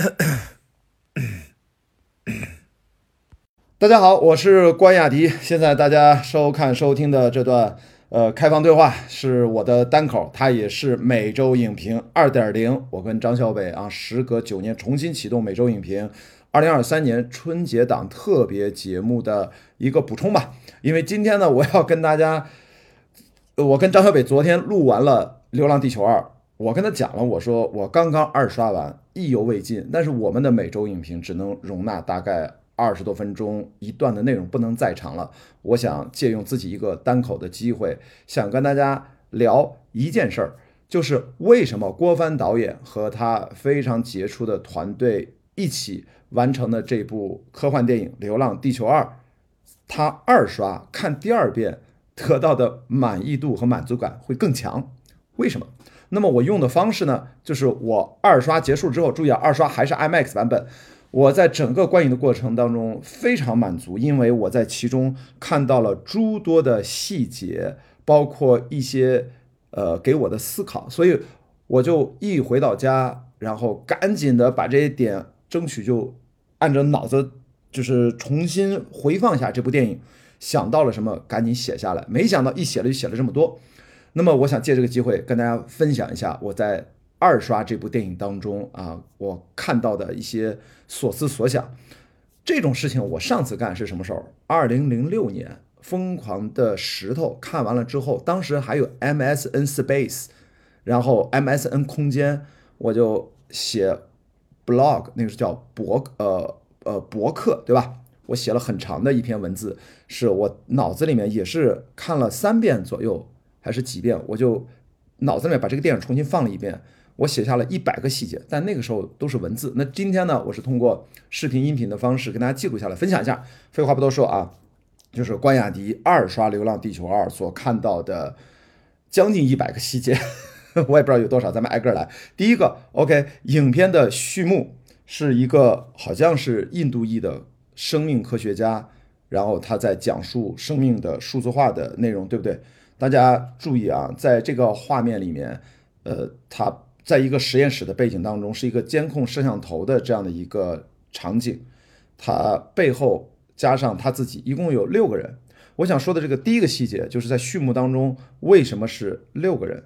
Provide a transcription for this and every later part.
大家好，我是关雅迪。现在大家收看收听的这段呃开放对话是我的单口，它也是每周影评二点零。我跟张小北啊，时隔九年重新启动每周影评二零二三年春节档特别节目的一个补充吧。因为今天呢，我要跟大家，我跟张小北昨天录完了《流浪地球二》。我跟他讲了，我说我刚刚二刷完，意犹未尽。但是我们的每周影评只能容纳大概二十多分钟一段的内容，不能再长了。我想借用自己一个单口的机会，想跟大家聊一件事儿，就是为什么郭帆导演和他非常杰出的团队一起完成的这部科幻电影《流浪地球二》，他二刷看第二遍得到的满意度和满足感会更强？为什么？那么我用的方式呢，就是我二刷结束之后，注意啊，二刷还是 IMAX 版本。我在整个观影的过程当中非常满足，因为我在其中看到了诸多的细节，包括一些呃给我的思考，所以我就一回到家，然后赶紧的把这些点争取就按着脑子就是重新回放下这部电影，想到了什么赶紧写下来，没想到一写了就写了这么多。那么我想借这个机会跟大家分享一下我在二刷这部电影当中啊，我看到的一些所思所想。这种事情我上次干是什么时候？二零零六年《疯狂的石头》看完了之后，当时还有 MSN Space，然后 MSN 空间，我就写 blog，那个是叫博呃呃博客对吧？我写了很长的一篇文字，是我脑子里面也是看了三遍左右。还是几遍，我就脑子里面把这个电影重新放了一遍，我写下了一百个细节，但那个时候都是文字。那今天呢，我是通过视频、音频的方式跟大家记录下来，分享一下。废话不多说啊，就是关雅迪二刷《流浪地球二》所看到的将近一百个细节，我也不知道有多少，咱们挨个来。第一个，OK，影片的序幕是一个好像是印度裔的生命科学家，然后他在讲述生命的数字化的内容，对不对？大家注意啊，在这个画面里面，呃，他在一个实验室的背景当中，是一个监控摄像头的这样的一个场景，他背后加上他自己，一共有六个人。我想说的这个第一个细节，就是在序幕当中，为什么是六个人？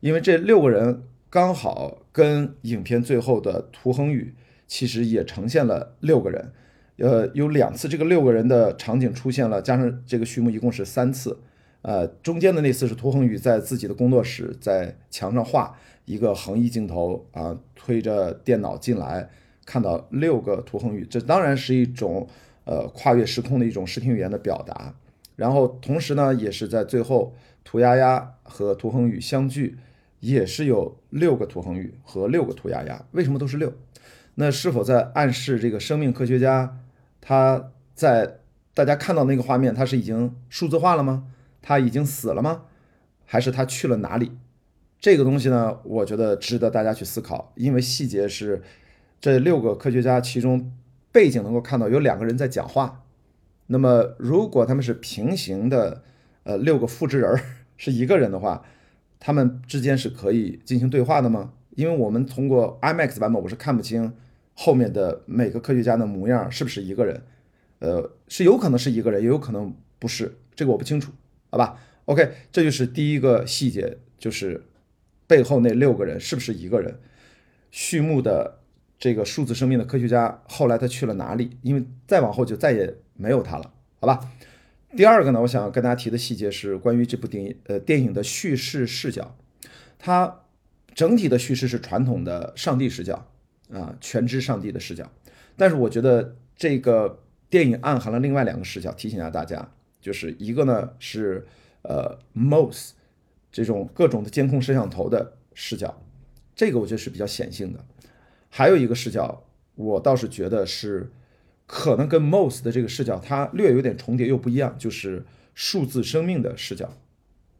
因为这六个人刚好跟影片最后的涂恒宇其实也呈现了六个人，呃，有两次这个六个人的场景出现了，加上这个序幕一共是三次。呃，中间的那次是涂恒宇在自己的工作室在墙上画一个横移镜头啊，推着电脑进来，看到六个涂恒宇，这当然是一种呃跨越时空的一种视听语言的表达。然后同时呢，也是在最后涂鸦鸦和涂恒宇相聚，也是有六个涂恒宇和六个涂鸦鸦。为什么都是六？那是否在暗示这个生命科学家他在大家看到那个画面，他是已经数字化了吗？他已经死了吗？还是他去了哪里？这个东西呢，我觉得值得大家去思考。因为细节是这六个科学家其中背景能够看到有两个人在讲话。那么如果他们是平行的，呃，六个复制人 是一个人的话，他们之间是可以进行对话的吗？因为我们通过 IMAX 版本，我是看不清后面的每个科学家的模样是不是一个人。呃，是有可能是一个人，也有可能不是，这个我不清楚。好吧，OK，这就是第一个细节，就是背后那六个人是不是一个人？序幕的这个数字生命的科学家后来他去了哪里？因为再往后就再也没有他了，好吧？第二个呢，我想跟大家提的细节是关于这部电影呃电影的叙事视角，它整体的叙事是传统的上帝视角啊，全知上帝的视角，但是我觉得这个电影暗含了另外两个视角，提醒一下大家。就是一个呢是呃 MOS 这种各种的监控摄像头的视角，这个我觉得是比较显性的。还有一个视角，我倒是觉得是可能跟 MOS 的这个视角它略有点重叠又不一样，就是数字生命的视角。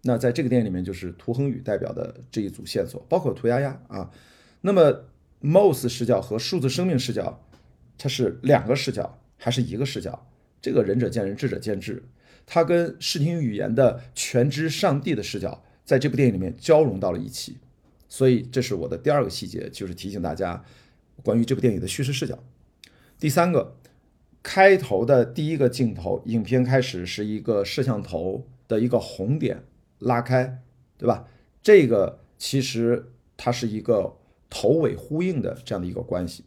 那在这个电影里面，就是涂恒宇代表的这一组线索，包括涂丫丫啊。那么 MOS 视角和数字生命视角，它是两个视角还是一个视角？这个仁者见仁，智者见智。它跟视听语言的全知上帝的视角，在这部电影里面交融到了一起，所以这是我的第二个细节，就是提醒大家，关于这部电影的叙事视角。第三个，开头的第一个镜头，影片开始是一个摄像头的一个红点拉开，对吧？这个其实它是一个头尾呼应的这样的一个关系。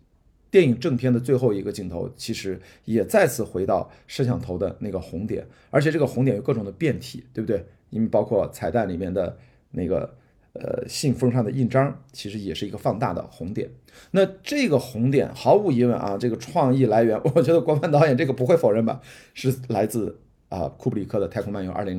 电影正片的最后一个镜头，其实也再次回到摄像头的那个红点，而且这个红点有各种的变体，对不对？因为包括彩蛋里面的那个呃信封上的印章，其实也是一个放大的红点。那这个红点毫无疑问啊，这个创意来源，我觉得郭帆导演这个不会否认吧，是来自啊库布里克的《太空漫游2001》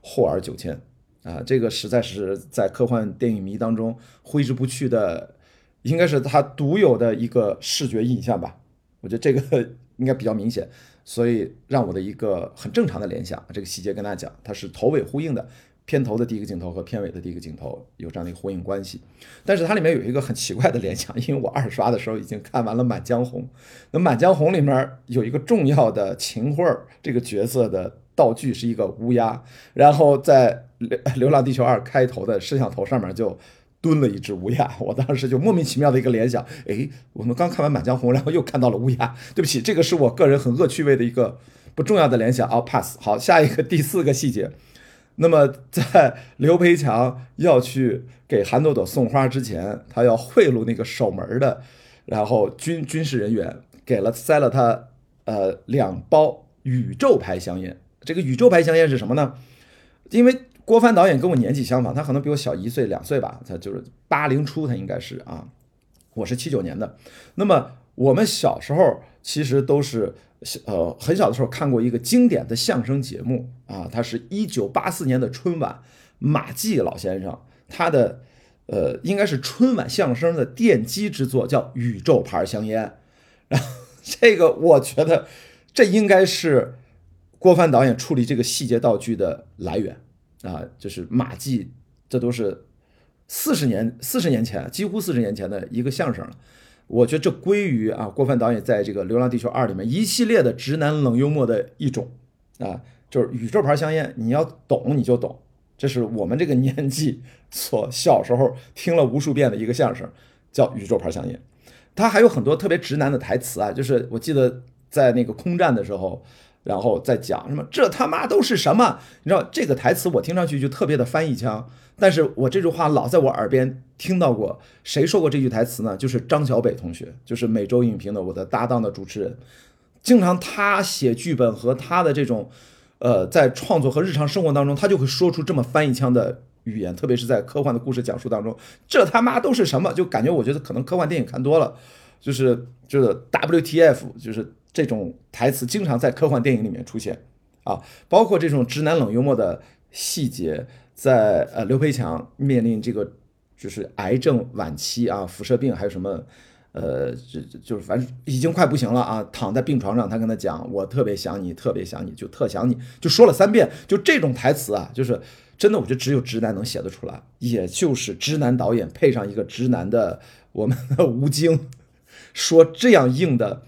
霍尔九千啊，这个实在是在科幻电影迷当中挥之不去的。应该是它独有的一个视觉印象吧，我觉得这个 应该比较明显，所以让我的一个很正常的联想，这个细节跟大家讲，它是头尾呼应的，片头的第一个镜头和片尾的第一个镜头有这样的一个呼应关系。但是它里面有一个很奇怪的联想，因为我二刷的时候已经看完了《满江红》，那《满江红》里面有一个重要的秦桧这个角色的道具是一个乌鸦，然后在《流流浪地球二》开头的摄像头上面就。蹲了一只乌鸦，我当时就莫名其妙的一个联想，哎，我们刚看完《满江红》，然后又看到了乌鸦。对不起，这个是我个人很恶趣味的一个不重要的联想啊，pass。好，下一个第四个细节，那么在刘培强要去给韩朵朵送花之前，他要贿赂那个守门的，然后军军事人员给了塞了他呃两包宇宙牌香烟。这个宇宙牌香烟是什么呢？因为郭帆导演跟我年纪相仿，他可能比我小一岁两岁吧，他就是八零初，他应该是啊，我是七九年的。那么我们小时候其实都是呃很小的时候看过一个经典的相声节目啊，他是一九八四年的春晚，马季老先生他的呃应该是春晚相声的奠基之作，叫宇宙牌香烟。然后这个我觉得这应该是郭帆导演处理这个细节道具的来源。啊，就是马季，这都是四十年四十年前，几乎四十年前的一个相声了。我觉得这归于啊，郭帆导演在这个《流浪地球二》里面一系列的直男冷幽默的一种啊，就是宇宙牌香烟，你要懂你就懂，这是我们这个年纪所小时候听了无数遍的一个相声，叫宇宙牌香烟。他还有很多特别直男的台词啊，就是我记得在那个空战的时候。然后再讲什么？这他妈都是什么？你知道这个台词我听上去就特别的翻译腔，但是我这句话老在我耳边听到过。谁说过这句台词呢？就是张小北同学，就是每周影评的我的搭档的主持人。经常他写剧本和他的这种，呃，在创作和日常生活当中，他就会说出这么翻译腔的语言，特别是在科幻的故事讲述当中。这他妈都是什么？就感觉我觉得可能科幻电影看多了，就是就是 WTF，就是。这种台词经常在科幻电影里面出现，啊，包括这种直男冷幽默的细节，在呃刘培强面临这个就是癌症晚期啊，辐射病还有什么，呃，就就是反正已经快不行了啊，躺在病床上，他跟他讲，我特别想你，特别想你，就特想你，就说了三遍，就这种台词啊，就是真的，我觉得只有直男能写得出来，也就是直男导演配上一个直男的我们的吴京，说这样硬的。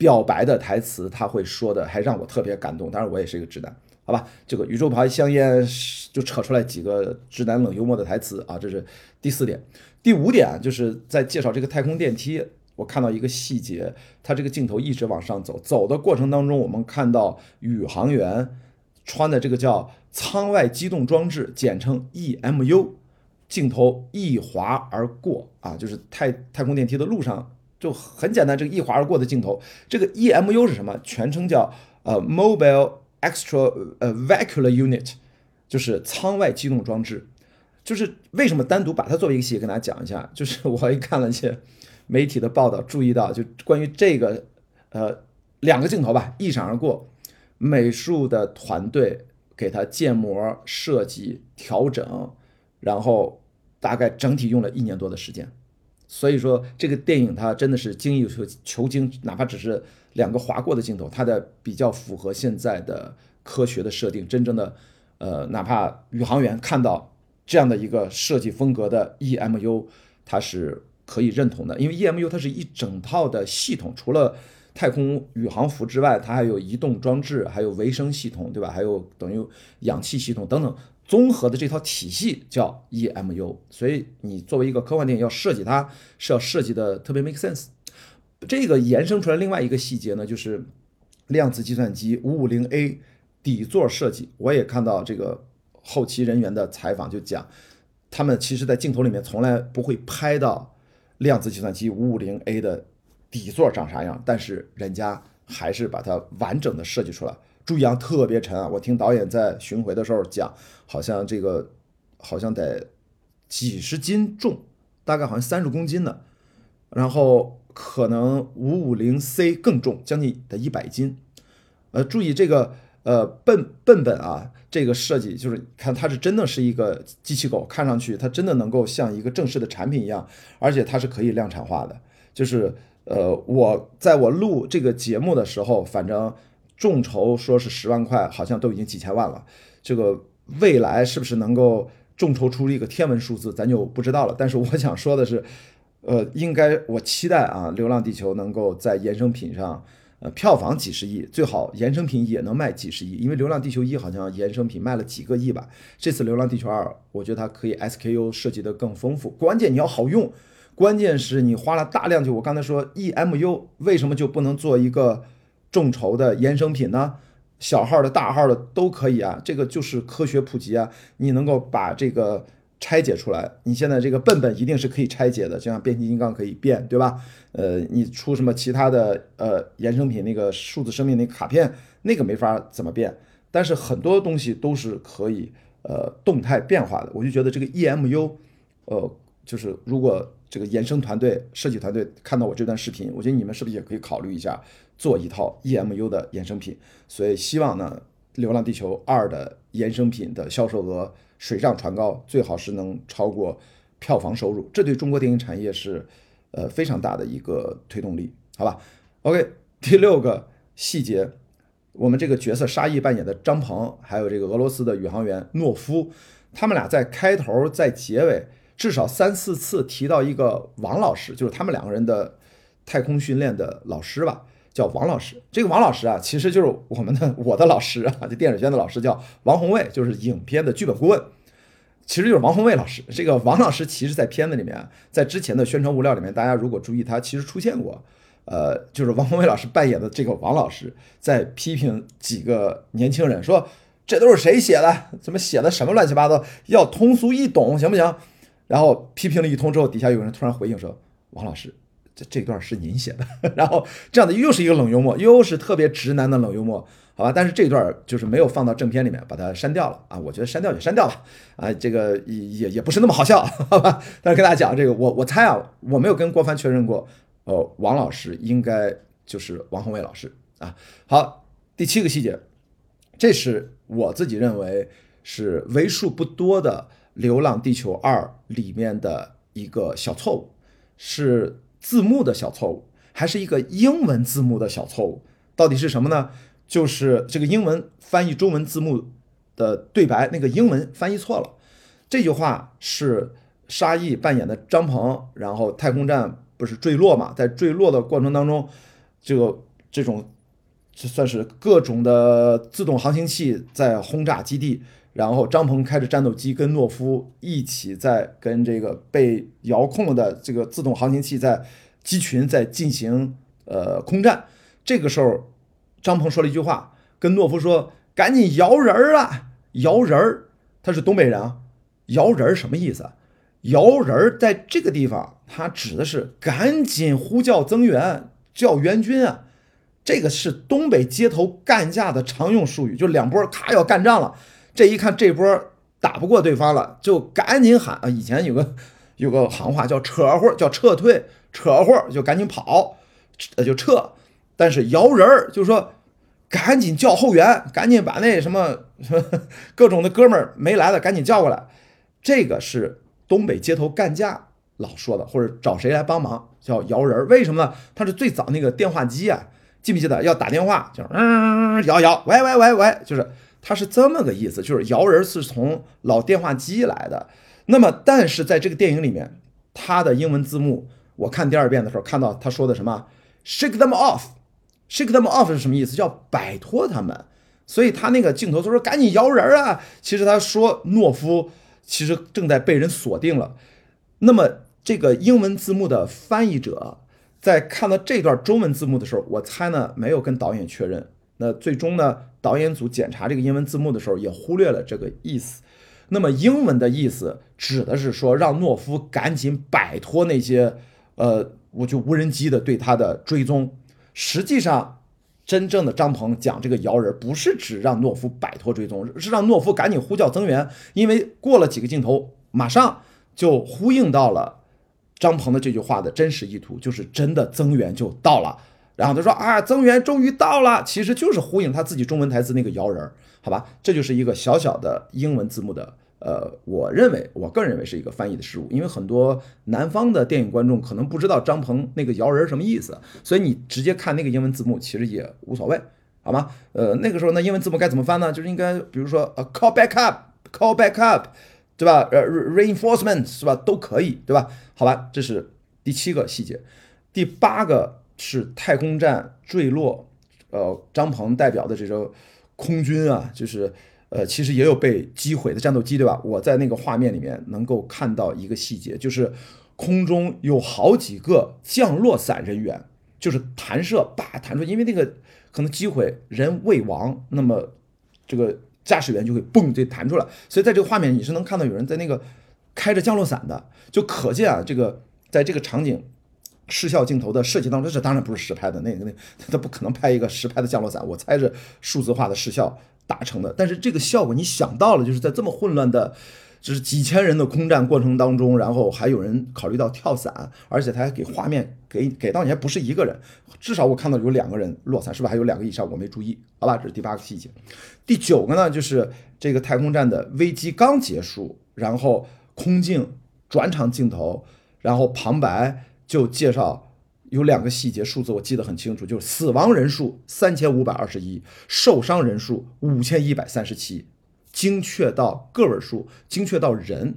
表白的台词，他会说的还让我特别感动。当然，我也是一个直男，好吧？这个宇宙牌香烟就扯出来几个直男冷幽默的台词啊，这是第四点。第五点就是在介绍这个太空电梯，我看到一个细节，它这个镜头一直往上走，走的过程当中，我们看到宇航员穿的这个叫舱外机动装置，简称 EMU，镜头一滑而过啊，就是太太空电梯的路上。就很简单，这个一滑而过的镜头，这个 EMU 是什么？全称叫呃 Mobile Extra 呃 Vacular Unit，就是舱外机动装置。就是为什么单独把它作为一个细节跟大家讲一下？就是我一看了一些媒体的报道，注意到就关于这个呃两个镜头吧，一闪而过，美术的团队给它建模设计调整，然后大概整体用了一年多的时间。所以说，这个电影它真的是精益求求精，哪怕只是两个划过的镜头，它的比较符合现在的科学的设定。真正的，呃，哪怕宇航员看到这样的一个设计风格的 EMU，它是可以认同的，因为 EMU 它是一整套的系统，除了太空宇航服之外，它还有移动装置，还有维生系统，对吧？还有等于氧气系统等等。综合的这套体系叫 EMU。所以你作为一个科幻电影要设计它，是要设计的特别 make sense。这个延伸出来另外一个细节呢，就是量子计算机 550A 底座设计。我也看到这个后期人员的采访，就讲他们其实在镜头里面从来不会拍到量子计算机 550A 的底座长啥样，但是人家还是把它完整的设计出来。注意啊，特别沉啊！我听导演在巡回的时候讲，好像这个好像得几十斤重，大概好像三十公斤呢。然后可能五五零 C 更重，将近得一百斤。呃，注意这个呃笨笨笨啊，这个设计就是看它是真的是一个机器狗，看上去它真的能够像一个正式的产品一样，而且它是可以量产化的。就是呃，我在我录这个节目的时候，反正。众筹说是十万块，好像都已经几千万了。这个未来是不是能够众筹出一个天文数字，咱就不知道了。但是我想说的是，呃，应该我期待啊，《流浪地球》能够在衍生品上，呃，票房几十亿，最好衍生品也能卖几十亿。因为《流浪地球一》好像衍生品卖了几个亿吧。这次《流浪地球二》，我觉得它可以 SKU 设计的更丰富，关键你要好用，关键是你花了大量就我刚才说 EMU 为什么就不能做一个？众筹的衍生品呢，小号的大号的都可以啊，这个就是科学普及啊。你能够把这个拆解出来，你现在这个笨笨一定是可以拆解的，就像变形金刚可以变，对吧？呃，你出什么其他的呃衍生品，那个数字生命那卡片，那个没法怎么变，但是很多东西都是可以呃动态变化的。我就觉得这个 EMU，呃，就是如果这个衍生团队、设计团队看到我这段视频，我觉得你们是不是也可以考虑一下？做一套 EMU 的衍生品，所以希望呢，《流浪地球二》的衍生品的销售额水涨船高，最好是能超过票房收入，这对中国电影产业是呃非常大的一个推动力，好吧？OK，第六个细节，我们这个角色沙溢扮演的张鹏，还有这个俄罗斯的宇航员诺夫，他们俩在开头在结尾至少三四次提到一个王老师，就是他们两个人的太空训练的老师吧。叫王老师，这个王老师啊，其实就是我们的我的老师啊，这电影学院的老师叫王宏卫，就是影片的剧本顾问，其实就是王宏卫老师。这个王老师其实，在片子里面，在之前的宣传物料里面，大家如果注意，他其实出现过，呃，就是王宏卫老师扮演的这个王老师，在批评几个年轻人，说这都是谁写的？怎么写的什么乱七八糟？要通俗易懂行不行？然后批评了一通之后，底下有人突然回应说，王老师。这这段是您写的，然后这样的又是一个冷幽默，又是特别直男的冷幽默，好吧？但是这段就是没有放到正片里面，把它删掉了啊！我觉得删掉就删掉吧，啊，这个也也也不是那么好笑，好吧？但是跟大家讲这个，我我猜啊，我没有跟郭帆确认过，呃，王老师应该就是王宏伟老师啊。好，第七个细节，这是我自己认为是为数不多的《流浪地球二》里面的一个小错误，是。字幕的小错误，还是一个英文字幕的小错误，到底是什么呢？就是这个英文翻译中文字幕的对白，那个英文翻译错了。这句话是沙溢扮演的张鹏，然后太空站不是坠落嘛，在坠落的过程当中，这个这种这算是各种的自动航行器在轰炸基地。然后张鹏开着战斗机跟诺夫一起在跟这个被遥控的这个自动航行器在机群在进行呃空战。这个时候，张鹏说了一句话，跟诺夫说：“赶紧摇人儿啊，摇人儿！”他是东北人啊，摇人儿什么意思？摇人儿在这个地方，他指的是赶紧呼叫增援，叫援军啊。这个是东北街头干架的常用术语，就两波咔要干仗了。这一看这波打不过对方了，就赶紧喊啊！以前有个有个行话叫扯货，叫撤退，扯货就赶紧跑，呃就撤。但是摇人儿就说赶紧叫后援，赶紧把那什么各种的哥们儿没来的赶紧叫过来。这个是东北街头干架老说的，或者找谁来帮忙叫摇人儿。为什么呢？他是最早那个电话机啊，记不记得要打电话就是嗯摇摇喂喂喂喂，就是。它是这么个意思，就是摇人是从老电话机来的。那么，但是在这个电影里面，它的英文字幕，我看第二遍的时候看到他说的什么？Shake them off，Shake them off 是什么意思？叫摆脱他们。所以他那个镜头，他说赶紧摇人啊！其实他说懦夫其实正在被人锁定了。那么这个英文字幕的翻译者在看到这段中文字幕的时候，我猜呢没有跟导演确认。那最终呢，导演组检查这个英文字幕的时候也忽略了这个意思。那么英文的意思指的是说让懦夫赶紧摆脱那些呃，我就无人机的对他的追踪。实际上。真正的张鹏讲这个摇人，不是指让懦夫摆脱追踪，是让懦夫赶紧呼叫增援。因为过了几个镜头，马上就呼应到了张鹏的这句话的真实意图，就是真的增援就到了。然后他说啊，增援终于到了，其实就是呼应他自己中文台词那个摇人儿，好吧？这就是一个小小的英文字幕的。呃，我认为，我个人认为是一个翻译的失误，因为很多南方的电影观众可能不知道张鹏那个摇人什么意思，所以你直接看那个英文字幕其实也无所谓，好吗？呃，那个时候那英文字幕该怎么翻呢？就是应该比如说呃，call back up，call back up，对吧？呃，reinforcement 是吧？都可以，对吧？好吧，这是第七个细节，第八个是太空站坠落，呃，张鹏代表的这个空军啊，就是。呃，其实也有被击毁的战斗机，对吧？我在那个画面里面能够看到一个细节，就是空中有好几个降落伞人员，就是弹射，叭弹出，因为那个可能击毁人未亡，那么这个驾驶员就会嘣就弹出来，所以在这个画面你是能看到有人在那个开着降落伞的，就可见啊，这个在这个场景视效镜头的设计当中，这当然不是实拍的，那个那他不可能拍一个实拍的降落伞，我猜是数字化的视效。达成的，但是这个效果你想到了，就是在这么混乱的，就是几千人的空战过程当中，然后还有人考虑到跳伞，而且他还给画面给给到你还不是一个人，至少我看到有两个人落伞，是不是还有两个以上？我没注意，好吧，这是第八个细节。第九个呢，就是这个太空站的危机刚结束，然后空镜转场镜头，然后旁白就介绍。有两个细节数字我记得很清楚，就是死亡人数三千五百二十一，受伤人数五千一百三十七，精确到个位数，精确到人。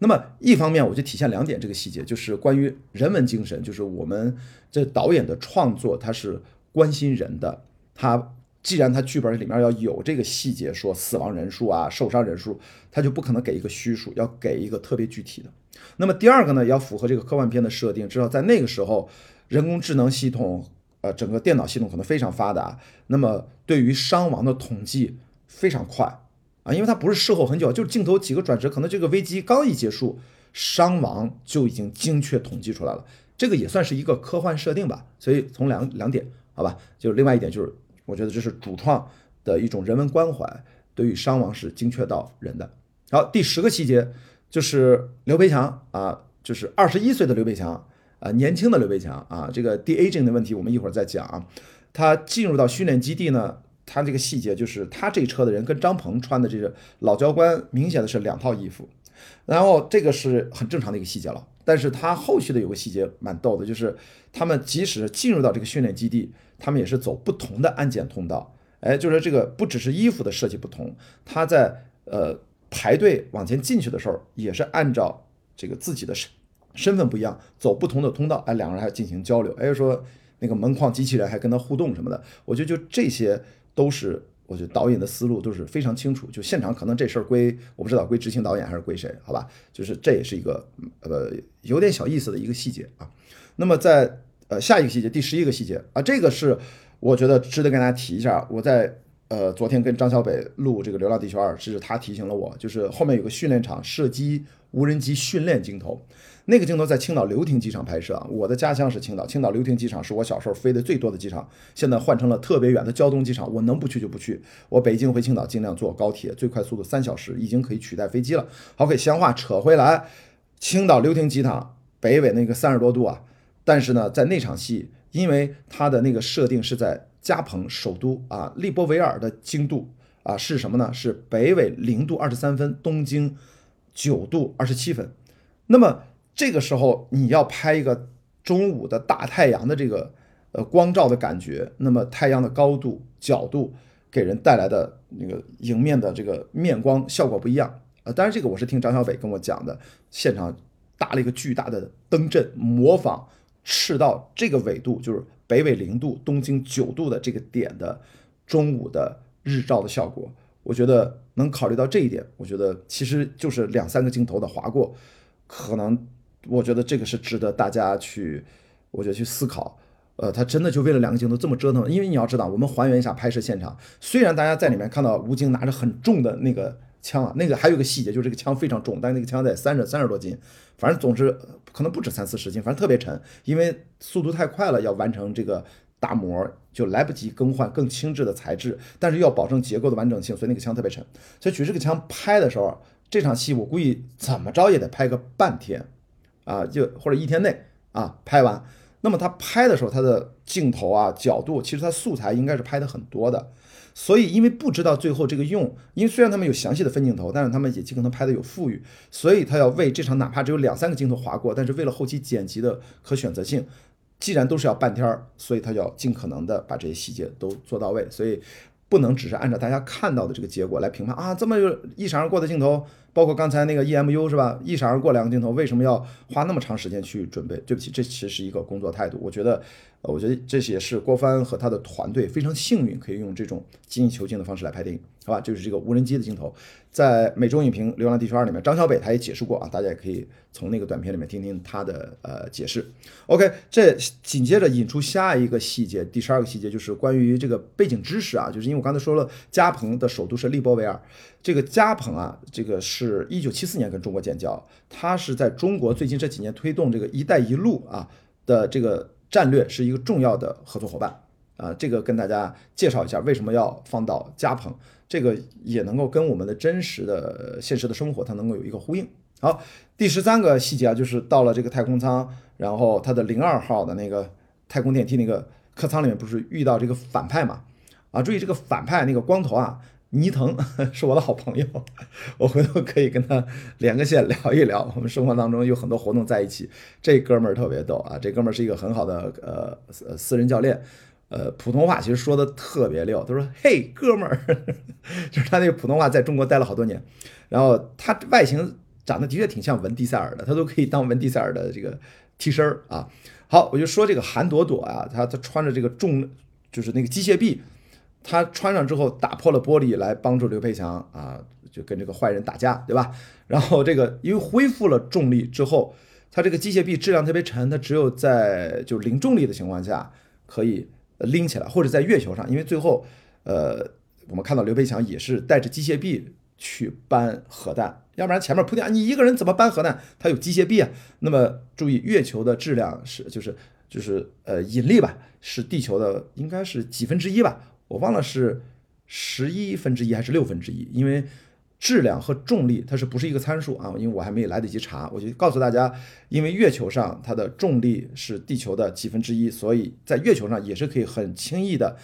那么一方面我就体现两点这个细节，就是关于人文精神，就是我们这导演的创作他是关心人的，他既然他剧本里面要有这个细节说死亡人数啊、受伤人数，他就不可能给一个虚数，要给一个特别具体的。那么第二个呢，要符合这个科幻片的设定，至少在那个时候。人工智能系统，呃，整个电脑系统可能非常发达，那么对于伤亡的统计非常快啊，因为它不是事后很久，就是镜头几个转折，可能这个危机刚一结束，伤亡就已经精确统计出来了。这个也算是一个科幻设定吧。所以从两两点，好吧，就是另外一点就是，我觉得这是主创的一种人文关怀，对于伤亡是精确到人的。好，第十个细节就是刘培强啊，就是二十一岁的刘培强。啊，年轻的刘培强啊，这个 de aging 的问题我们一会儿再讲啊。他进入到训练基地呢，他这个细节就是他这车的人跟张鹏穿的这个老教官明显的是两套衣服，然后这个是很正常的一个细节了。但是他后续的有个细节蛮逗的，就是他们即使进入到这个训练基地，他们也是走不同的安检通道。哎，就是这个不只是衣服的设计不同，他在呃排队往前进去的时候，也是按照这个自己的身。身份不一样，走不同的通道，哎，两个人还进行交流，哎，说那个门框机器人还跟他互动什么的，我觉得就这些都是，我觉得导演的思路都是非常清楚。就现场可能这事儿归我不知道归执行导演还是归谁，好吧？就是这也是一个呃有点小意思的一个细节啊。那么在呃下一个细节，第十一个细节啊，这个是我觉得值得跟大家提一下。我在呃昨天跟张小北录这个《流浪地球二》，是他提醒了我，就是后面有个训练场射击无人机训练镜头。那个镜头在青岛流亭机场拍摄啊，我的家乡是青岛，青岛流亭机场是我小时候飞的最多的机场，现在换成了特别远的胶东机场，我能不去就不去。我北京回青岛尽量坐高铁，最快速度三小时，已经可以取代飞机了。好，给闲话扯回来，青岛流亭机场北纬那个三十多度啊，但是呢，在那场戏，因为它的那个设定是在加蓬首都啊，利波维尔的经度啊是什么呢？是北纬零度二十三分，东经九度二十七分，那么。这个时候你要拍一个中午的大太阳的这个呃光照的感觉，那么太阳的高度角度给人带来的那个迎面的这个面光效果不一样呃，当然这个我是听张小斐跟我讲的，现场搭了一个巨大的灯阵，模仿赤道这个纬度，就是北纬零度、东经九度的这个点的中午的日照的效果。我觉得能考虑到这一点，我觉得其实就是两三个镜头的划过，可能我觉得这个是值得大家去，我觉得去思考。呃，他真的就为了两个镜头这么折腾？因为你要知道，我们还原一下拍摄现场，虽然大家在里面看到吴京拿着很重的那个枪啊，那个还有个细节，就是这个枪非常重，但是那个枪得三十三十多斤，反正总之可能不止三四十斤，反正特别沉，因为速度太快了，要完成这个打磨就来不及更换更轻质的材质，但是要保证结构的完整性，所以那个枪特别沉。所以举这个枪拍的时候，这场戏我估计怎么着也得拍个半天啊，就或者一天内啊拍完。那么他拍的时候，他的镜头啊、角度，其实他素材应该是拍的很多的。所以因为不知道最后这个用，因为虽然他们有详细的分镜头，但是他们也尽可能拍的有富裕，所以他要为这场哪怕只有两三个镜头划过，但是为了后期剪辑的可选择性，既然都是要半天儿，所以他要尽可能的把这些细节都做到位，所以不能只是按照大家看到的这个结果来评判啊，这么一闪而过的镜头。包括刚才那个 EMU 是吧？一闪而过两个镜头，为什么要花那么长时间去准备？对不起，这其实是一个工作态度。我觉得，呃，我觉得这也是郭帆和他的团队非常幸运，可以用这种精益求精的方式来拍电影，好吧？就是这个无人机的镜头，在美中影评《流浪地球二》里面，张小北他也解释过啊，大家也可以从那个短片里面听听他的呃解释。OK，这紧接着引出下一个细节，第十二个细节就是关于这个背景知识啊，就是因为我刚才说了，加蓬的首都是利波维尔。这个加蓬啊，这个是一九七四年跟中国建交，它是在中国最近这几年推动这个“一带一路”啊的这个战略是一个重要的合作伙伴啊。这个跟大家介绍一下，为什么要放到加蓬，这个也能够跟我们的真实的现实的生活它能够有一个呼应。好，第十三个细节啊，就是到了这个太空舱，然后它的零二号的那个太空电梯那个客舱里面不是遇到这个反派嘛？啊，注意这个反派那个光头啊。倪腾 是我的好朋友，我回头可以跟他连个线聊一聊。我们生活当中有很多活动在一起，这哥们儿特别逗啊！这哥们儿是一个很好的呃私人教练，呃，普通话其实说的特别溜。他说：“嘿，哥们儿，就是他那个普通话在中国待了好多年，然后他外形长得的确挺像文迪塞尔的，他都可以当文迪塞尔的这个替身儿啊。”好，我就说这个韩朵朵啊，他他穿着这个重就是那个机械臂。他穿上之后打破了玻璃来帮助刘培强啊，就跟这个坏人打架，对吧？然后这个因为恢复了重力之后，他这个机械臂质量特别沉，他只有在就零重力的情况下可以拎起来，或者在月球上，因为最后呃我们看到刘培强也是带着机械臂去搬核弹，要不然前面铺垫你一个人怎么搬核弹？他有机械臂啊。那么注意月球的质量是就是就是呃引力吧，是地球的应该是几分之一吧。我忘了是十一分之一还是六分之一，因为质量和重力它是不是一个参数啊？因为我还没来得及查，我就告诉大家，因为月球上它的重力是地球的几分之一，所以在月球上也是可以很轻易的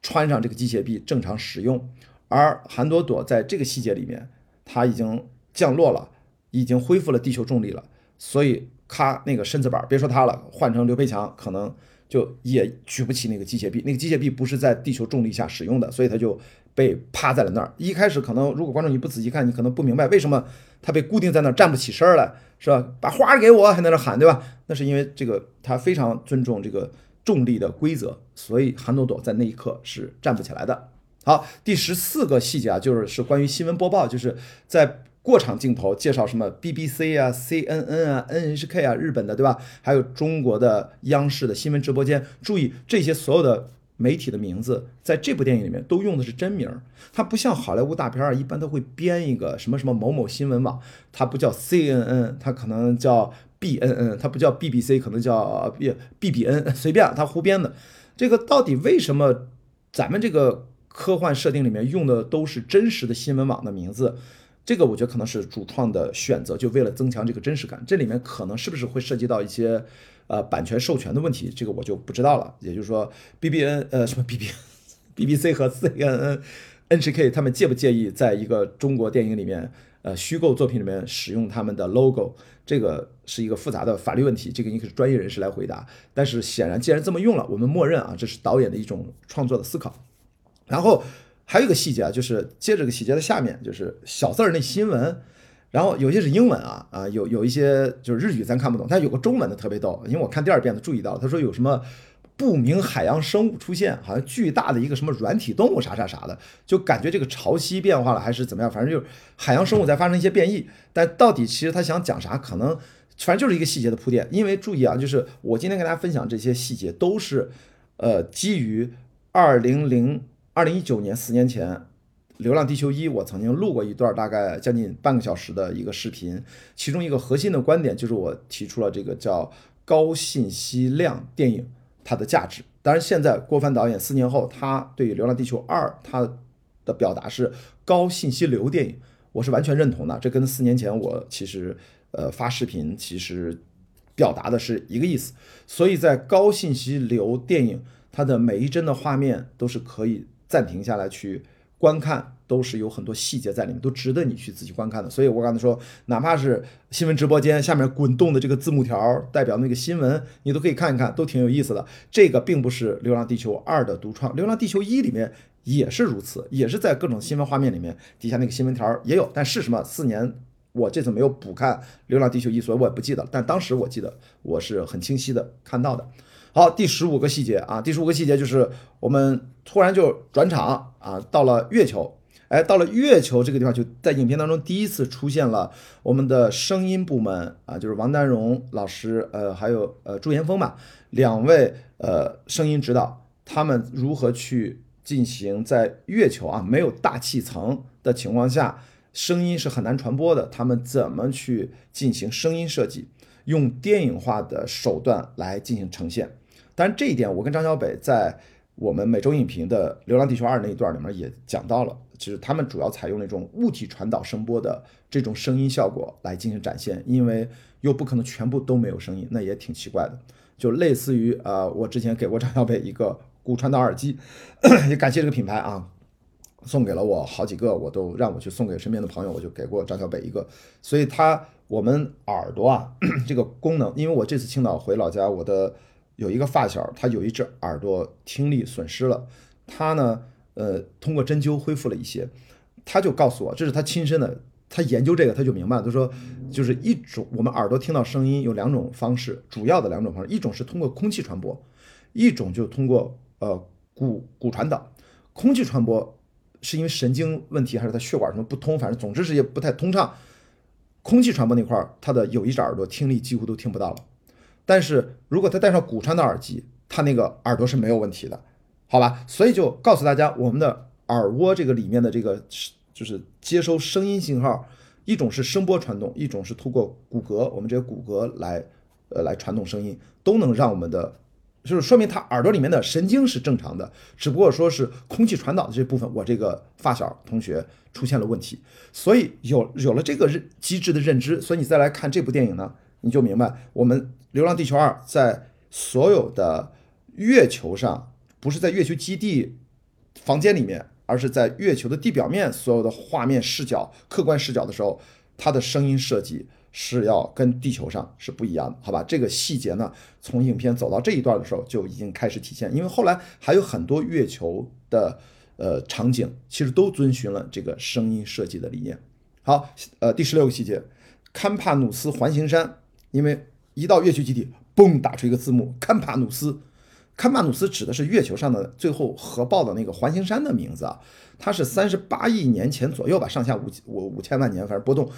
穿上这个机械臂正常使用。而韩朵朵在这个细节里面，它已经降落了，已经恢复了地球重力了，所以咔那个身子板，别说它了，换成刘培强可能。就也举不起那个机械臂，那个机械臂不是在地球重力下使用的，所以它就被趴在了那儿。一开始可能如果观众你不仔细看，你可能不明白为什么它被固定在那儿站不起身来，是吧？把花给我，还在那喊，对吧？那是因为这个它非常尊重这个重力的规则，所以韩朵朵在那一刻是站不起来的。好，第十四个细节啊，就是是关于新闻播报，就是在。过场镜头介绍什么 BBC 啊、CNN 啊、NHK 啊，日本的对吧？还有中国的央视的新闻直播间。注意这些所有的媒体的名字，在这部电影里面都用的是真名。它不像好莱坞大片儿，一般都会编一个什么什么某某新闻网，它不叫 CNN，它可能叫 BNN，它不叫 BBC，可能叫 B BBN，随便它胡编的。这个到底为什么咱们这个科幻设定里面用的都是真实的新闻网的名字？这个我觉得可能是主创的选择，就为了增强这个真实感。这里面可能是不是会涉及到一些呃版权授权的问题？这个我就不知道了。也就是说，B B N 呃什么 B B B B C 和 C N N N H K 他们介不介意在一个中国电影里面呃虚构作品里面使用他们的 logo？这个是一个复杂的法律问题，这个应该是专业人士来回答。但是显然，既然这么用了，我们默认啊，这是导演的一种创作的思考。然后。还有一个细节啊，就是接这个细节的下面就是小字儿那新闻，然后有些是英文啊啊，有有一些就是日语咱看不懂，但有个中文的特别逗，因为我看第二遍的注意到，他说有什么不明海洋生物出现，好像巨大的一个什么软体动物啥啥啥的，就感觉这个潮汐变化了还是怎么样，反正就是海洋生物在发生一些变异。但到底其实他想讲啥，可能反正就是一个细节的铺垫。因为注意啊，就是我今天跟大家分享这些细节，都是呃基于二零零二零一九年四年前。《流浪地球一》，我曾经录过一段大概将近半个小时的一个视频，其中一个核心的观点就是我提出了这个叫高信息量电影它的价值。当然，现在郭帆导演四年后，他对于《流浪地球二》他的表达是高信息流电影，我是完全认同的。这跟四年前我其实呃发视频其实表达的是一个意思。所以在高信息流电影，它的每一帧的画面都是可以暂停下来去。观看都是有很多细节在里面，都值得你去仔细观看的。所以我刚才说，哪怕是新闻直播间下面滚动的这个字幕条，代表那个新闻，你都可以看一看，都挺有意思的。这个并不是《流浪地球二》的独创，《流浪地球一》里面也是如此，也是在各种新闻画面里面底下那个新闻条也有。但是什么？四年我这次没有补看《流浪地球一》，所以我也不记得了。但当时我记得我是很清晰的看到的。好，第十五个细节啊，第十五个细节就是我们突然就转场啊，到了月球，哎，到了月球这个地方，就在影片当中第一次出现了我们的声音部门啊，就是王丹荣老师，呃，还有呃朱岩峰吧，两位呃声音指导，他们如何去进行在月球啊没有大气层的情况下，声音是很难传播的，他们怎么去进行声音设计，用电影化的手段来进行呈现。但这一点，我跟张小北在我们每周影评的《流浪地球二》那一段里面也讲到了，其实他们主要采用那种物体传导声波的这种声音效果来进行展现，因为又不可能全部都没有声音，那也挺奇怪的。就类似于呃，我之前给过张小北一个骨传导耳机，也感谢这个品牌啊，送给了我好几个，我都让我去送给身边的朋友，我就给过张小北一个。所以他我们耳朵啊 这个功能，因为我这次青岛回老家，我的。有一个发小，他有一只耳朵听力损失了，他呢，呃，通过针灸恢复了一些，他就告诉我，这是他亲身的，他研究这个他就明白了，他说，就是一种我们耳朵听到声音有两种方式，主要的两种方式，一种是通过空气传播，一种就通过呃骨骨传导。空气传播是因为神经问题还是他血管什么不通，反正总之是也不太通畅。空气传播那块儿，他的有一只耳朵听力几乎都听不到了。但是如果他戴上骨传导耳机，他那个耳朵是没有问题的，好吧？所以就告诉大家，我们的耳蜗这个里面的这个就是接收声音信号，一种是声波传动，一种是通过骨骼，我们这个骨骼来呃来传动声音，都能让我们的，就是说明他耳朵里面的神经是正常的，只不过说是空气传导的这部分，我这个发小同学出现了问题，所以有有了这个认机制的认知，所以你再来看这部电影呢，你就明白我们。《流浪地球二》在所有的月球上，不是在月球基地房间里面，而是在月球的地表面，所有的画面视角、客观视角的时候，它的声音设计是要跟地球上是不一样的，好吧？这个细节呢，从影片走到这一段的时候就已经开始体现，因为后来还有很多月球的呃场景，其实都遵循了这个声音设计的理念。好，呃，第十六个细节，堪帕努斯环形山，因为。一到月球基地，嘣，打出一个字幕，堪帕努斯。堪帕努斯指的是月球上的最后核爆的那个环形山的名字啊。它是三十八亿年前左右吧，上下五五五千万年，反正波动，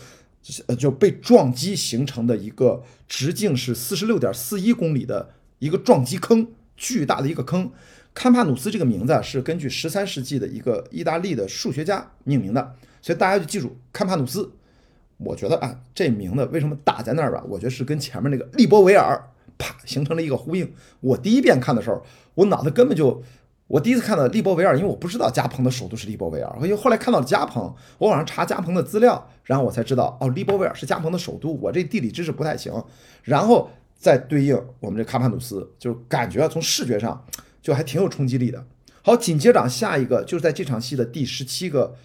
呃，就被撞击形成的一个直径是四十六点四一公里的一个撞击坑，巨大的一个坑。堪帕努斯这个名字是根据十三世纪的一个意大利的数学家命名的，所以大家就记住堪帕努斯。我觉得啊，这名字为什么打在那儿吧？我觉得是跟前面那个利波维尔啪形成了一个呼应。我第一遍看的时候，我脑子根本就，我第一次看到利波维尔，因为我不知道加蓬的首都是利波维尔，因为后来看到了加蓬，我网上查加蓬的资料，然后我才知道哦，利波维尔是加蓬的首都。我这地理知识不太行，然后再对应我们这卡帕努斯，就感觉从视觉上就还挺有冲击力的。好，紧接着下一个就是在这场戏的第十七个。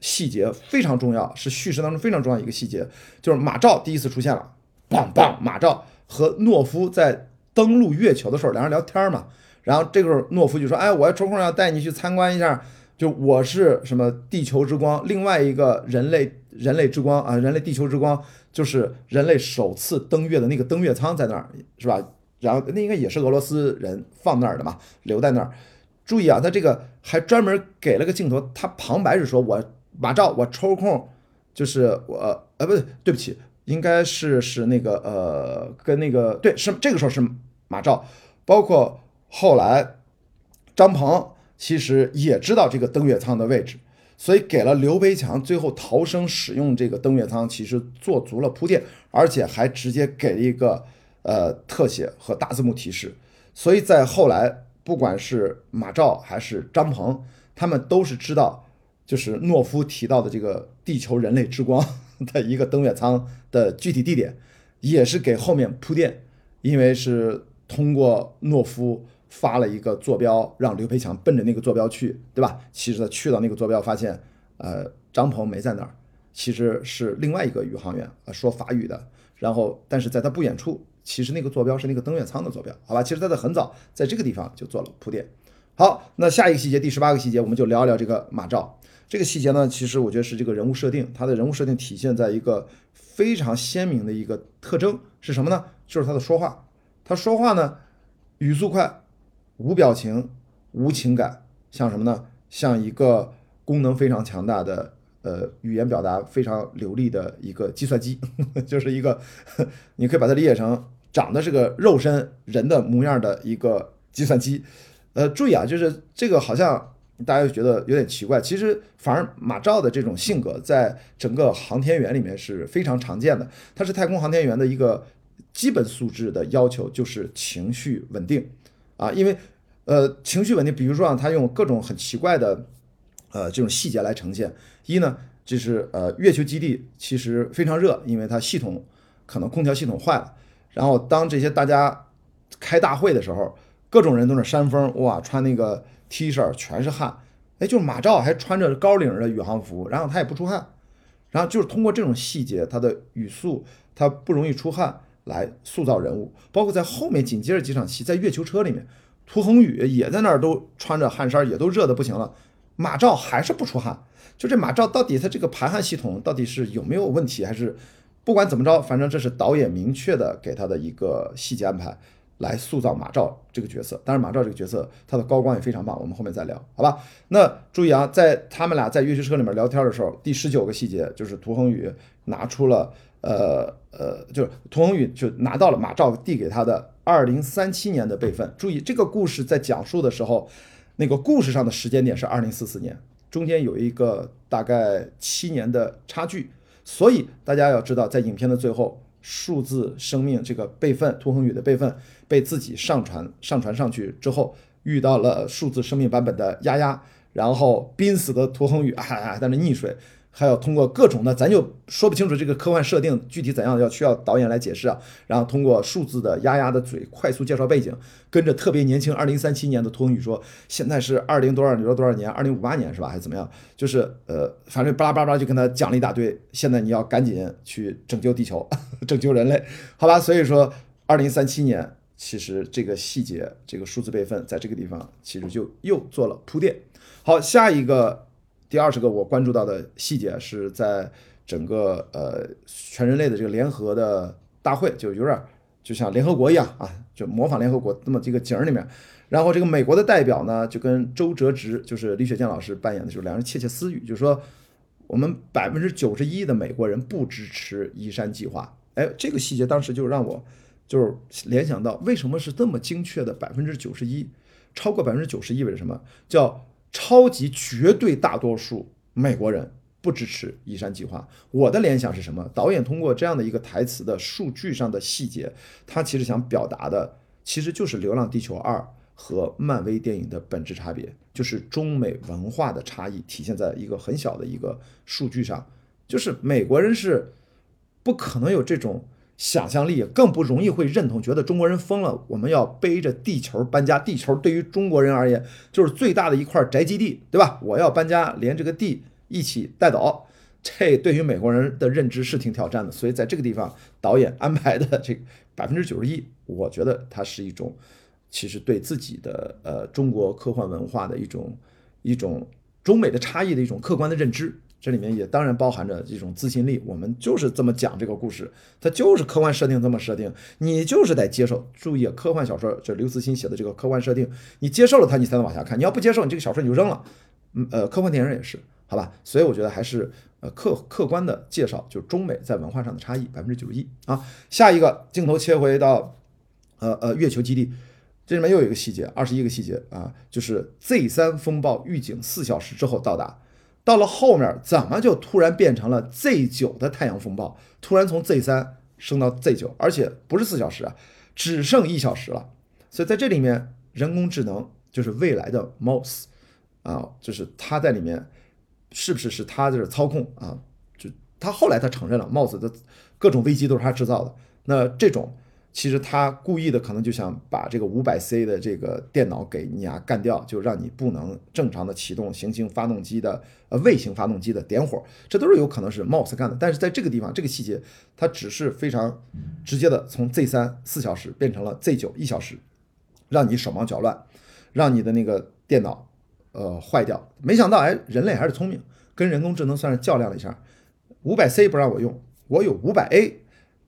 细节非常重要，是叙事当中非常重要一个细节，就是马照第一次出现了，棒棒，马照和诺夫在登陆月球的时候，两人聊天嘛，然后这个时候诺夫就说：“哎，我要抽空要带你去参观一下，就我是什么地球之光，另外一个人类人类之光啊，人类地球之光，就是人类首次登月的那个登月舱在那儿，是吧？然后那应该也是俄罗斯人放那儿的嘛，留在那儿。注意啊，他这个还专门给了个镜头，他旁白是说：“我马照，我抽空就是我呃，不对，对不起，应该是是那个呃，跟那个对，是这个时候是马照，包括后来张鹏其实也知道这个登月舱的位置，所以给了刘培强最后逃生使用这个登月舱，其实做足了铺垫，而且还直接给了一个呃特写和大字幕提示，所以在后来。不管是马照还是张鹏，他们都是知道，就是诺夫提到的这个地球人类之光 的一个登月舱的具体地点，也是给后面铺垫，因为是通过诺夫发了一个坐标，让刘培强奔着那个坐标去，对吧？其实他去到那个坐标，发现，呃，张鹏没在那儿，其实是另外一个宇航员，呃，说法语的，然后但是在他不远处。其实那个坐标是那个登月舱的坐标，好吧？其实它在很早，在这个地方就做了铺垫。好，那下一个细节，第十八个细节，我们就聊一聊这个马照。这个细节呢，其实我觉得是这个人物设定，他的人物设定体现在一个非常鲜明的一个特征是什么呢？就是他的说话。他说话呢，语速快，无表情，无情感，像什么呢？像一个功能非常强大的。呃，语言表达非常流利的一个计算机，就是一个，你可以把它理解成长得是个肉身人的模样的一个计算机。呃，注意啊，就是这个好像大家就觉得有点奇怪，其实反而马照的这种性格在整个航天员里面是非常常见的。他是太空航天员的一个基本素质的要求，就是情绪稳定啊，因为呃情绪稳定，比如说啊，他用各种很奇怪的。呃，这种细节来呈现。一呢，就是呃，月球基地其实非常热，因为它系统可能空调系统坏了。然后当这些大家开大会的时候，各种人都是扇风，哇，穿那个 T 恤全是汗。哎，就是马照还穿着高领的宇航服，然后他也不出汗。然后就是通过这种细节，他的语速，他不容易出汗，来塑造人物。包括在后面紧接着几场戏，在月球车里面，涂恒宇也在那儿都穿着汗衫，也都热的不行了。马照还是不出汗，就这马照到底他这个排汗系统到底是有没有问题，还是不管怎么着，反正这是导演明确的给他的一个细节安排，来塑造马照这个角色。当然，马照这个角色他的高光也非常棒，我们后面再聊，好吧？那注意啊，在他们俩在月球车里面聊天的时候，第十九个细节就是涂恒宇拿出了呃呃，就是涂恒宇就拿到了马照递给他的二零三七年的备份。注意这个故事在讲述的时候。那个故事上的时间点是二零四四年，中间有一个大概七年的差距，所以大家要知道，在影片的最后，数字生命这个备份，涂恒宇的备份被自己上传上传上去之后，遇到了数字生命版本的丫丫，然后濒死的涂恒宇啊在那溺水。还要通过各种的，咱就说不清楚这个科幻设定具体怎样，要需要导演来解释啊。然后通过数字的丫丫的嘴快速介绍背景，跟着特别年轻二零三七年的涂恒宇说，现在是二零多少多多少年，二零五八年是吧，还是怎么样？就是呃，反正巴拉巴拉就跟他讲了一大堆。现在你要赶紧去拯救地球，拯救人类，好吧？所以说二零三七年，其实这个细节，这个数字备份在这个地方其实就又做了铺垫。好，下一个。第二十个我关注到的细节是在整个呃全人类的这个联合的大会，就有点就像联合国一样啊，就模仿联合国那么这个景儿里面。然后这个美国的代表呢，就跟周哲直，就是李雪健老师扮演的，就是两人窃窃私语，就是说我们百分之九十一的美国人不支持移山计划。哎，这个细节当时就让我就是联想到，为什么是这么精确的百分之九十一？超过百分之九十意味着什么？叫超级绝对大多数美国人不支持移山计划。我的联想是什么？导演通过这样的一个台词的数据上的细节，他其实想表达的其实就是《流浪地球二》和漫威电影的本质差别，就是中美文化的差异体现在一个很小的一个数据上，就是美国人是不可能有这种。想象力更不容易会认同，觉得中国人疯了。我们要背着地球搬家，地球对于中国人而言就是最大的一块宅基地，对吧？我要搬家，连这个地一起带走，这对于美国人的认知是挺挑战的。所以在这个地方，导演安排的这百分之九十一，我觉得它是一种其实对自己的呃中国科幻文化的一种一种中美的差异的一种客观的认知。这里面也当然包含着一种自信力。我们就是这么讲这个故事，它就是科幻设定这么设定，你就是得接受。注意，科幻小说这刘慈欣写的这个科幻设定，你接受了它，你才能往下看。你要不接受，你这个小说你就扔了。嗯，呃，科幻电影也是，好吧？所以我觉得还是呃客客观的介绍，就是中美在文化上的差异，百分之九十一啊。下一个镜头切回到呃呃月球基地。这里面又有一个细节，二十一个细节啊，就是 Z 三风暴预警四小时之后到达，到了后面怎么就突然变成了 Z 九的太阳风暴？突然从 Z 三升到 Z 九，而且不是四小时啊，只剩一小时了。所以在这里面，人工智能就是未来的 Mouse 啊，就是他在里面是不是是他就是操控啊？就他后来他承认了，Mouse 的各种危机都是他制造的。那这种。其实他故意的，可能就想把这个五百 C 的这个电脑给你啊干掉，就让你不能正常的启动行星发动机的呃卫星发动机的点火，这都是有可能是 Mouse 干的。但是在这个地方，这个细节，它只是非常直接的从 Z 三四小时变成了 Z 九一小时，让你手忙脚乱，让你的那个电脑呃坏掉。没想到哎，人类还是聪明，跟人工智能算是较量了一下，五百 C 不让我用，我有五百 A。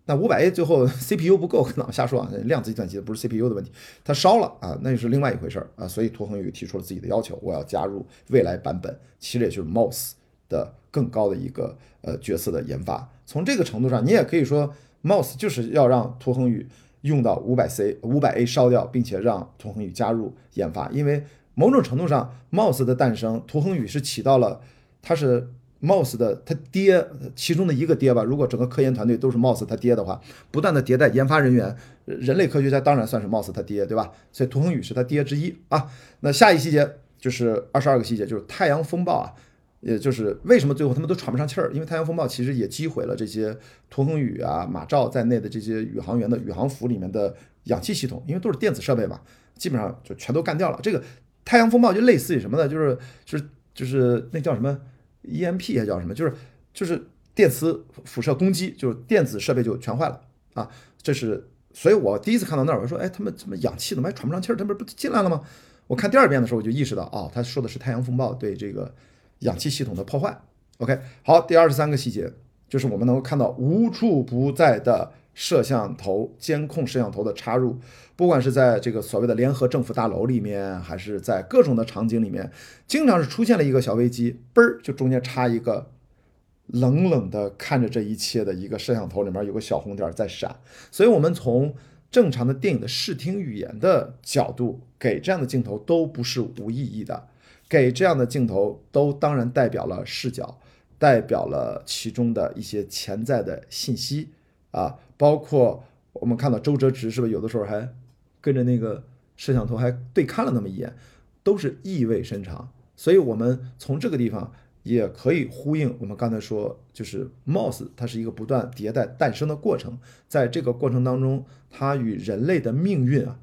那五百 A 最后 CPU 不够，跟我瞎说啊！量子计算机不是 CPU 的问题，它烧了啊，那就是另外一回事儿啊。所以涂恒宇提出了自己的要求，我要加入未来版本，其实也就是 Mouse 的更高的一个呃角色的研发。从这个程度上，你也可以说 Mouse 就是要让涂恒宇用到五百 C、五百 A 烧掉，并且让涂恒宇加入研发，因为某种程度上，Mouse 的诞生，涂恒宇是起到了，他是。Mouse 的他爹其中的一个爹吧，如果整个科研团队都是 Mouse 他爹的话，不断的迭代研发人员，人类科学家当然算是 Mouse 他爹，对吧？所以涂恒宇是他爹之一啊。那下一细节就是二十二个细节，就是太阳风暴啊，也就是为什么最后他们都喘不上气儿，因为太阳风暴其实也击毁了这些涂恒宇啊、马兆在内的这些宇航员的宇航服里面的氧气系统，因为都是电子设备嘛，基本上就全都干掉了。这个太阳风暴就类似于什么呢？就是就是就是那叫什么？EMP 还叫什么？就是就是电磁辐射攻击，就是电子设备就全坏了啊！这是，所以我第一次看到那儿，我说，哎，他们怎么氧气怎么还喘不上气儿？他们不进来了吗？我看第二遍的时候，我就意识到，哦，他说的是太阳风暴对这个氧气系统的破坏。OK，好，第二十三个细节就是我们能够看到无处不在的摄像头监控摄像头的插入。不管是在这个所谓的联合政府大楼里面，还是在各种的场景里面，经常是出现了一个小危机，嘣儿就中间插一个冷冷的看着这一切的一个摄像头，里面有个小红点在闪。所以，我们从正常的电影的视听语言的角度，给这样的镜头都不是无意义的，给这样的镜头都当然代表了视角，代表了其中的一些潜在的信息啊，包括我们看到周哲直是不是有的时候还。跟着那个摄像头还对看了那么一眼，都是意味深长。所以，我们从这个地方也可以呼应我们刚才说，就是 Mouse 它是一个不断迭代诞生的过程。在这个过程当中，它与人类的命运啊，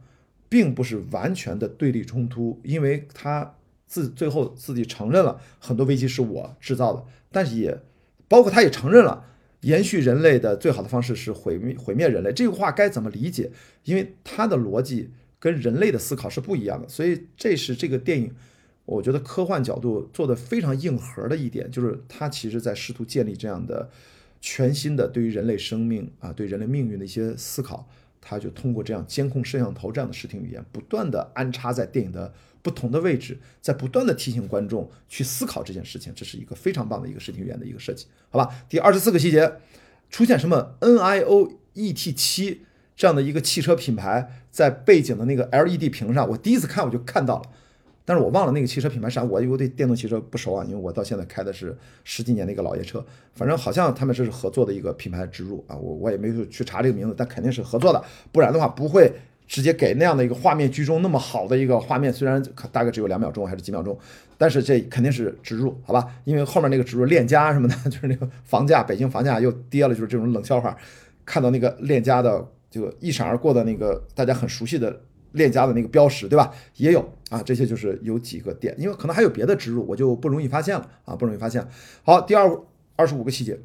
并不是完全的对立冲突，因为它自最后自己承认了很多危机是我制造的，但是也包括他也承认了。延续人类的最好的方式是毁灭毁灭人类，这个话该怎么理解？因为它的逻辑跟人类的思考是不一样的，所以这是这个电影，我觉得科幻角度做的非常硬核的一点，就是它其实在试图建立这样的全新的对于人类生命啊、对人类命运的一些思考，它就通过这样监控摄像头这样的视听语言，不断的安插在电影的。不同的位置，在不断的提醒观众去思考这件事情，这是一个非常棒的一个视听语言的一个设计，好吧？第二十四个细节，出现什么 NIO ET 七这样的一个汽车品牌，在背景的那个 LED 屏上，我第一次看我就看到了，但是我忘了那个汽车品牌啥，我我对电动汽车不熟啊，因为我到现在开的是十几年的一个老爷车，反正好像他们这是合作的一个品牌植入啊，我我也没有去查这个名字，但肯定是合作的，不然的话不会。直接给那样的一个画面居中那么好的一个画面，虽然可大概只有两秒钟还是几秒钟，但是这肯定是植入，好吧？因为后面那个植入链家什么的，就是那个房价，北京房价又跌了，就是这种冷笑话。看到那个链家的就一闪而过的那个大家很熟悉的链家的那个标识，对吧？也有啊，这些就是有几个点，因为可能还有别的植入，我就不容易发现了啊，不容易发现。好，第二二十五个细节，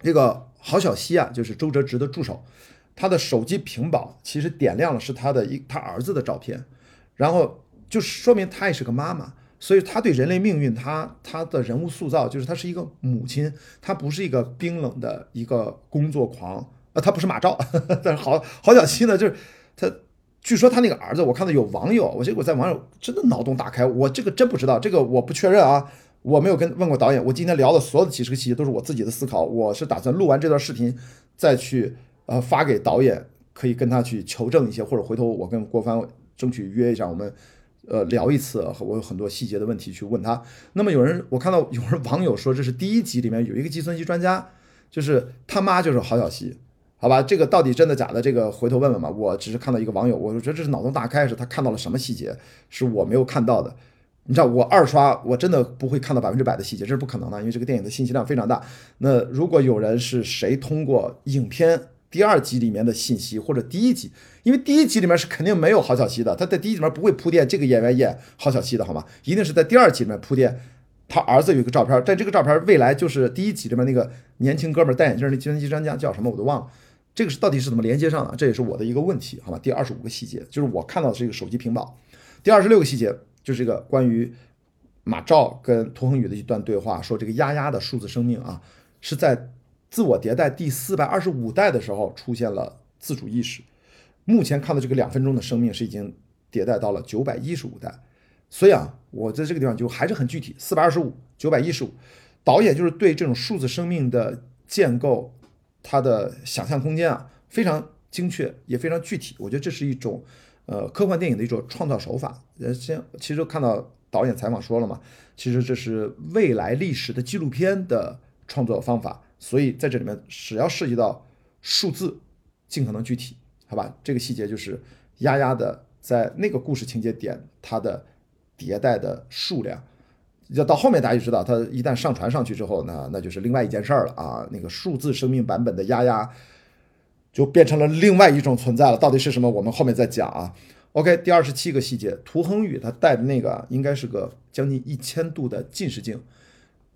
这个郝小西啊，就是周哲直的助手。他的手机屏保其实点亮了是他的一他儿子的照片，然后就说明他也是个妈妈，所以他对人类命运，他他的人物塑造就是他是一个母亲，他不是一个冰冷的一个工作狂啊，他不是马照，但是郝郝小西呢，就是他，据说他那个儿子，我看到有网友，我结果在网友真的脑洞大开，我这个真不知道，这个我不确认啊，我没有跟问过导演，我今天聊的所有的几十个细节都是我自己的思考，我是打算录完这段视频再去呃发给导演，可以跟他去求证一些，或者回头我跟郭帆争取约一下我们。呃，聊一次，我有很多细节的问题去问他。那么有人，我看到有人网友说，这是第一集里面有一个计算机专家，就是他妈就是郝小西，好吧？这个到底真的假的？这个回头问问吧。我只是看到一个网友，我觉得这是脑洞大开，是他看到了什么细节是我没有看到的。你知道，我二刷我真的不会看到百分之百的细节，这是不可能的，因为这个电影的信息量非常大。那如果有人是谁通过影片？第二集里面的信息，或者第一集，因为第一集里面是肯定没有郝小西的，他在第一集里面不会铺垫这个演员演郝小西的，好吗？一定是在第二集里面铺垫，他儿子有一个照片，但这个照片未来就是第一集里面那个年轻哥们戴眼镜那计算机专家叫什么我都忘了，这个是到底是怎么连接上的？这也是我的一个问题，好吗？第二十五个细节就是我看到的是一个手机屏保，第二十六个细节就是这个关于马照跟涂恒宇的一段对话，说这个丫丫的数字生命啊是在。自我迭代第四百二十五代的时候出现了自主意识，目前看到这个两分钟的生命是已经迭代到了九百一十五代，所以啊，我在这个地方就还是很具体，四百二十五、九百一十五，导演就是对这种数字生命的建构，它的想象空间啊非常精确，也非常具体。我觉得这是一种呃科幻电影的一种创造手法。呃，先其实看到导演采访说了嘛，其实这是未来历史的纪录片的创作方法。所以在这里面，只要涉及到数字，尽可能具体，好吧？这个细节就是丫丫的在那个故事情节点，它的迭代的数量，要到后面大家就知道，它一旦上传上去之后，那那就是另外一件事儿了啊。那个数字生命版本的丫丫就变成了另外一种存在了，到底是什么？我们后面再讲啊。OK，第二十七个细节，涂恒宇他戴的那个应该是个将近一千度的近视镜。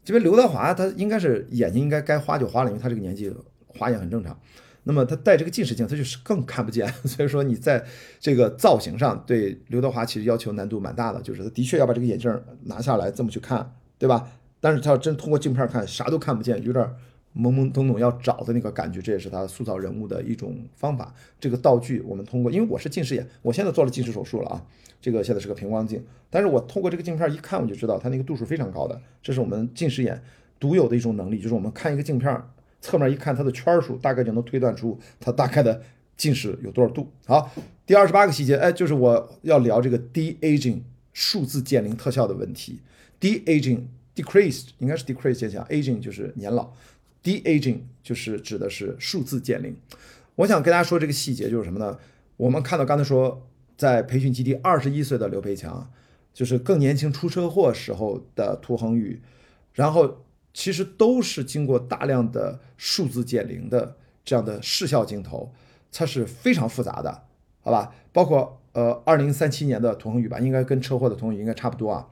这边刘德华他应该是眼睛应该该花就花了，因为他这个年纪花眼很正常。那么他戴这个近视镜，他就是更看不见。所以说你在这个造型上对刘德华其实要求难度蛮大的，就是他的确要把这个眼镜拿下来这么去看，对吧？但是他要真通过镜片看，啥都看不见，有点懵懵懂懂要找的那个感觉，这也是他塑造人物的一种方法。这个道具我们通过，因为我是近视眼，我现在做了近视手术了啊。这个现在是个平光镜，但是我通过这个镜片一看，我就知道它那个度数非常高的，这是我们近视眼独有的一种能力，就是我们看一个镜片，侧面一看它的圈数，大概就能推断出它大概的近视有多少度。好，第二十八个细节，哎，就是我要聊这个 de aging 数字减龄特效的问题。de aging decrease 应该是 decrease 现象，aging 就是年老，de aging 就是指的是数字减龄。我想跟大家说这个细节就是什么呢？我们看到刚才说。在培训基地，二十一岁的刘培强，就是更年轻出车祸时候的涂恒宇，然后其实都是经过大量的数字减龄的这样的视效镜头，它是非常复杂的，好吧？包括呃，二零三七年的涂恒宇吧，应该跟车祸的涂恒宇应该差不多啊，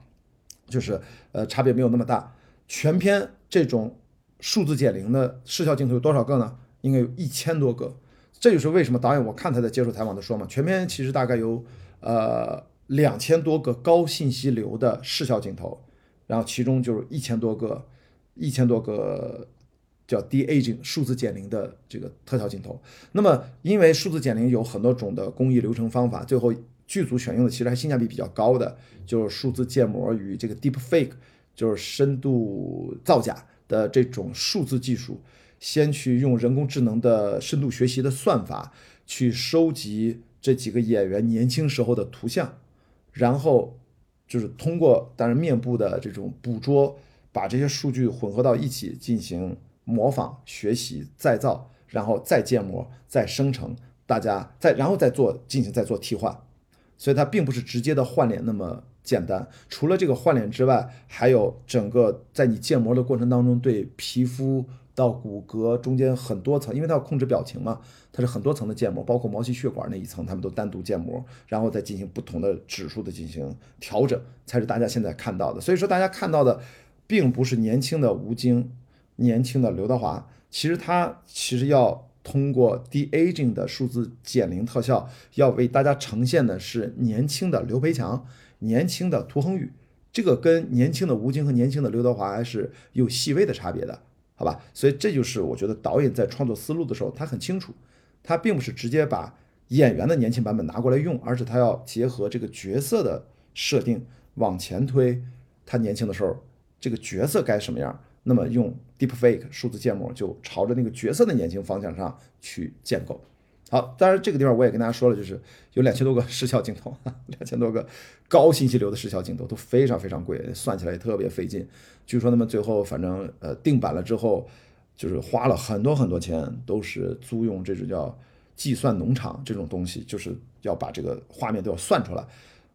就是呃差别没有那么大。全片这种数字减龄的视效镜头有多少个呢？应该有一千多个。这就是为什么导演我看他在接受采访的说嘛，全片其实大概有呃两千多个高信息流的视效镜头，然后其中就是一千多个一千多个叫 D aging 数字减龄的这个特效镜头。那么因为数字减龄有很多种的工艺流程方法，最后剧组选用的其实还性价比比较高的，就是数字建模与这个 deep fake，就是深度造假的这种数字技术。先去用人工智能的深度学习的算法去收集这几个演员年轻时候的图像，然后就是通过当然面部的这种捕捉，把这些数据混合到一起进行模仿、学习、再造，然后再建模、再生成，大家再然后再做进行再做替换，所以它并不是直接的换脸那么简单。除了这个换脸之外，还有整个在你建模的过程当中对皮肤。到骨骼中间很多层，因为它要控制表情嘛，它是很多层的建模，包括毛细血管那一层，他们都单独建模，然后再进行不同的指数的进行调整，才是大家现在看到的。所以说，大家看到的并不是年轻的吴京，年轻的刘德华，其实他其实要通过 D aging 的数字减龄特效，要为大家呈现的是年轻的刘培强，年轻的涂恒宇。这个跟年轻的吴京和年轻的刘德华还是有细微的差别的，好吧？所以这就是我觉得导演在创作思路的时候，他很清楚，他并不是直接把演员的年轻版本拿过来用，而是他要结合这个角色的设定往前推，他年轻的时候这个角色该什么样，那么用 Deepfake 数字建模就朝着那个角色的年轻方向上去建构。好，当然这个地方我也跟大家说了，就是有两千多个视效镜头，两千多个高信息流的视效镜头都非常非常贵，算起来也特别费劲。据说他们最后反正呃定版了之后，就是花了很多很多钱，都是租用这种叫计算农场这种东西，就是要把这个画面都要算出来。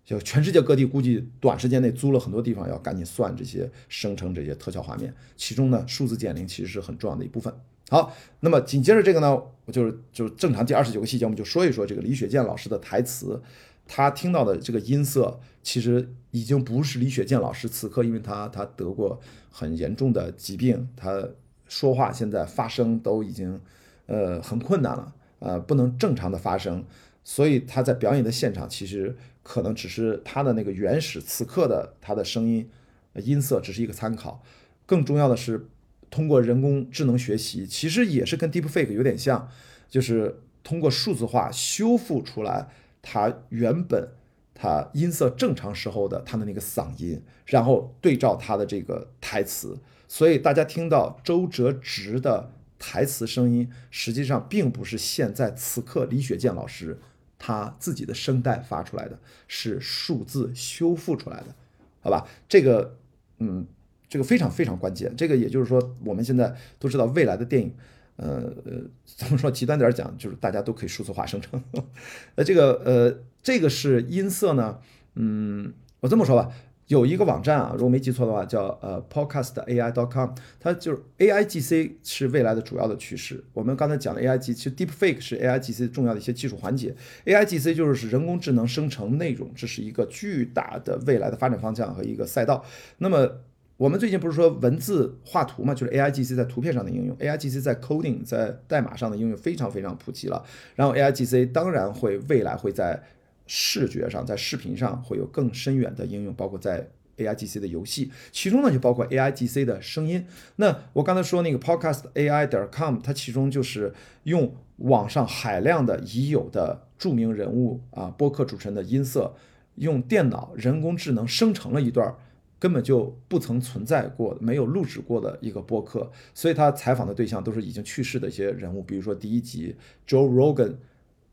就全世界各地估计短时间内租了很多地方，要赶紧算这些生成这些特效画面。其中呢，数字减龄其实是很重要的一部分。好，那么紧接着这个呢，我就是就是正常第二十九个细节，我们就说一说这个李雪健老师的台词，他听到的这个音色，其实已经不是李雪健老师此刻，因为他他得过很严重的疾病，他说话现在发声都已经呃很困难了，呃不能正常的发声，所以他在表演的现场，其实可能只是他的那个原始此刻的他的声音音色只是一个参考，更重要的是。通过人工智能学习，其实也是跟 Deepfake 有点像，就是通过数字化修复出来它原本它音色正常时候的它的那个嗓音，然后对照它的这个台词，所以大家听到周哲直的台词声音，实际上并不是现在此刻李雪健老师他自己的声带发出来的，是数字修复出来的，好吧？这个，嗯。这个非常非常关键，这个也就是说，我们现在都知道未来的电影，呃呃，怎么说极端点讲，就是大家都可以数字化生成。呃，这个呃，这个是音色呢，嗯，我这么说吧，有一个网站啊，如果没记错的话，叫呃 podcast ai dot com 它就是 AIGC 是未来的主要的趋势。我们刚才讲的 AIG，其实 Deepfake 是 AIGC 重要的一些技术环节。AIGC 就是人工智能生成内容，这是一个巨大的未来的发展方向和一个赛道。那么我们最近不是说文字画图嘛，就是 A I G C 在图片上的应用，A I G C 在 coding 在代码上的应用非常非常普及了。然后 A I G C 当然会未来会在视觉上，在视频上会有更深远的应用，包括在 A I G C 的游戏，其中呢就包括 A I G C 的声音。那我刚才说那个 podcast A I 点 com，它其中就是用网上海量的已有的著名人物啊播客主持人的音色，用电脑人工智能生成了一段。根本就不曾存在过、没有录制过的一个播客，所以他采访的对象都是已经去世的一些人物，比如说第一集 Joe Rogan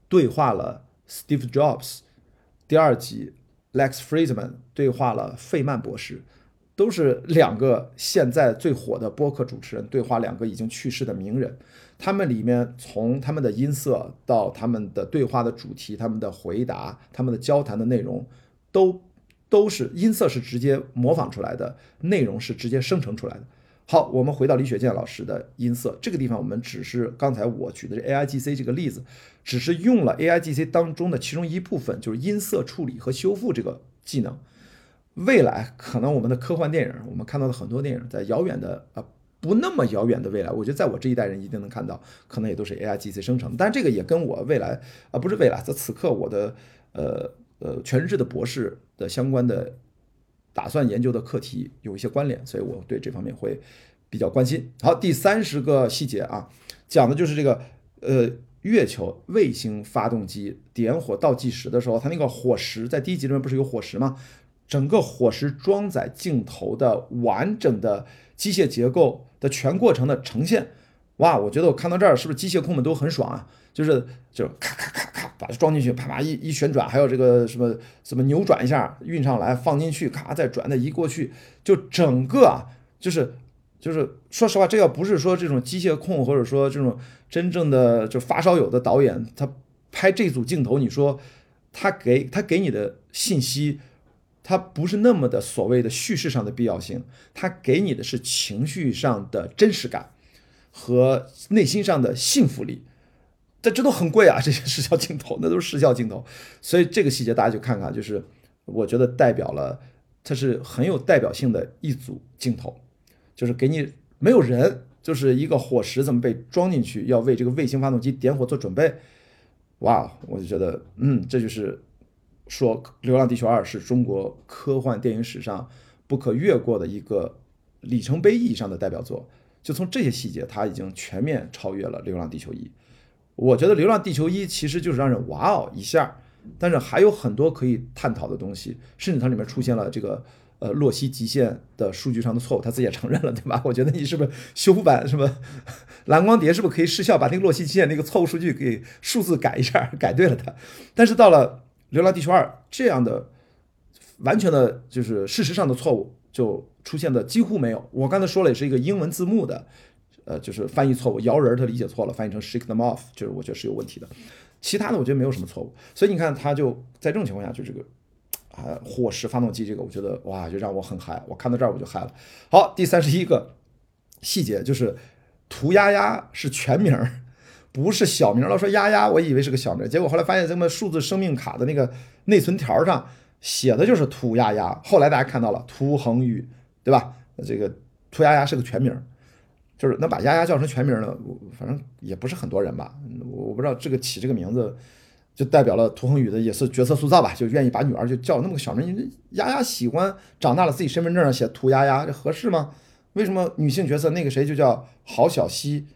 对话了 Steve Jobs，第二集 Lex Friedman 对话了费曼博士，都是两个现在最火的播客主持人对话两个已经去世的名人，他们里面从他们的音色到他们的对话的主题、他们的回答、他们的交谈的内容都。都是音色是直接模仿出来的，内容是直接生成出来的。好，我们回到李雪健老师的音色这个地方，我们只是刚才我举的 A I G C 这个例子，只是用了 A I G C 当中的其中一部分，就是音色处理和修复这个技能。未来可能我们的科幻电影，我们看到的很多电影，在遥远的啊不那么遥远的未来，我觉得在我这一代人一定能看到，可能也都是 A I G C 生成。但这个也跟我未来啊不是未来，在此刻我的呃。呃，全日制的博士的相关的打算研究的课题有一些关联，所以我对这方面会比较关心。好，第三十个细节啊，讲的就是这个呃，月球卫星发动机点火倒计时的时候，它那个火石在第一集里面不是有火石吗？整个火石装载镜头的完整的机械结构的全过程的呈现，哇，我觉得我看到这儿是不是机械控们都很爽啊？就是就咔咔咔把它装进去，啪啪一一旋转，还有这个什么什么扭转一下运上来，放进去，咔再转再移过去，就整个啊，就是就是说实话，这要不是说这种机械控或者说这种真正的就发烧友的导演，他拍这组镜头，你说他给他给你的信息，他不是那么的所谓的叙事上的必要性，他给你的是情绪上的真实感和内心上的幸福力。这这都很贵啊，这些视效镜头那都是视效镜头，所以这个细节大家就看看，就是我觉得代表了它是很有代表性的一组镜头，就是给你没有人，就是一个火石怎么被装进去，要为这个卫星发动机点火做准备，哇，我就觉得嗯，这就是说《流浪地球二》是中国科幻电影史上不可越过的一个里程碑意义上的代表作。就从这些细节，它已经全面超越了《流浪地球一》。我觉得《流浪地球一》其实就是让人哇哦一下，但是还有很多可以探讨的东西，甚至它里面出现了这个呃洛希极限的数据上的错误，他自己也承认了，对吧？我觉得你是不是修复版什么蓝光碟是不是可以失效，把那个洛希极限那个错误数据给数字改一下，改对了它？但是到了《流浪地球二》这样的完全的就是事实上的错误就。出现的几乎没有。我刚才说了，也是一个英文字幕的，呃，就是翻译错误，摇人他理解错了，翻译成 shake them off，就是我觉得是有问题的。其他的我觉得没有什么错误。所以你看，他就在这种情况下，就这个啊，火石发动机这个，我觉得哇，就让我很嗨。我看到这儿我就嗨了。好，第三十一个细节就是涂鸦鸦是全名，不是小名了。说丫丫，我以为是个小名，结果后来发现这么数字生命卡的那个内存条上写的就是涂鸦鸦。后来大家看到了涂恒宇。对吧？这个涂丫丫是个全名，就是能把丫丫叫成全名的，反正也不是很多人吧。我不知道这个起这个名字，就代表了涂恒宇的也是角色塑造吧，就愿意把女儿就叫那么个小名。丫丫喜欢长大了自己身份证上写涂丫丫，这合适吗？为什么女性角色那个谁就叫郝小西？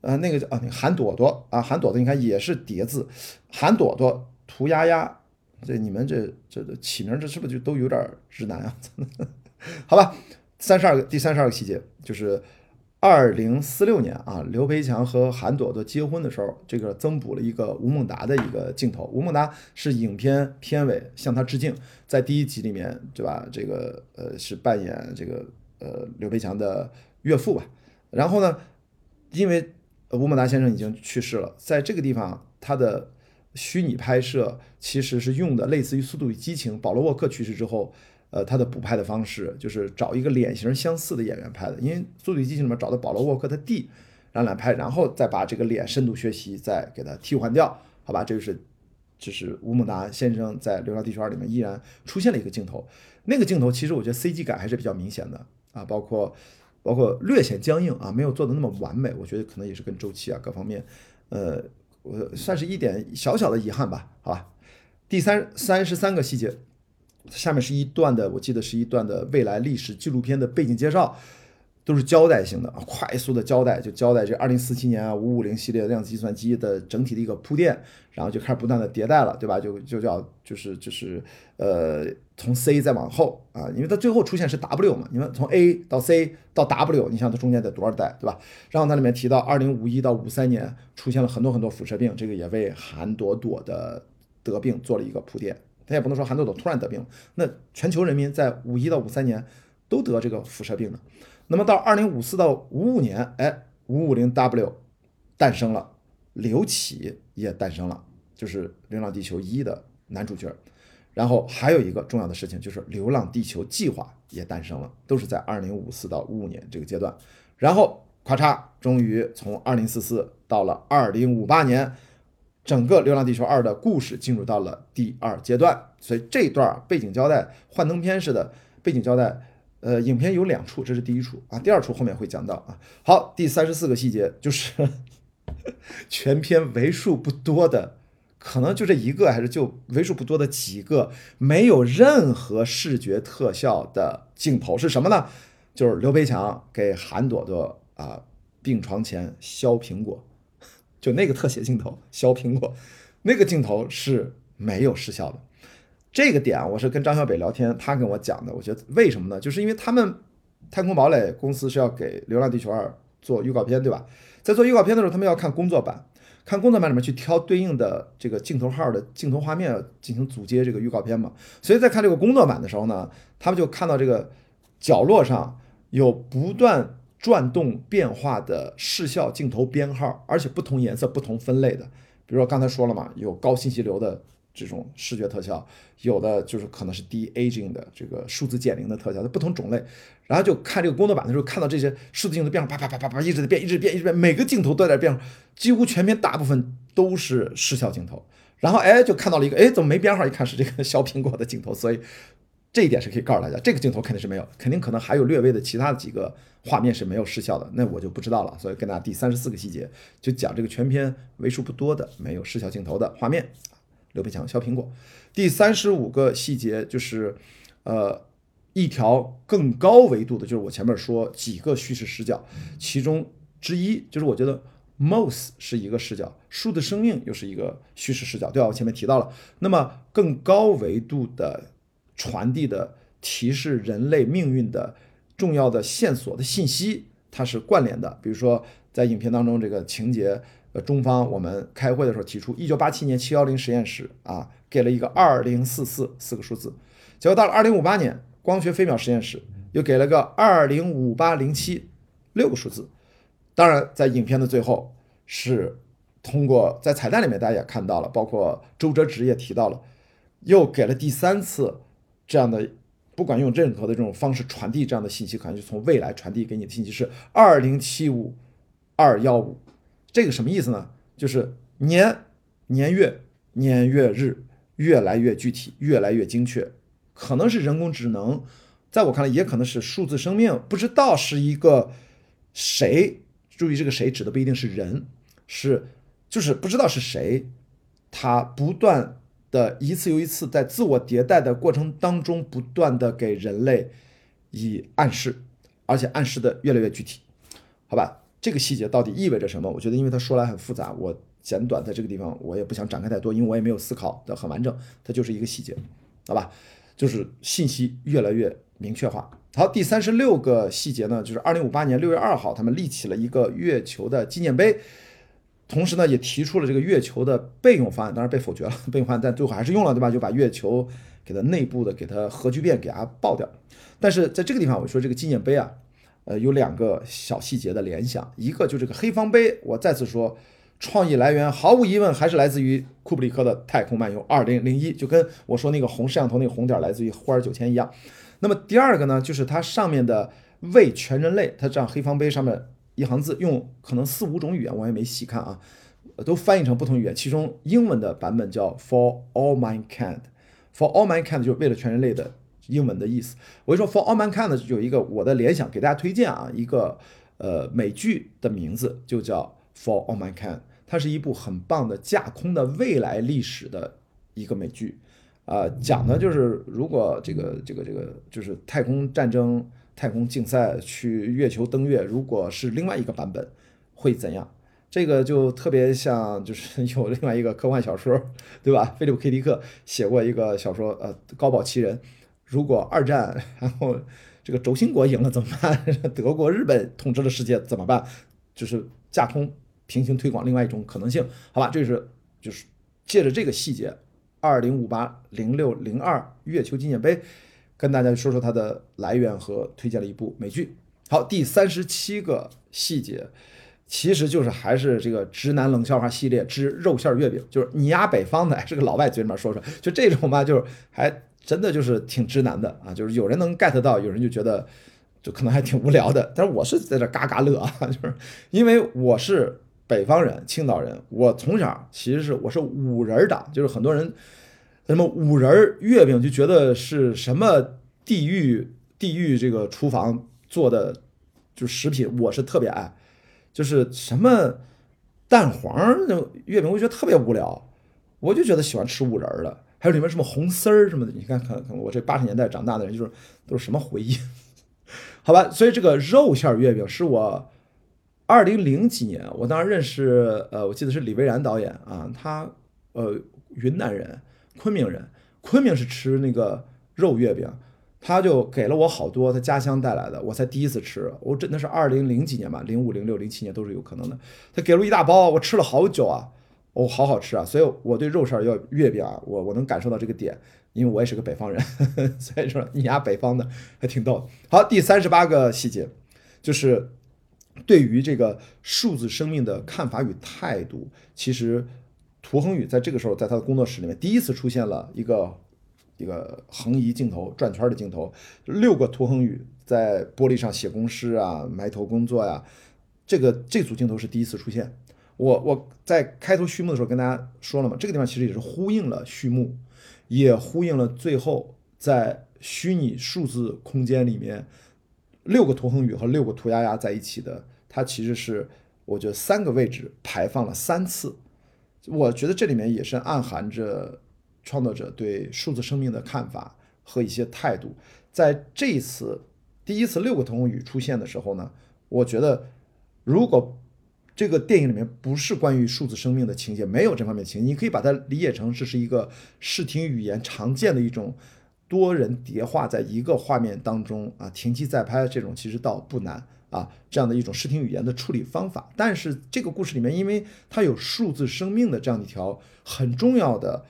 呃，那个叫啊，那个韩朵朵啊，韩朵朵，你看也是叠字，韩朵朵涂丫丫，这你们这这起名这是不是就都有点直男啊？好吧。三十二个，第三十二个细节就是二零四六年啊，刘培强和韩朵朵结婚的时候，这个增补了一个吴孟达的一个镜头。吴孟达是影片片尾向他致敬，在第一集里面，对吧？这个呃是扮演这个呃刘培强的岳父吧。然后呢，因为吴孟达先生已经去世了，在这个地方他的虚拟拍摄其实是用的类似于《速度与激情》，保罗沃克去世之后。呃，他的补拍的方式就是找一个脸型相似的演员拍的，因为《速度与激情》里面找的保罗沃克他弟，然后来拍，然后再把这个脸深度学习，再给他替换掉，好吧？这就是，就是吴孟达先生在《流浪地球二》里面依然出现了一个镜头，那个镜头其实我觉得 CG 感还是比较明显的啊，包括包括略显僵硬啊，没有做的那么完美，我觉得可能也是跟周期啊各方面，呃，我算是一点小小的遗憾吧，好吧？第三三十三个细节。下面是一段的，我记得是一段的未来历史纪录片的背景介绍，都是交代性的啊，快速的交代，就交代这二零四七年啊五五零系列量子计算机的整体的一个铺垫，然后就开始不断的迭代了，对吧？就就叫就是就是呃从 C 再往后啊，因为它最后出现是 W 嘛，你们从 A 到 C 到 W，你想它中间得多少代，对吧？然后它里面提到二零五一到五三年出现了很多很多辐射病，这个也为韩朵朵的得病做了一个铺垫。他也不能说韩朵朵突然得病了，那全球人民在五一到五三年都得这个辐射病了。那么到二零五四到五五年，哎，五五零 W 诞生了，刘启也诞生了，就是《流浪地球一》的男主角。然后还有一个重要的事情，就是《流浪地球计划》也诞生了，都是在二零五四到五五年这个阶段。然后咔嚓，终于从二零四四到了二零五八年。整个《流浪地球二》的故事进入到了第二阶段，所以这段背景交代幻灯片式的背景交代，呃，影片有两处，这是第一处啊，第二处后面会讲到啊。好，第三十四个细节就是 全片为数不多的，可能就这一个，还是就为数不多的几个没有任何视觉特效的镜头是什么呢？就是刘培强给韩朵朵啊病床前削苹果。就那个特写镜头削苹果，那个镜头是没有失效的。这个点我是跟张小北聊天，他跟我讲的。我觉得为什么呢？就是因为他们太空堡垒公司是要给《流浪地球二》做预告片，对吧？在做预告片的时候，他们要看工作版，看工作版里面去挑对应的这个镜头号的镜头画面进行组接这个预告片嘛。所以在看这个工作版的时候呢，他们就看到这个角落上有不断。转动变化的视效镜头编号，而且不同颜色、不同分类的。比如说刚才说了嘛，有高信息流的这种视觉特效，有的就是可能是低 aging 的这个数字减龄的特效，它不同种类。然后就看这个工作板的时候，看到这些数字镜头变化，啪啪啪啪啪一直在变，一直变，一直变，每个镜头都在变，几乎全片大部分都是视效镜头。然后哎，就看到了一个，哎，怎么没编号？一看是这个 削苹果的镜头，所以。这一点是可以告诉大家，这个镜头肯定是没有，肯定可能还有略微的其他的几个画面是没有失效的，那我就不知道了。所以跟大家第三十四个细节就讲这个全片为数不多的没有失效镜头的画面。刘培强削苹果。第三十五个细节就是，呃，一条更高维度的，就是我前面说几个叙事视角，其中之一就是我觉得 MOS 是一个视角，树的生命又是一个叙事视角，对吧？我前面提到了，那么更高维度的传递的提示人类命运的重要的线索的信息，它是关联的。比如说在影片当中这个情节，呃，中方我们开会的时候提出，一九八七年七幺零实验室啊给了一个二零四四四个数字，结果到了二零五八年。光学飞秒实验室又给了个二零五八零七六个数字，当然在影片的最后是通过在彩蛋里面大家也看到了，包括周哲直也提到了，又给了第三次这样的，不管用任何的这种方式传递这样的信息，可能就从未来传递给你的信息是二零七五二幺五，这个什么意思呢？就是年年月年月日越来越具体，越来越精确。可能是人工智能，在我看来，也可能是数字生命，不知道是一个谁。注意，这个谁指的不一定是人，是就是不知道是谁，他不断的一次又一次在自我迭代的过程当中，不断的给人类以暗示，而且暗示的越来越具体。好吧，这个细节到底意味着什么？我觉得，因为他说来很复杂，我简短在这个地方，我也不想展开太多，因为我也没有思考的很完整，它就是一个细节，好吧？就是信息越来越明确化。好，第三十六个细节呢，就是二零五八年六月二号，他们立起了一个月球的纪念碑，同时呢，也提出了这个月球的备用方案，当然被否决了。备用方案，但最后还是用了，对吧？就把月球给它内部的给它核聚变给它爆掉。但是在这个地方，我说这个纪念碑啊，呃，有两个小细节的联想，一个就这个黑方碑，我再次说。创意来源毫无疑问还是来自于库布里克的《太空漫游2001》，就跟我说那个红摄像头那个红点来自于《霍尔九千》一样。那么第二个呢，就是它上面的“为全人类”，它这样黑方碑上面一行字，用可能四五种语言，我也没细看啊，都翻译成不同语言。其中英文的版本叫 “For all mankind”，“For all mankind” 就是为了全人类的英文的意思。我一说 “For all mankind” 有一个我的联想，给大家推荐啊，一个呃美剧的名字就叫。For all mankind，它是一部很棒的架空的未来历史的一个美剧，啊，讲的就是如果这个这个这个就是太空战争、太空竞赛去月球登月，如果是另外一个版本会怎样？这个就特别像就是有另外一个科幻小说，对吧？菲利普 ·K· 迪克写过一个小说，呃，《高堡奇人》，如果二战然后这个轴心国赢了怎么办？德国、日本统治了世界怎么办？就是架空。平行推广另外一种可能性，好吧，这是就是借着这个细节，二零五八零六零二月球纪念碑，跟大家说说它的来源和推荐了一部美剧。好，第三十七个细节，其实就是还是这个直男冷笑话系列之肉馅月饼，就是你丫北方的，还是个老外嘴里面说说，就这种吧，就是还真的就是挺直男的啊，就是有人能 get 到，有人就觉得就可能还挺无聊的，但是我是在这嘎嘎乐啊，就是因为我是。北方人，青岛人，我从小其实是我是五仁党，就是很多人什么五仁月饼就觉得是什么地狱地狱这个厨房做的就食品，我是特别爱，就是什么蛋黄那月饼，我觉得特别无聊，我就觉得喜欢吃五仁的，还有里面什么红丝儿什么的，你看看看我这八十年代长大的人，就是都是什么回忆，好吧，所以这个肉馅月饼是我。二零零几年，我当时认识，呃，我记得是李维然导演啊，他，呃，云南人，昆明人，昆明是吃那个肉月饼，他就给了我好多他家乡带来的，我才第一次吃，我真的是二零零几年吧，零五、零六、零七年都是有可能的，他给了一大包，我吃了好久啊，哦，好好吃啊，所以我对肉馅要月饼啊，我我能感受到这个点，因为我也是个北方人，所以说你家北方的还挺逗。好，第三十八个细节就是。对于这个数字生命的看法与态度，其实涂恒宇在这个时候，在他的工作室里面第一次出现了一个一个横移镜头、转圈的镜头，六个涂恒宇在玻璃上写公诗啊、埋头工作呀，这个这组镜头是第一次出现。我我在开头序幕的时候跟大家说了嘛，这个地方其实也是呼应了序幕，也呼应了最后在虚拟数字空间里面。六个涂恒宇和六个涂鸦鸦在一起的，它其实是我觉得三个位置排放了三次，我觉得这里面也是暗含着创作者对数字生命的看法和一些态度。在这一次第一次六个同风语出现的时候呢，我觉得如果这个电影里面不是关于数字生命的情节，没有这方面情节，你可以把它理解成这是一个视听语言常见的一种多人叠画在一个画面当中啊，停机再拍这种其实倒不难啊，这样的一种视听语言的处理方法。但是这个故事里面，因为它有数字生命的这样一条很重要的、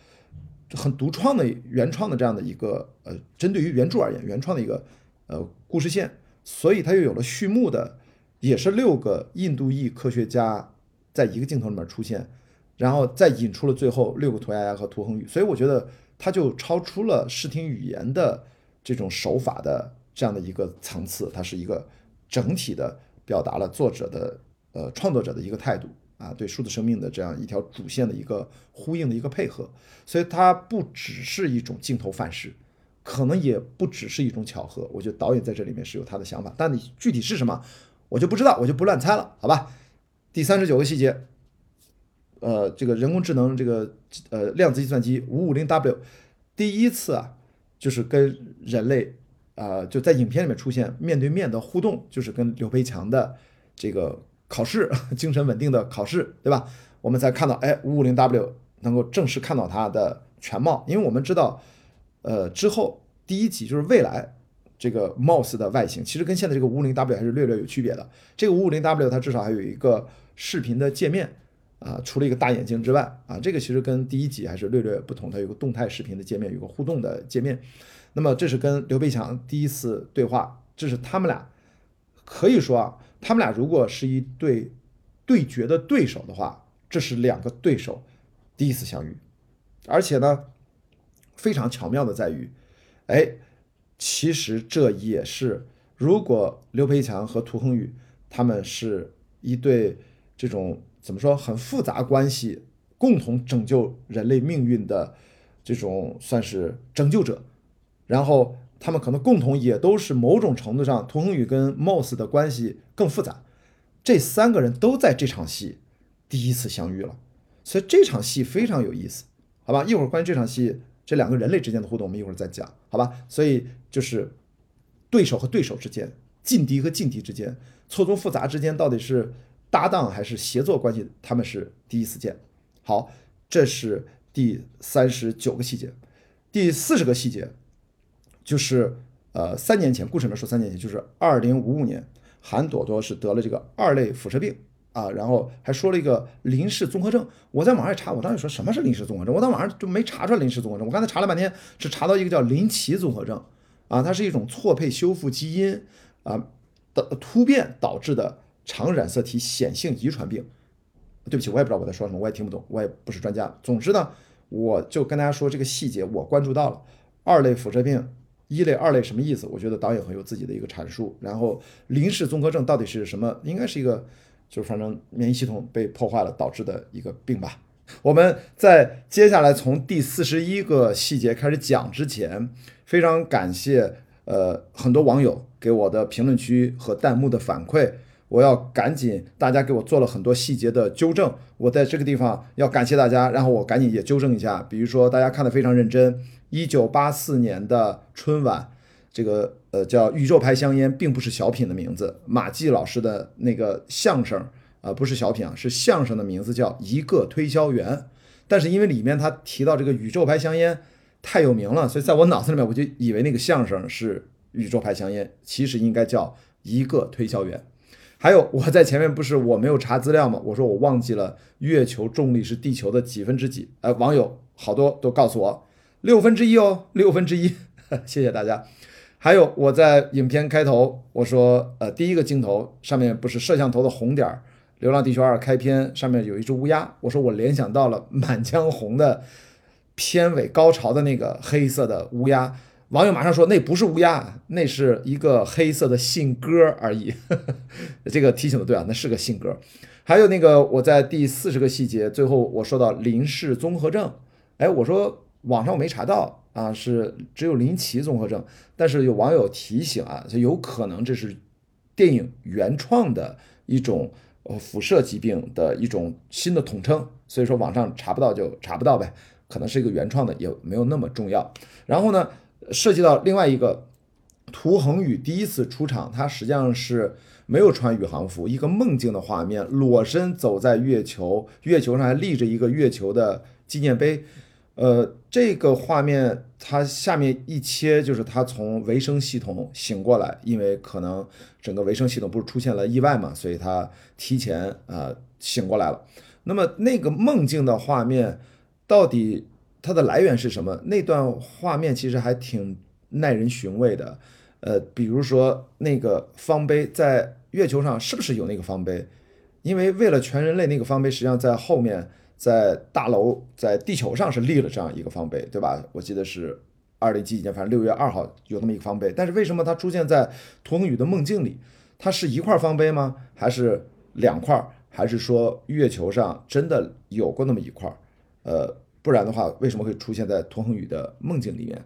很独创的原创的这样的一个呃，针对于原著而言原创的一个呃故事线，所以它又有了序幕的。也是六个印度裔科学家在一个镜头里面出现，然后再引出了最后六个涂鸦鸦和涂恒宇，所以我觉得它就超出了视听语言的这种手法的这样的一个层次，它是一个整体的表达了作者的呃创作者的一个态度啊，对数字生命的这样一条主线的一个呼应的一个配合，所以它不只是一种镜头范式，可能也不只是一种巧合，我觉得导演在这里面是有他的想法，但你具体是什么？我就不知道，我就不乱猜了，好吧？第三十九个细节，呃，这个人工智能，这个呃量子计算机五五零 W，第一次啊，就是跟人类啊就在影片里面出现面对面的互动，就是跟刘培强的这个考试精神稳定的考试，对吧？我们才看到，哎，五五零 W 能够正式看到它的全貌，因为我们知道，呃，之后第一集就是未来。这个 Mouse 的外形其实跟现在这个五五零 W 还是略略有区别的。这个五五零 W 它至少还有一个视频的界面啊，除了一个大眼睛之外啊，这个其实跟第一集还是略略不同。它有个动态视频的界面，有个互动的界面。那么这是跟刘培强第一次对话，这是他们俩可以说啊，他们俩如果是一对对决的对手的话，这是两个对手第一次相遇，而且呢非常巧妙的在于，哎。其实这也是，如果刘培强和涂恒宇他们是一对这种怎么说很复杂关系，共同拯救人类命运的这种算是拯救者，然后他们可能共同也都是某种程度上，涂恒宇跟 Moss 的关系更复杂，这三个人都在这场戏第一次相遇了，所以这场戏非常有意思，好吧？一会儿关于这场戏。这两个人类之间的互动，我们一会儿再讲，好吧？所以就是对手和对手之间，劲敌和劲敌之间，错综复杂之间，到底是搭档还是协作关系？他们是第一次见。好，这是第三十九个细节，第四十个细节就是呃，三年前，故事里面说三年前，就是二零五五年，韩朵朵是得了这个二类辐射病。啊，然后还说了一个林氏综合症。我在网上查，我当时说什么是林氏综合症，我在网上就没查出来林氏综合症。我刚才查了半天，是查到一个叫林奇综合症。啊，它是一种错配修复基因啊的突变导致的常染色体显性遗传病。对不起，我也不知道我在说什么，我也听不懂，我也不是专家。总之呢，我就跟大家说这个细节，我关注到了二类辐射病，一类、二类什么意思？我觉得导演很有自己的一个阐述。然后林氏综合症到底是什么？应该是一个。就是反正免疫系统被破坏了导致的一个病吧。我们在接下来从第四十一个细节开始讲之前，非常感谢呃很多网友给我的评论区和弹幕的反馈，我要赶紧大家给我做了很多细节的纠正，我在这个地方要感谢大家，然后我赶紧也纠正一下，比如说大家看的非常认真，一九八四年的春晚。这个呃叫《宇宙牌香烟》，并不是小品的名字。马季老师的那个相声啊，不是小品啊，是相声的名字叫《一个推销员》。但是因为里面他提到这个宇宙牌香烟太有名了，所以在我脑子里面我就以为那个相声是《宇宙牌香烟》，其实应该叫《一个推销员》。还有我在前面不是我没有查资料吗？我说我忘记了月球重力是地球的几分之几？呃，网友好多都告诉我六分之一哦，六分之一，谢谢大家。还有我在影片开头我说，呃，第一个镜头上面不是摄像头的红点儿，《流浪地球二》开篇上面有一只乌鸦，我说我联想到了《满江红》的片尾高潮的那个黑色的乌鸦，网友马上说那不是乌鸦，那是一个黑色的信鸽而已。这个提醒的对啊，那是个信鸽。还有那个我在第四十个细节最后我说到林氏综合症，哎，我说网上我没查到。啊，是只有林奇综合症，但是有网友提醒啊，就有可能这是电影原创的一种呃辐射疾病的一种新的统称，所以说网上查不到就查不到呗，可能是一个原创的，也没有那么重要。然后呢，涉及到另外一个涂恒宇第一次出场，他实际上是没有穿宇航服，一个梦境的画面，裸身走在月球，月球上还立着一个月球的纪念碑。呃，这个画面它下面一切就是他从维生系统醒过来，因为可能整个维生系统不是出现了意外嘛，所以他提前啊醒过来了。那么那个梦境的画面到底它的来源是什么？那段画面其实还挺耐人寻味的。呃，比如说那个方碑在月球上是不是有那个方碑？因为为了全人类，那个方碑实际上在后面。在大楼在地球上是立了这样一个方碑，对吧？我记得是二零几几年，反正六月二号有那么一个方碑。但是为什么它出现在涂恒宇的梦境里？它是一块方碑吗？还是两块？还是说月球上真的有过那么一块？呃，不然的话，为什么会出现在涂恒宇的梦境里面？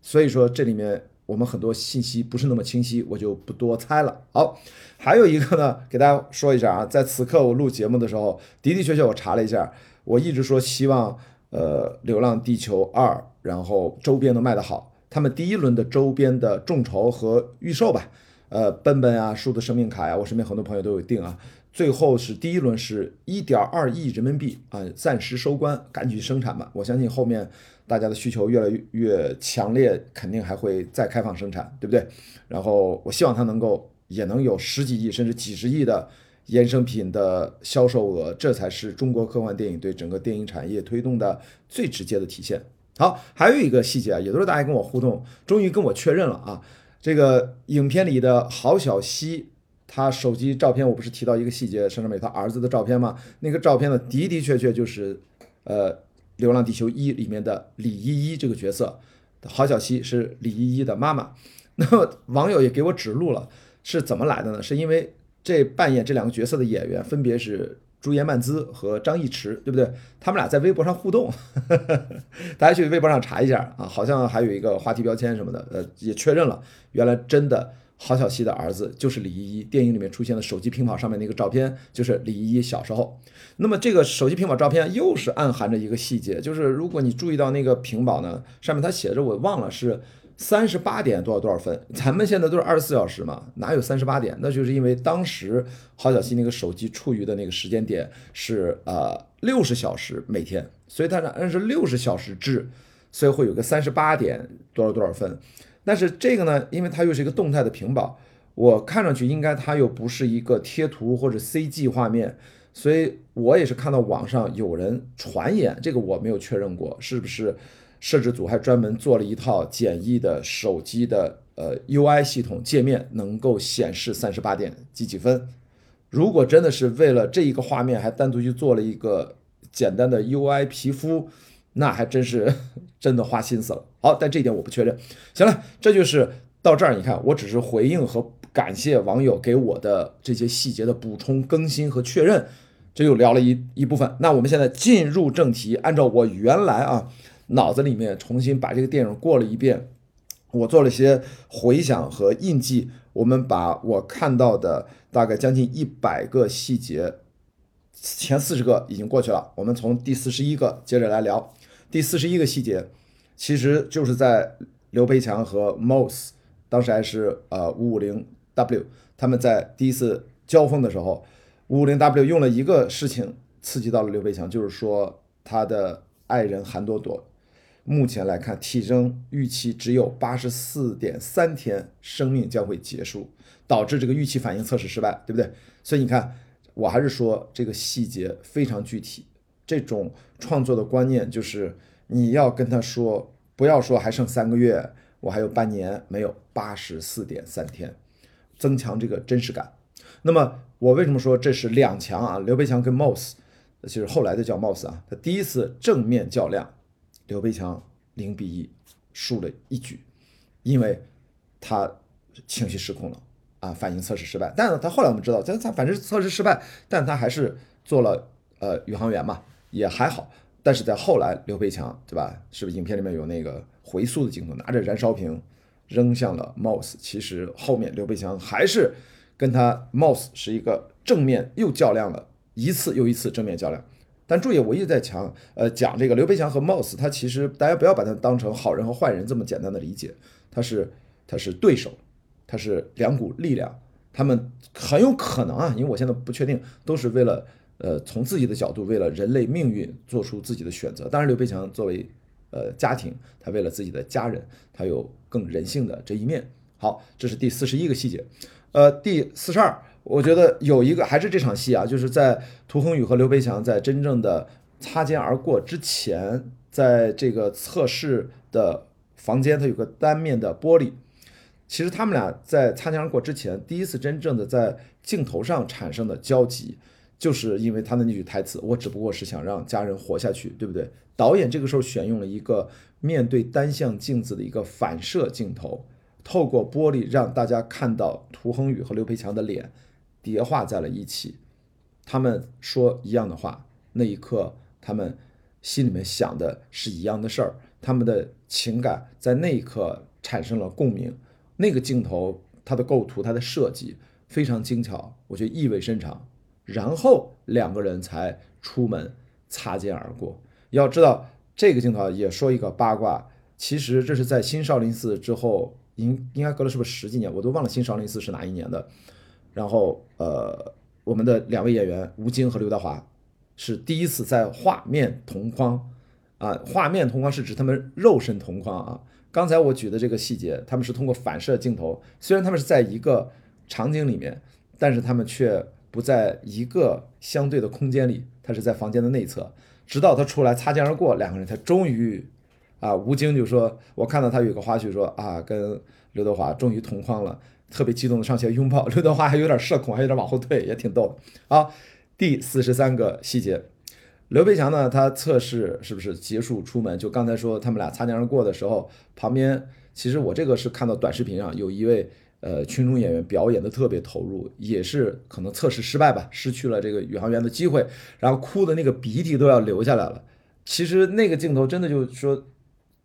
所以说这里面我们很多信息不是那么清晰，我就不多猜了。好，还有一个呢，给大家说一下啊，在此刻我录节目的时候，的的确确我查了一下。我一直说希望，呃，《流浪地球二》，然后周边能卖得好。他们第一轮的周边的众筹和预售吧，呃，奔奔啊，数字生命卡呀，我身边很多朋友都有订啊。最后是第一轮是一点二亿人民币啊，暂时收官，赶紧生产吧。我相信后面大家的需求越来越越强烈，肯定还会再开放生产，对不对？然后我希望它能够也能有十几亿甚至几十亿的。衍生品的销售额，这才是中国科幻电影对整个电影产业推动的最直接的体现。好，还有一个细节啊，也都是大家跟我互动，终于跟我确认了啊。这个影片里的郝小西，他手机照片，我不是提到一个细节，上面有他儿子的照片吗？那个照片呢，的的确确就是呃《流浪地球一》里面的李依依这个角色，郝小西是李依依的妈妈。那么网友也给我指路了，是怎么来的呢？是因为。这扮演这两个角色的演员分别是朱颜曼姿和张艺驰，对不对？他们俩在微博上互动，大家去微博上查一下啊，好像还有一个话题标签什么的，呃，也确认了，原来真的郝小西的儿子就是李依依，电影里面出现的手机屏保上面那个照片就是李依依小时候。那么这个手机屏保照片又是暗含着一个细节，就是如果你注意到那个屏保呢，上面它写着我忘了是。三十八点多少多少分？咱们现在都是二十四小时嘛，哪有三十八点？那就是因为当时郝小西那个手机处于的那个时间点是呃六十小时每天，所以它是按照六十小时制，所以会有个三十八点多少多少分。但是这个呢，因为它又是一个动态的屏保，我看上去应该它又不是一个贴图或者 CG 画面，所以我也是看到网上有人传言，这个我没有确认过是不是。摄制组还专门做了一套简易的手机的呃 UI 系统界面，能够显示三十八点几几分。如果真的是为了这一个画面，还单独去做了一个简单的 UI 皮肤，那还真是真的花心思了。好，但这一点我不确认。行了，这就是到这儿。你看，我只是回应和感谢网友给我的这些细节的补充、更新和确认，这又聊了一一部分。那我们现在进入正题，按照我原来啊。脑子里面重新把这个电影过了一遍，我做了些回想和印记。我们把我看到的大概将近一百个细节，前四十个已经过去了。我们从第四十一个接着来聊。第四十一个细节，其实就是在刘培强和 Moss 当时还是呃五五零 W 他们在第一次交锋的时候，五五零 W 用了一个事情刺激到了刘培强，就是说他的爱人韩朵朵。目前来看，体征预期只有八十四点三天，生命将会结束，导致这个预期反应测试失败，对不对？所以你看，我还是说这个细节非常具体。这种创作的观念就是你要跟他说，不要说还剩三个月，我还有半年，没有八十四点三天，增强这个真实感。那么我为什么说这是两强啊？刘培强跟 Moss，就是后来的叫 Moss 啊，他第一次正面较量。刘培强零比一输了一局，因为他情绪失控了啊，反应测试失败。但是他后来我们知道，他他反正测试失败，但他还是做了呃宇航员嘛，也还好。但是在后来，刘培强对吧？是不是影片里面有那个回溯的镜头，拿着燃烧瓶扔向了 Moss？其实后面刘培强还是跟他 Moss 是一个正面又较量了一次又一次正面较量。但注意，我一直在强呃讲这个刘培强和 Moss，他其实大家不要把他当成好人和坏人这么简单的理解，他是他是对手，他是两股力量，他们很有可能啊，因为我现在不确定，都是为了呃从自己的角度，为了人类命运做出自己的选择。当然，刘培强作为呃家庭，他为了自己的家人，他有更人性的这一面。好，这是第四十一个细节，呃，第四十二。我觉得有一个还是这场戏啊，就是在涂恒宇和刘培强在真正的擦肩而过之前，在这个测试的房间，它有个单面的玻璃。其实他们俩在擦肩而过之前，第一次真正的在镜头上产生的交集，就是因为他的那句台词：“我只不过是想让家人活下去，对不对？”导演这个时候选用了一个面对单向镜子的一个反射镜头，透过玻璃让大家看到涂恒宇和刘培强的脸。叠化在了一起，他们说一样的话，那一刻他们心里面想的是一样的事儿，他们的情感在那一刻产生了共鸣。那个镜头，它的构图，它的设计非常精巧，我觉得意味深长。然后两个人才出门擦肩而过。要知道这个镜头也说一个八卦，其实这是在新少林寺之后，应应该隔了是不是十几年，我都忘了新少林寺是哪一年的。然后，呃，我们的两位演员吴京和刘德华是第一次在画面同框，啊，画面同框是指他们肉身同框啊。刚才我举的这个细节，他们是通过反射镜头，虽然他们是在一个场景里面，但是他们却不在一个相对的空间里，他是在房间的内侧，直到他出来擦肩而过，两个人才终于，啊，吴京就说，我看到他有个花絮说啊，跟刘德华终于同框了。特别激动的上前拥抱，刘德华还有点社恐，还有点往后退，也挺逗的。好，第四十三个细节，刘培强呢，他测试是不是结束出门？就刚才说他们俩擦肩而过的时候，旁边其实我这个是看到短视频上有一位呃群众演员表演的特别投入，也是可能测试失败吧，失去了这个宇航员的机会，然后哭的那个鼻涕都要流下来了。其实那个镜头真的就是说，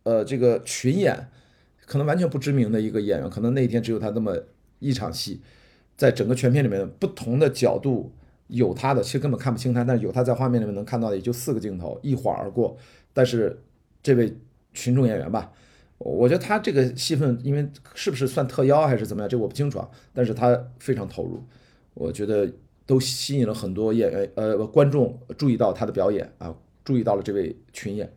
呃，这个群演可能完全不知名的一个演员，可能那一天只有他那么。一场戏，在整个全片里面，不同的角度有他的，其实根本看不清他，但是有他在画面里面能看到的也就四个镜头，一晃而过。但是这位群众演员吧，我觉得他这个戏份，因为是不是算特邀还是怎么样，这我不清楚啊。但是他非常投入，我觉得都吸引了很多演员呃观众注意到他的表演啊，注意到了这位群演，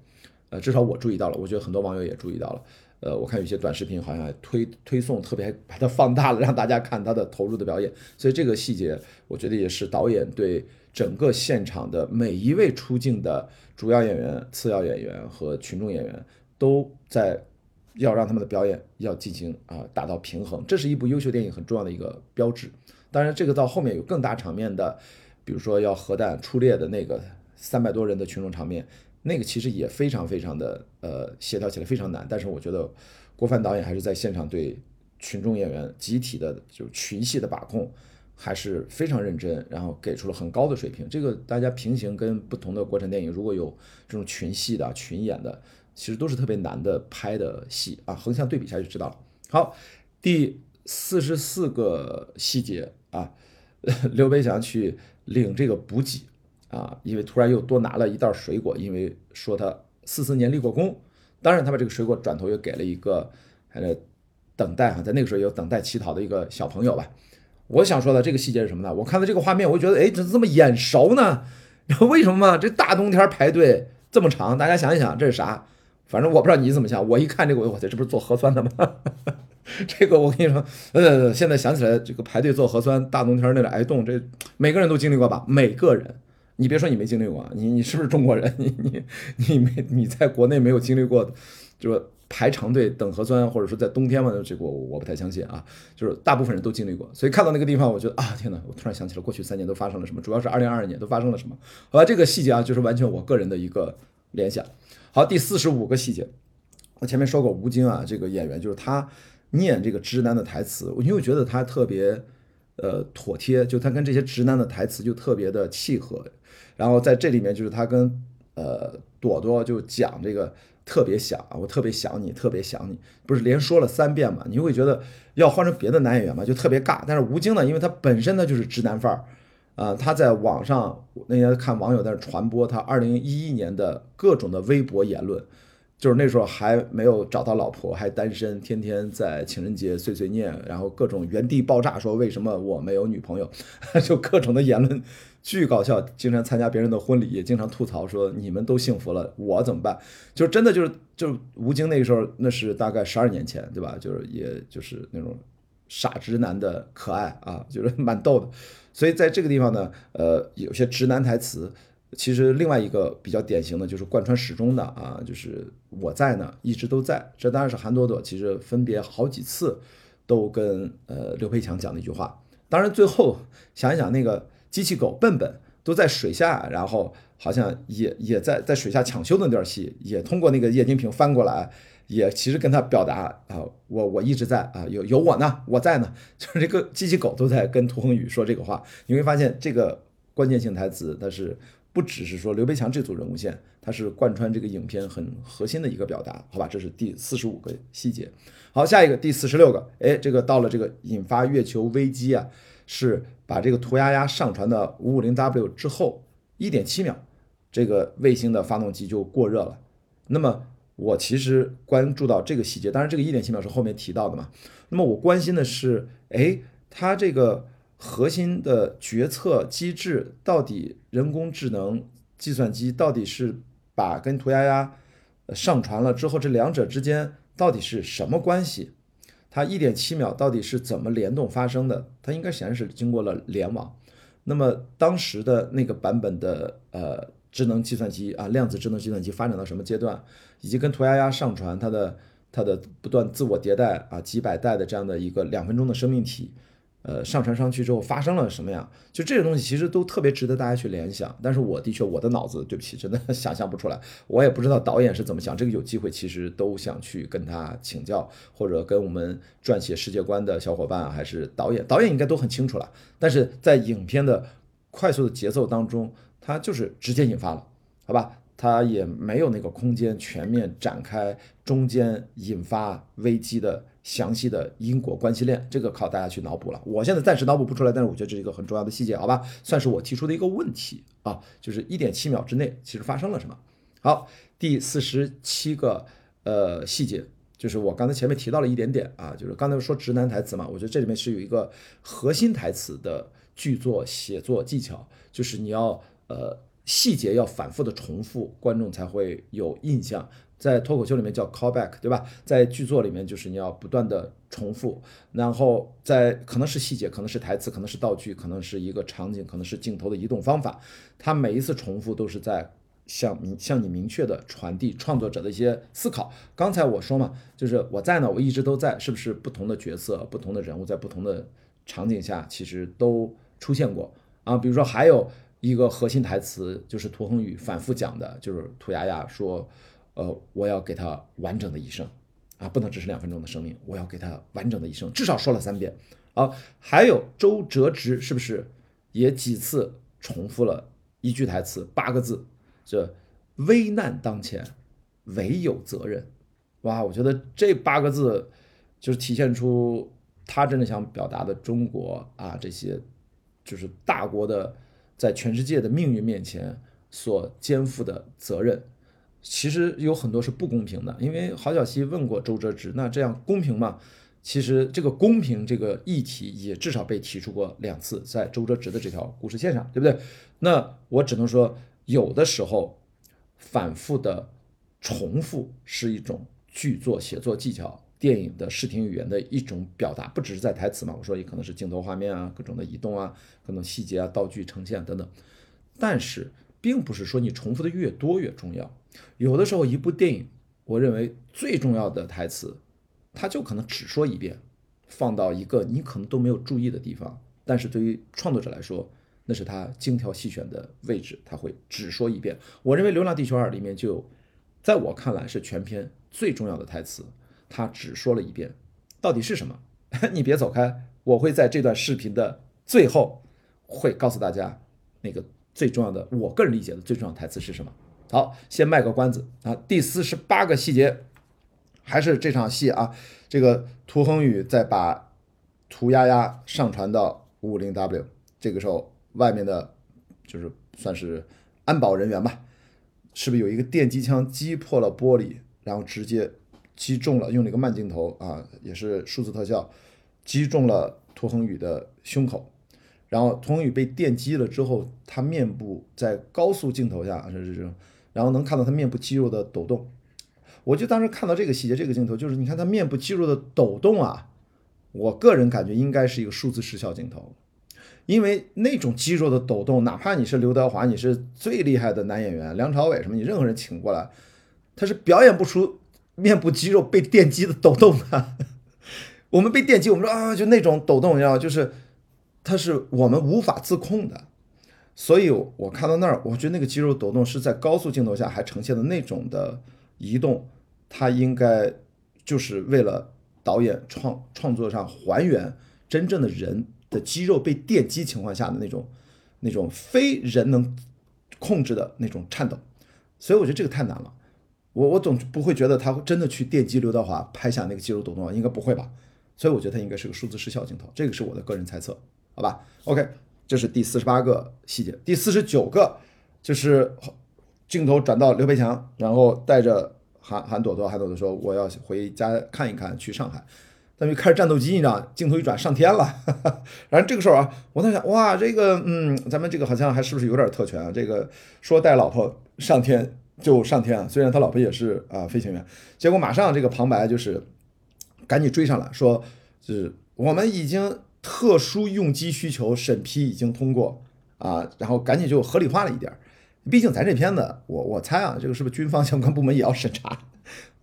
呃，至少我注意到了，我觉得很多网友也注意到了。呃，我看有些短视频好像推推送，特别还把它放大了，让大家看他的投入的表演。所以这个细节，我觉得也是导演对整个现场的每一位出镜的主要演员、次要演员和群众演员都在要让他们的表演要进行啊达到平衡。这是一部优秀电影很重要的一个标志。当然，这个到后面有更大场面的，比如说要核弹出列的那个三百多人的群众场面。那个其实也非常非常的呃协调起来非常难，但是我觉得郭帆导演还是在现场对群众演员集体的就群戏的把控还是非常认真，然后给出了很高的水平。这个大家平行跟不同的国产电影，如果有这种群戏的群演的，其实都是特别难的拍的戏啊，横向对比一下就知道了。好，第四十四个细节啊，刘培强去领这个补给。啊，因为突然又多拿了一袋水果，因为说他四四年立过功，当然他把这个水果转头又给了一个呃等待哈，在那个时候有等待乞讨的一个小朋友吧。我想说的这个细节是什么呢？我看到这个画面，我觉得哎，怎么这么眼熟呢？然后为什么嘛？这大冬天排队这么长，大家想一想这是啥？反正我不知道你怎么想，我一看这个，我操，这不是做核酸的吗？这个我跟你说，呃，现在想起来这个排队做核酸，大冬天那个挨冻，这每个人都经历过吧？每个人。你别说你没经历过，你你是不是中国人？你你你没你在国内没有经历过，就是排长队等核酸，或者说在冬天嘛，这个我我不太相信啊。就是大部分人都经历过，所以看到那个地方，我觉得啊，天哪！我突然想起了过去三年都发生了什么，主要是二零二二年都发生了什么。好吧，这个细节啊，就是完全我个人的一个联想。好，第四十五个细节，我前面说过吴京啊，这个演员就是他念这个直男的台词，我就觉得他特别呃妥帖，就他跟这些直男的台词就特别的契合。然后在这里面，就是他跟呃朵朵就讲这个特别想啊，我特别想你，特别想你，不是连说了三遍嘛？你会觉得要换成别的男演员嘛，就特别尬。但是吴京呢，因为他本身呢就是直男范儿啊，他在网上那天看网友在那传播他二零一一年的各种的微博言论，就是那时候还没有找到老婆，还单身，天天在情人节碎碎念，然后各种原地爆炸，说为什么我没有女朋友，就各种的言论，巨搞笑。经常参加别人的婚礼，也经常吐槽说你们都幸福了，我怎么办？就真的就是就吴京那个时候，那是大概十二年前，对吧？就是也就是那种傻直男的可爱啊，就是蛮逗的。所以在这个地方呢，呃，有些直男台词，其实另外一个比较典型的就是贯穿始终的啊，就是我在呢，一直都在。这当然是韩朵朵其实分别好几次都跟呃刘培强讲的一句话。当然最后想一想，那个机器狗笨笨都在水下，然后好像也也在在水下抢修的那段戏，也通过那个液晶屏翻过来。也其实跟他表达啊，我我一直在啊，有有我呢，我在呢，就是这个机器狗都在跟涂恒宇说这个话。你会发现这个关键性台词，它是不只是说刘培强这组人物线，它是贯穿这个影片很核心的一个表达，好吧？这是第四十五个细节。好，下一个第四十六个，哎，这个到了这个引发月球危机啊，是把这个涂丫丫上传到五五零 W 之后一点七秒，这个卫星的发动机就过热了。那么我其实关注到这个细节，当然这个一点七秒是后面提到的嘛。那么我关心的是，哎，它这个核心的决策机制到底人工智能计算机到底是把跟涂鸦鸦上传了之后，这两者之间到底是什么关系？它一点七秒到底是怎么联动发生的？它应该显然是经过了联网。那么当时的那个版本的呃。智能计算机啊，量子智能计算机发展到什么阶段，以及跟涂鸦鸦上传它的它的不断自我迭代啊，几百代的这样的一个两分钟的生命体，呃，上传上去之后发生了什么样？就这些东西其实都特别值得大家去联想。但是我的确我的脑子对不起，真的想象不出来，我也不知道导演是怎么想。这个有机会其实都想去跟他请教，或者跟我们撰写世界观的小伙伴，还是导演，导演应该都很清楚了。但是在影片的快速的节奏当中。它就是直接引发了，好吧？它也没有那个空间全面展开中间引发危机的详细的因果关系链，这个靠大家去脑补了。我现在暂时脑补不出来，但是我觉得这是一个很重要的细节，好吧？算是我提出的一个问题啊，就是一点七秒之内其实发生了什么？好，第四十七个呃细节，就是我刚才前面提到了一点点啊，就是刚才说直男台词嘛，我觉得这里面是有一个核心台词的剧作写作技巧，就是你要。呃，细节要反复的重复，观众才会有印象。在脱口秀里面叫 callback，对吧？在剧作里面就是你要不断的重复，然后在可能是细节，可能是台词，可能是道具，可能是一个场景，可能是镜头的移动方法。它每一次重复都是在向明向你明确的传递创作者的一些思考。刚才我说嘛，就是我在呢，我一直都在，是不是不同的角色、不同的人物在不同的场景下其实都出现过啊？比如说还有。一个核心台词就是涂恒宇反复讲的，就是涂丫丫说：“呃，我要给他完整的一生，啊，不能只是两分钟的生命，我要给他完整的一生，至少说了三遍。”啊，还有周哲直是不是也几次重复了一句台词，八个字，这危难当前，唯有责任。哇，我觉得这八个字就是体现出他真的想表达的中国啊，这些就是大国的。在全世界的命运面前所肩负的责任，其实有很多是不公平的。因为郝小西问过周哲直，那这样公平吗？其实这个公平这个议题也至少被提出过两次，在周哲直的这条故事线上，对不对？那我只能说，有的时候反复的重复是一种剧作写作技巧。电影的视听语言的一种表达，不只是在台词嘛？我说也可能是镜头、画面啊，各种的移动啊，各种细节啊、道具呈现等等。但是，并不是说你重复的越多越重要。有的时候，一部电影，我认为最重要的台词，它就可能只说一遍，放到一个你可能都没有注意的地方。但是对于创作者来说，那是他精挑细选的位置，他会只说一遍。我认为《流浪地球二》里面就，在我看来是全片最重要的台词。他只说了一遍，到底是什么？你别走开，我会在这段视频的最后会告诉大家那个最重要的，我个人理解的最重要台词是什么。好，先卖个关子啊。第四十八个细节，还是这场戏啊。这个涂恒宇在把涂丫丫上传到五五零 W，这个时候外面的，就是算是安保人员吧，是不是有一个电击枪击破了玻璃，然后直接击中了，用了一个慢镜头啊，也是数字特效，击中了涂恒宇的胸口。然后涂恒宇被电击了之后，他面部在高速镜头下是这种，然后能看到他面部肌肉的抖动。我就当时看到这个细节，这个镜头就是你看他面部肌肉的抖动啊，我个人感觉应该是一个数字视效镜头。因为那种肌肉的抖动，哪怕你是刘德华，你是最厉害的男演员，梁朝伟什么，你任何人请过来，他是表演不出面部肌肉被电击的抖动的。我们被电击，我们说啊，就那种抖动，你知道，就是它是我们无法自控的。所以我看到那儿，我觉得那个肌肉抖动是在高速镜头下还呈现的那种的移动，它应该就是为了导演创创作上还原真正的人。的肌肉被电击情况下的那种、那种非人能控制的那种颤抖，所以我觉得这个太难了。我我总不会觉得他会真的去电击刘德华拍下那个肌肉抖动，应该不会吧？所以我觉得他应该是个数字失效镜头，这个是我的个人猜测，好吧？OK，这是第四十八个细节，第四十九个就是镜头转到刘培强，然后带着韩韩朵朵，韩朵朵说我要回家看一看，去上海。咱们开始战斗机，你知道，镜头一转上天了。然后这个时候啊，我在想，哇，这个，嗯，咱们这个好像还是不是有点特权啊？这个说带老婆上天就上天啊，虽然他老婆也是啊飞行员。结果马上这个旁白就是赶紧追上来说，是我们已经特殊用机需求审批已经通过啊，然后赶紧就合理化了一点。毕竟咱这片子，我我猜啊，这个是不是军方相关部门也要审查？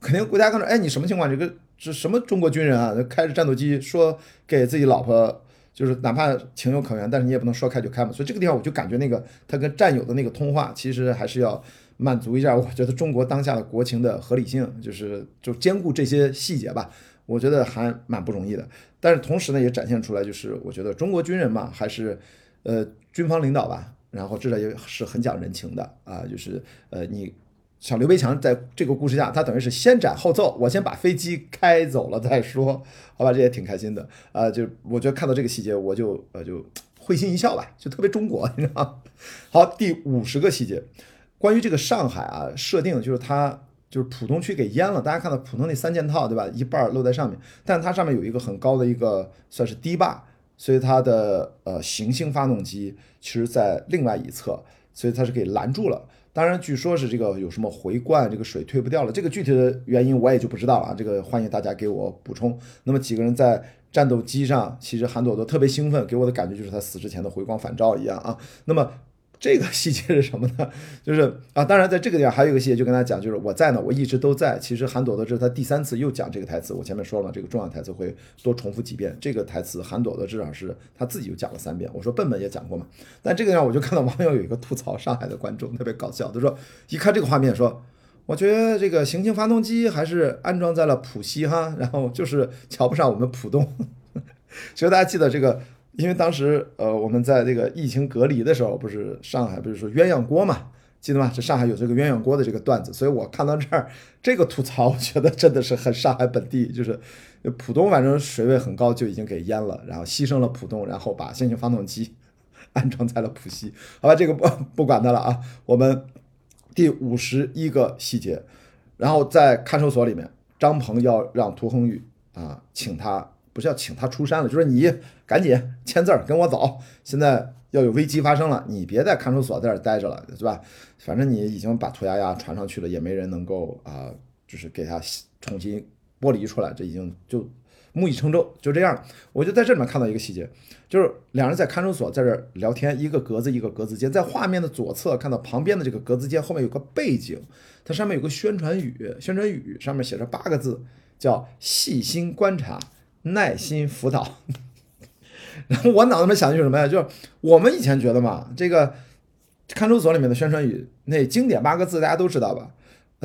肯定国家看着，哎，你什么情况？这个是什么中国军人啊？开着战斗机说给自己老婆，就是哪怕情有可原，但是你也不能说开就开嘛。所以这个地方我就感觉那个他跟战友的那个通话，其实还是要满足一下，我觉得中国当下的国情的合理性，就是就兼顾这些细节吧。我觉得还蛮不容易的。但是同时呢，也展现出来，就是我觉得中国军人嘛，还是呃军方领导吧，然后至少也是很讲人情的啊，就是呃你。像刘培强在这个故事下，他等于是先斩后奏，我先把飞机开走了再说，好吧，这也挺开心的啊。就我觉得看到这个细节，我就呃就会心一笑吧，就特别中国，你知道吗？好，第五十个细节，关于这个上海啊，设定就是它就是浦东区给淹了，大家看到浦东那三件套对吧？一半儿露在上面，但它上面有一个很高的一个算是堤坝，所以它的呃行星发动机其实在另外一侧，所以它是给拦住了。当然，据说是这个有什么回灌，这个水退不掉了。这个具体的原因我也就不知道了啊。这个欢迎大家给我补充。那么几个人在战斗机上，其实韩朵朵特别兴奋，给我的感觉就是他死之前的回光返照一样啊。那么。这个细节是什么呢？就是啊，当然在这个地方还有一个细节，就跟他讲，就是我在呢，我一直都在。其实韩朵朵这是他第三次又讲这个台词，我前面说了，这个重要台词会多重复几遍。这个台词韩朵朵至少是他自己又讲了三遍。我说笨笨也讲过嘛。但这个地方我就看到网友有一个吐槽上海的观众特别搞笑，他说一看这个画面说，我觉得这个行星发动机还是安装在了浦西哈，然后就是瞧不上我们浦东。所以大家记得这个。因为当时，呃，我们在这个疫情隔离的时候，不是上海不是说鸳鸯锅嘛，记得吗？这上海有这个鸳鸯锅的这个段子，所以我看到这儿这个吐槽，我觉得真的是很上海本地，就是浦东反正水位很高就已经给淹了，然后牺牲了浦东，然后把先行发动机 安装在了浦西，好吧，这个不不管它了啊。我们第五十一个细节，然后在看守所里面，张鹏要让涂恒宇啊，请他。不是要请他出山了，就是你赶紧 签字儿跟我走。现在要有危机发生了，你别在看守所在这儿待着了，对吧？反正你已经把涂丫丫传上去了，也没人能够啊，就是给他重新剥离出来。这已经就木已成舟，就这样。我就在这里面看到一个细节，就是两人在看守所在这儿聊天，一个格子一个格子间，在画面的左侧看到旁边的这个格子间后面有个背景，它上面有个宣传语，宣传语上面写着八个字，叫细心观察。耐心辅导，然后我脑子里面想的就是什么呀？就是我们以前觉得嘛，这个看守所里面的宣传语，那经典八个字大家都知道吧？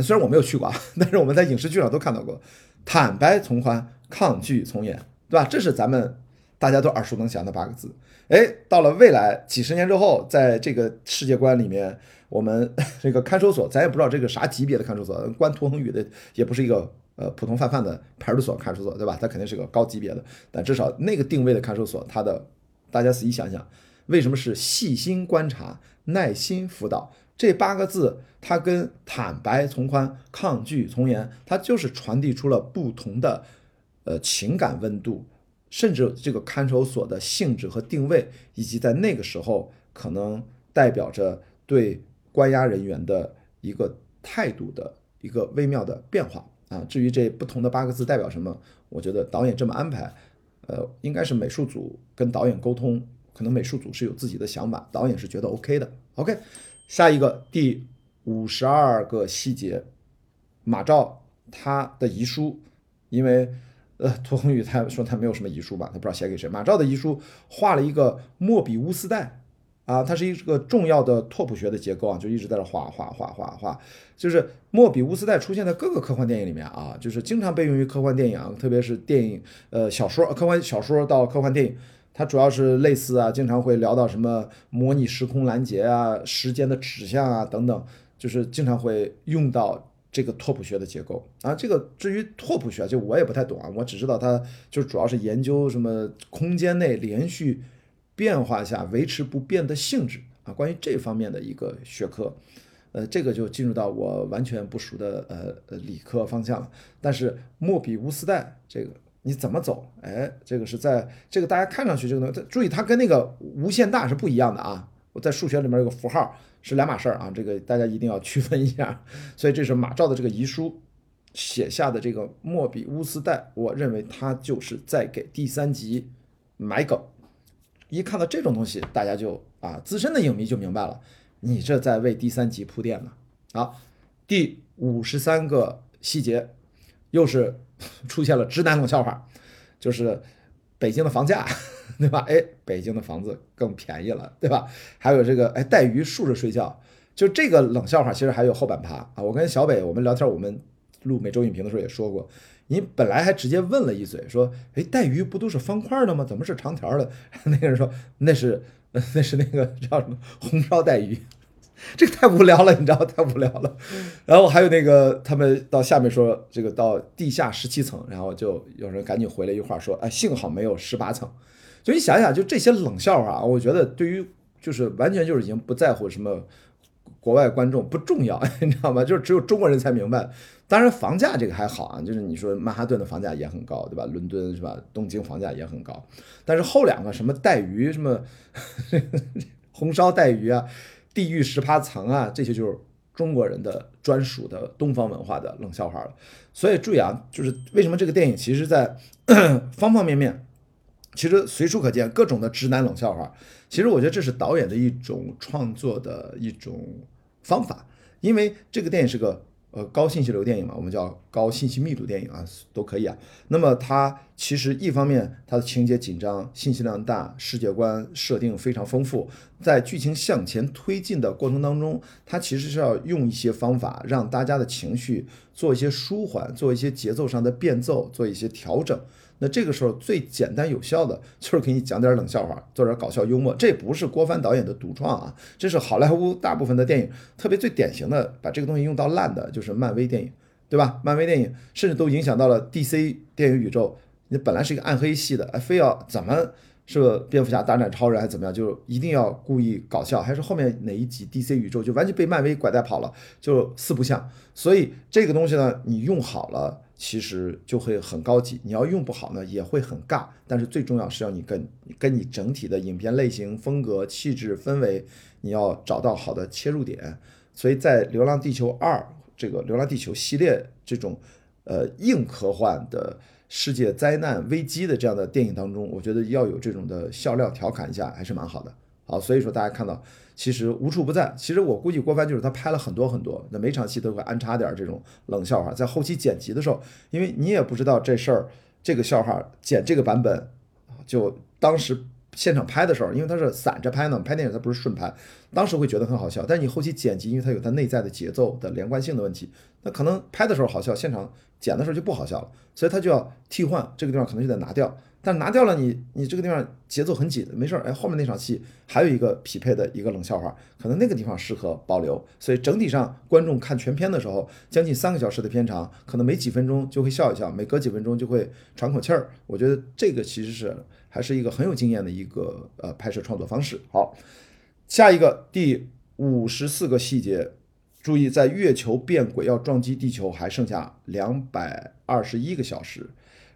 虽然我没有去过，但是我们在影视剧上都看到过：坦白从宽，抗拒从严，对吧？这是咱们大家都耳熟能详的八个字。哎，到了未来几十年之后，在这个世界观里面，我们 这个看守所，咱也不知道这个啥级别的看守所，关涂恒宇的也不是一个。呃，普通泛泛的派出所、看守所，对吧？它肯定是个高级别的，但至少那个定位的看守所，它的大家仔细想想，为什么是细心观察、耐心辅导？这八个字，它跟坦白从宽、抗拒从严，它就是传递出了不同的呃情感温度，甚至这个看守所的性质和定位，以及在那个时候可能代表着对关押人员的一个态度的一个微妙的变化啊。至于这不同的八个字代表什么，我觉得导演这么安排，呃，应该是美术组跟导演沟通，可能美术组是有自己的想法，导演是觉得 OK 的。OK，下一个第五十二个细节，马照他的遗书，因为呃，涂恒宇他说他没有什么遗书吧，他不知道写给谁。马照的遗书画了一个莫比乌斯带啊，它是一个重要的拓扑学的结构啊，就一直在这画画画画画，就是莫比乌斯带出现在各个科幻电影里面啊，就是经常被用于科幻电影，特别是电影呃小说科幻小说到科幻电影。它主要是类似啊，经常会聊到什么模拟时空拦截啊、时间的指向啊等等，就是经常会用到这个拓扑学的结构啊。这个至于拓扑学，就我也不太懂啊，我只知道它就主要是研究什么空间内连续变化下维持不变的性质啊。关于这方面的一个学科，呃，这个就进入到我完全不熟的呃呃理科方向了。但是莫比乌斯带这个。你怎么走？哎，这个是在这个大家看上去这个东西，注意它跟那个无限大是不一样的啊！我在数学里面有个符号是两码事儿啊，这个大家一定要区分一下。所以这是马照的这个遗书写下的这个莫比乌斯带，我认为他就是在给第三集埋梗。一看到这种东西，大家就啊，资深的影迷就明白了，你这在为第三集铺垫呢。好，第五十三个细节又是。出现了直男冷笑话，就是北京的房价，对吧？哎，北京的房子更便宜了，对吧？还有这个，哎，带鱼竖着睡觉，就这个冷笑话，其实还有后半趴啊。我跟小北我们聊天，我们录每周影评的时候也说过，你本来还直接问了一嘴，说，哎，带鱼不都是方块的吗？怎么是长条的？那个人说，那是那是那个叫什么红烧带鱼。这个太无聊了，你知道太无聊了。然后还有那个，他们到下面说这个到地下十七层，然后就有人赶紧回了一句话说，哎，幸好没有十八层。就你想想，就这些冷笑话啊，我觉得对于就是完全就是已经不在乎什么国外观众不重要，你知道吗？就是只有中国人才明白。当然房价这个还好啊，就是你说曼哈顿的房价也很高，对吧？伦敦是吧？东京房价也很高。但是后两个什么带鱼，什么 红烧带鱼啊。地狱十八层啊，这些就是中国人的专属的东方文化的冷笑话了。所以注意啊，就是为什么这个电影其实在 方方面面，其实随处可见各种的直男冷笑话。其实我觉得这是导演的一种创作的一种方法，因为这个电影是个。呃，高信息流电影嘛，我们叫高信息密度电影啊，都可以啊。那么它其实一方面它的情节紧张，信息量大，世界观设定非常丰富，在剧情向前推进的过程当中，它其实是要用一些方法让大家的情绪做一些舒缓，做一些节奏上的变奏，做一些调整。那这个时候最简单有效的就是给你讲点冷笑话，做点搞笑幽默。这不是郭帆导演的独创啊，这是好莱坞大部分的电影，特别最典型的把这个东西用到烂的就是漫威电影，对吧？漫威电影甚至都影响到了 DC 电影宇宙。你本来是一个暗黑系的，哎，非要怎么是蝙蝠侠大战超人还是怎么样，就一定要故意搞笑，还是后面哪一集 DC 宇宙就完全被漫威拐带跑了，就四不像。所以这个东西呢，你用好了。其实就会很高级，你要用不好呢，也会很尬。但是最重要是要你跟跟你整体的影片类型、风格、气质、氛围，你要找到好的切入点。所以在《流浪地球二》这个《流浪地球》系列这种呃硬科幻的世界灾难危机的这样的电影当中，我觉得要有这种的笑料调侃一下还是蛮好的。好，所以说大家看到。其实无处不在。其实我估计郭帆就是他拍了很多很多，那每场戏都会安插点这种冷笑话，在后期剪辑的时候，因为你也不知道这事儿，这个笑话剪这个版本，就当时现场拍的时候，因为它是散着拍呢，拍电影它不是顺拍，当时会觉得很好笑。但是你后期剪辑，因为它有它内在的节奏的连贯性的问题，那可能拍的时候好笑，现场剪的时候就不好笑了，所以他就要替换这个地方，可能就得拿掉。但拿掉了你，你这个地方节奏很紧，没事儿。哎，后面那场戏还有一个匹配的一个冷笑话，可能那个地方适合保留。所以整体上，观众看全片的时候，将近三个小时的片长，可能没几分钟就会笑一笑，每隔几分钟就会喘口气儿。我觉得这个其实是还是一个很有经验的一个呃拍摄创作方式。好，下一个第五十四个细节，注意在月球变轨要撞击地球还剩下两百二十一个小时，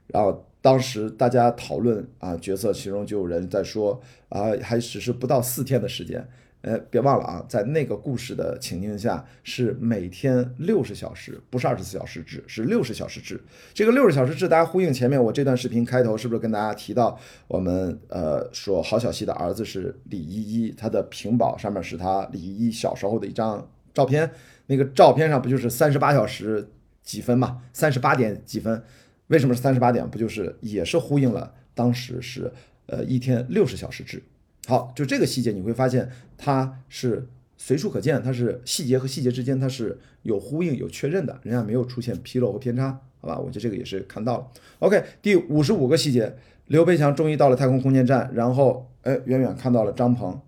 然后。当时大家讨论啊，角色其中就有人在说啊，还只是不到四天的时间。呃，别忘了啊，在那个故事的情境下，是每天六十小时，不是二十四小时制，是六十小时制。这个六十小时制，大家呼应前面我这段视频开头是不是跟大家提到，我们呃说郝小西的儿子是李依依，他的屏保上面是他李依依小时候的一张照片，那个照片上不就是三十八小时几分嘛，三十八点几分。为什么是三十八点？不就是也是呼应了当时是呃一天六十小时制？好，就这个细节你会发现它是随处可见，它是细节和细节之间它是有呼应有确认的，人家没有出现纰漏和偏差，好吧？我觉得这个也是看到了。OK，第五十五个细节，刘培强终于到了太空空间站，然后哎远远看到了张鹏，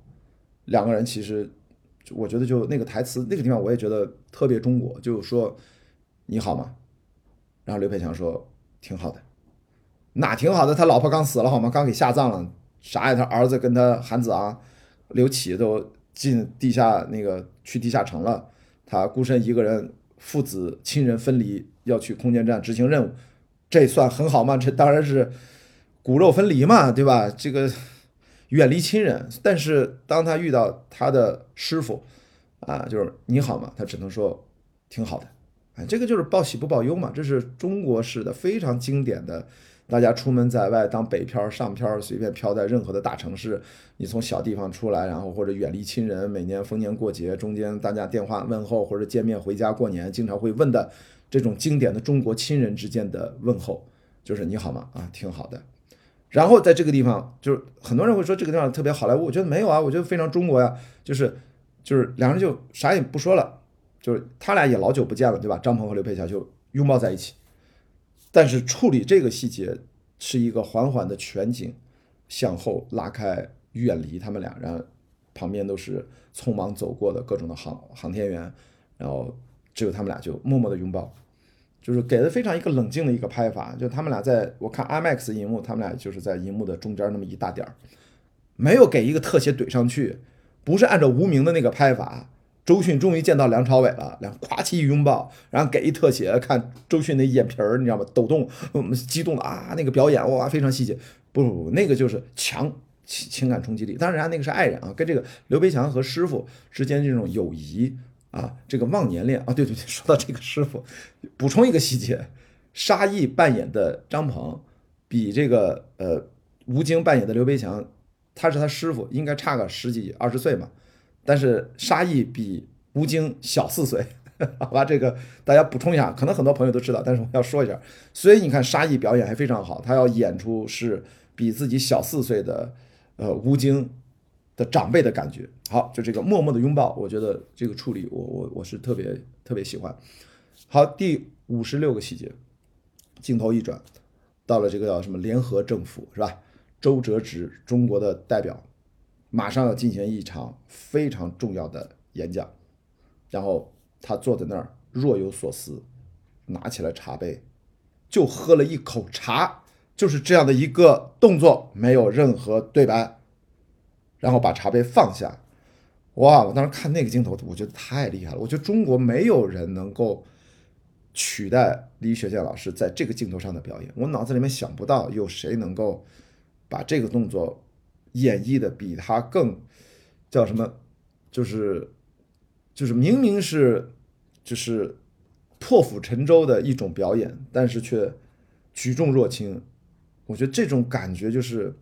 两个人其实我觉得就那个台词那个地方我也觉得特别中国，就是说你好吗？然后刘培强说。挺好的，哪挺好的？他老婆刚死了，好吗？刚给下葬了，啥呀？他儿子跟他韩子昂、刘启都进地下那个去地下城了，他孤身一个人，父子亲人分离，要去空间站执行任务，这算很好吗？这当然是骨肉分离嘛，对吧？这个远离亲人，但是当他遇到他的师傅，啊，就是你好吗？他只能说挺好的。哎，这个就是报喜不报忧嘛，这是中国式的非常经典的。大家出门在外，当北漂、上漂，随便漂在任何的大城市，你从小地方出来，然后或者远离亲人，每年逢年过节中间大家电话问候或者见面回家过年，经常会问的这种经典的中国亲人之间的问候，就是你好吗？啊，挺好的。然后在这个地方，就是很多人会说这个地方特别好莱坞，我觉得没有啊，我觉得非常中国呀，就是就是两人就啥也不说了。就是他俩也老久不见了，对吧？张鹏和刘佩霞就拥抱在一起，但是处理这个细节是一个缓缓的全景向后拉开，远离他们俩，然后旁边都是匆忙走过的各种的航航天员，然后只有他们俩就默默的拥抱，就是给的非常一个冷静的一个拍法。就他们俩在我看 IMAX 银幕，他们俩就是在银幕的中间那么一大点儿，没有给一个特写怼上去，不是按照无名的那个拍法。周迅终于见到梁朝伟了，两咵齐一拥抱，然后给一特写，看周迅那眼皮儿，你知道吗？抖动，我们激动的啊，那个表演哇，非常细节。不不不，那个就是强情情感冲击力。当然，那个是爱人啊，跟这个刘培强和师傅之间这种友谊啊，这个忘年恋啊。对对对，说到这个师傅，补充一个细节，沙溢扮演的张鹏比这个呃吴京扮演的刘培强，他是他师傅，应该差个十几二十岁嘛。但是沙溢比吴京小四岁，好吧，这个大家补充一下，可能很多朋友都知道，但是我要说一下。所以你看沙溢表演还非常好，他要演出是比自己小四岁的呃吴京的长辈的感觉。好，就这个默默的拥抱，我觉得这个处理我我我是特别特别喜欢。好，第五十六个细节，镜头一转，到了这个叫什么联合政府是吧？周哲直，中国的代表。马上要进行一场非常重要的演讲，然后他坐在那儿若有所思，拿起了茶杯，就喝了一口茶，就是这样的一个动作，没有任何对白，然后把茶杯放下。哇！我当时看那个镜头，我觉得太厉害了。我觉得中国没有人能够取代李雪健老师在这个镜头上的表演。我脑子里面想不到有谁能够把这个动作。演绎的比他更叫什么？就是就是明明是就是破釜沉舟的一种表演，但是却举重若轻。我觉得这种感觉就是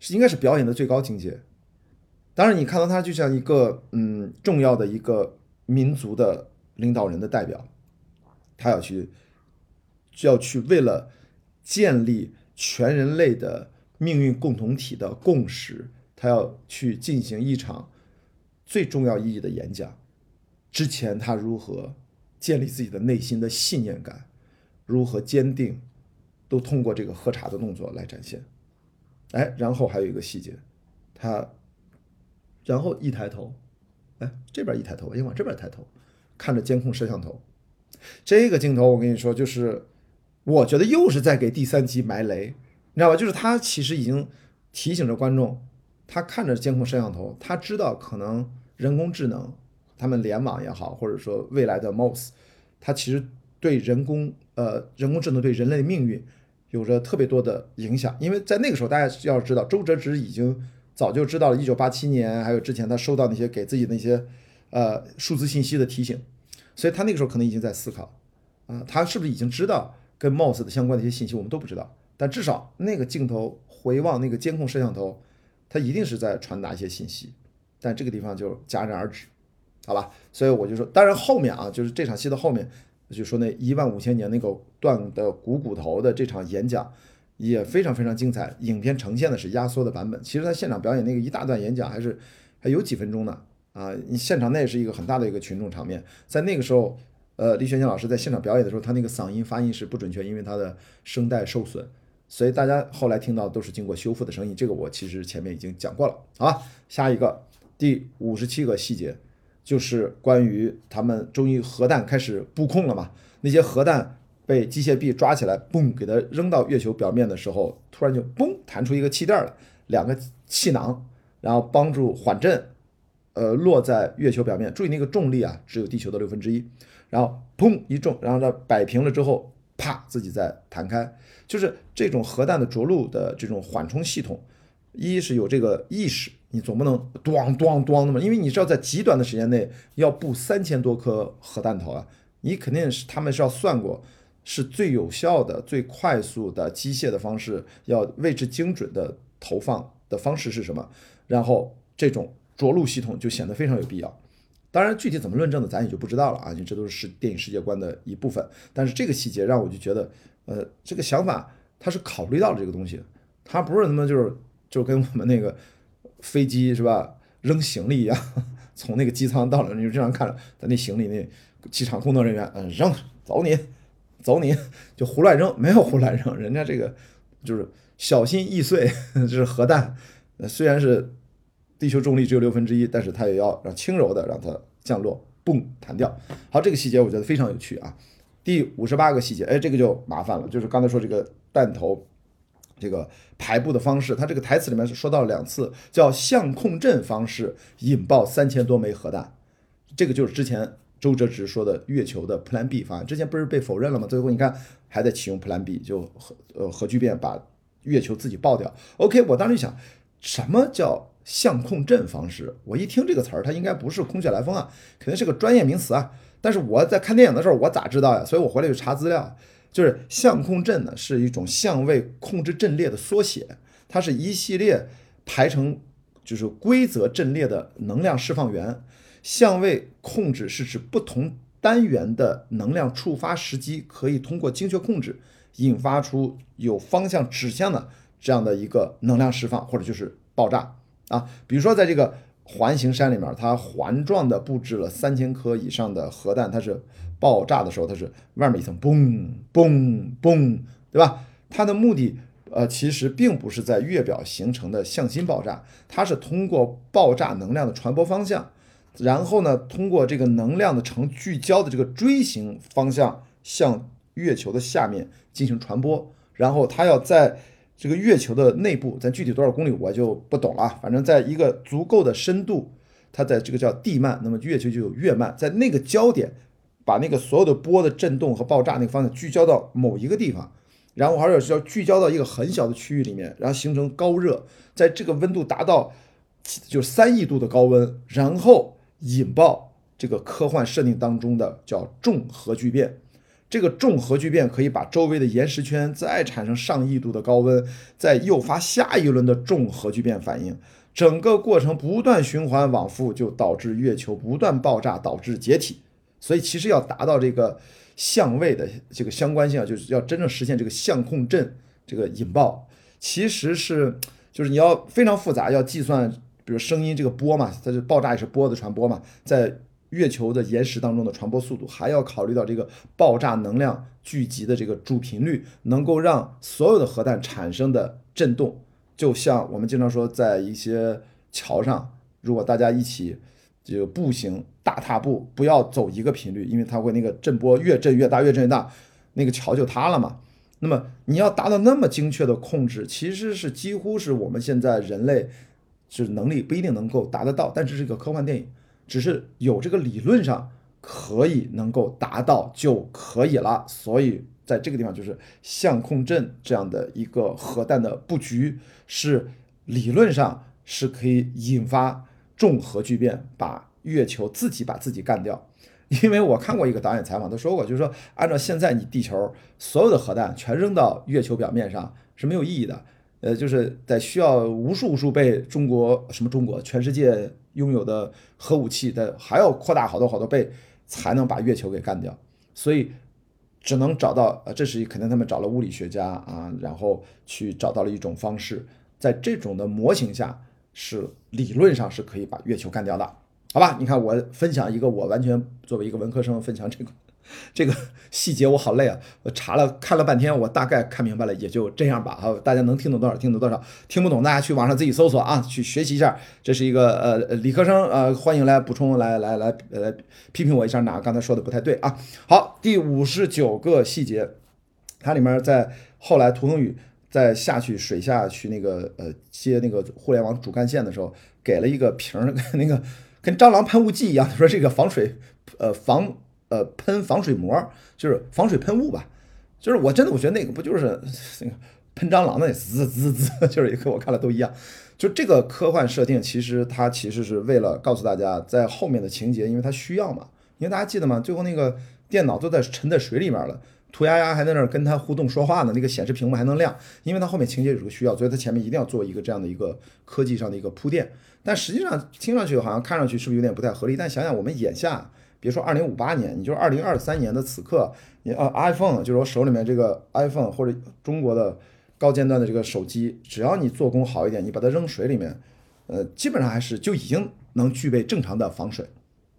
是应该是表演的最高境界。当然，你看到他就像一个嗯重要的一个民族的领导人的代表，他要去就要去为了建立全人类的。命运共同体的共识，他要去进行一场最重要意义的演讲。之前他如何建立自己的内心的信念感，如何坚定，都通过这个喝茶的动作来展现。哎，然后还有一个细节，他然后一抬头，哎，这边一抬头，哎，往这边抬头，看着监控摄像头，这个镜头我跟你说，就是我觉得又是在给第三集埋雷，你知道吧？就是他其实已经提醒着观众，他看着监控摄像头，他知道可能人工智能，他们联网也好，或者说未来的 mouse，它其实对人工呃人工智能对人类命运有着特别多的影响，因为在那个时候，大家要知道，周哲直已经早就知道了，一九八七年还有之前他收到那些给自己那些呃数字信息的提醒，所以他那个时候可能已经在思考啊，他是不是已经知道跟 MOS 的相关的一些信息，我们都不知道，但至少那个镜头回望那个监控摄像头，它一定是在传达一些信息，但这个地方就戛然而止。好吧，所以我就说，当然后面啊，就是这场戏的后面，就说那一万五千年那个断的股骨头的这场演讲也非常非常精彩。影片呈现的是压缩的版本，其实他现场表演那个一大段演讲还是还有几分钟呢啊！你现场那也是一个很大的一个群众场面，在那个时候，呃，李雪健老师在现场表演的时候，他那个嗓音发音是不准确，因为他的声带受损，所以大家后来听到都是经过修复的声音。这个我其实前面已经讲过了。好，下一个第五十七个细节。就是关于他们终于核弹开始布控了嘛？那些核弹被机械臂抓起来，嘣，给它扔到月球表面的时候，突然就嘣弹出一个气垫来，两个气囊，然后帮助缓震，呃，落在月球表面。注意那个重力啊，只有地球的六分之一。然后砰一重，然后它摆平了之后，啪，自己再弹开。就是这种核弹的着陆的这种缓冲系统，一是有这个意识。你总不能咣咣咣的嘛，因为你知道在极短的时间内要布三千多颗核弹头啊，你肯定是他们是要算过，是最有效的、最快速的机械的方式，要位置精准的投放的方式是什么？然后这种着陆系统就显得非常有必要。当然，具体怎么论证的咱也就不知道了啊，因为这都是世电影世界观的一部分。但是这个细节让我就觉得，呃，这个想法他是考虑到了这个东西，他不是他妈就是就跟我们那个。飞机是吧？扔行李一样，从那个机舱到了，你就这样看着，他那行李那机场工作人员，嗯，扔，走你，走你，就胡乱扔，没有胡乱扔，人家这个就是小心易碎，这是核弹，虽然是地球重力只有六分之一，但是它也要让轻柔的让它降落，嘣，弹掉。好，这个细节我觉得非常有趣啊。第五十八个细节，哎，这个就麻烦了，就是刚才说这个弹头。这个排布的方式，它这个台词里面是说到了两次，叫相控阵方式引爆三千多枚核弹，这个就是之前周哲直说的月球的 Plan B 方案，之前不是被否认了吗？最后你看还在启用 Plan B，就核呃核聚变把月球自己爆掉。OK，我当时想，什么叫相控阵方式？我一听这个词儿，它应该不是空穴来风啊，肯定是个专业名词啊。但是我在看电影的时候，我咋知道呀？所以我回来就查资料。就是相控阵呢，是一种相位控制阵列的缩写，它是一系列排成就是规则阵列的能量释放源。相位控制是指不同单元的能量触发时机，可以通过精确控制引发出有方向指向的这样的一个能量释放，或者就是爆炸啊。比如说在这个环形山里面，它环状的布置了三千颗以上的核弹，它是。爆炸的时候，它是外面一层嘣嘣嘣，对吧？它的目的，呃，其实并不是在月表形成的向心爆炸，它是通过爆炸能量的传播方向，然后呢，通过这个能量的呈聚焦的这个锥形方向向月球的下面进行传播，然后它要在这个月球的内部，咱具体多少公里我就不懂了，反正在一个足够的深度，它在这个叫地幔，那么月球就有月幔，在那个焦点。把那个所有的波的震动和爆炸那个方向聚焦到某一个地方，然后而且是要聚焦到一个很小的区域里面，然后形成高热，在这个温度达到就三亿度的高温，然后引爆这个科幻设定当中的叫重核聚变。这个重核聚变可以把周围的岩石圈再产生上亿度的高温，再诱发下一轮的重核聚变反应，整个过程不断循环往复，就导致月球不断爆炸，导致解体。所以其实要达到这个相位的这个相关性啊，就是要真正实现这个相控阵这个引爆，其实是就是你要非常复杂，要计算，比如声音这个波嘛，它就爆炸也是波的传播嘛，在月球的岩石当中的传播速度，还要考虑到这个爆炸能量聚集的这个主频率，能够让所有的核弹产生的震动就像我们经常说，在一些桥上，如果大家一起就步行大踏步，不要走一个频率，因为它会那个震波越震越大，越震越大，那个桥就塌了嘛。那么你要达到那么精确的控制，其实是几乎是我们现在人类就是能力不一定能够达得到，但是是一个科幻电影，只是有这个理论上可以能够达到就可以了。所以在这个地方，就是相控阵这样的一个核弹的布局，是理论上是可以引发重核聚变，把月球自己把自己干掉。因为我看过一个导演采访，他说过，就是说，按照现在你地球所有的核弹全扔到月球表面上是没有意义的，呃，就是在需要无数无数倍中国什么中国全世界拥有的核武器的还要扩大好多好多倍才能把月球给干掉，所以只能找到，呃，这是肯定他们找了物理学家啊，然后去找到了一种方式，在这种的模型下是理论上是可以把月球干掉的。好吧，你看我分享一个，我完全作为一个文科生分享这个 这个细节，我好累啊！我查了看了半天，我大概看明白了，也就这样吧。哈，大家能听懂多少听懂多少，听不懂大家去网上自己搜索啊，去学习一下。这是一个呃理科生呃，欢迎来补充来来来呃批评我一下，哪刚才说的不太对啊？好，第五十九个细节，它里面在后来涂恒宇在下去水下去那个呃接那个互联网主干线的时候，给了一个瓶儿 那个。跟蟑螂喷雾剂一样，说这个防水，呃防呃喷防水膜，就是防水喷雾吧。就是我真的我觉得那个不就是那个喷蟑螂的滋滋滋，就是跟我看了都一样。就这个科幻设定，其实它其实是为了告诉大家，在后面的情节，因为它需要嘛。因为大家记得吗？最后那个电脑都在沉在水里面了，涂鸦鸦还在那儿跟他互动说话呢，那个显示屏幕还能亮，因为它后面情节有个需要，所以它前面一定要做一个这样的一个科技上的一个铺垫。但实际上听上去好像看上去是不是有点不太合理？但想想我们眼下，别说二零五八年，你就是二零二三年的此刻，你呃 iPhone 就是我手里面这个 iPhone 或者中国的高尖端的这个手机，只要你做工好一点，你把它扔水里面，呃，基本上还是就已经能具备正常的防水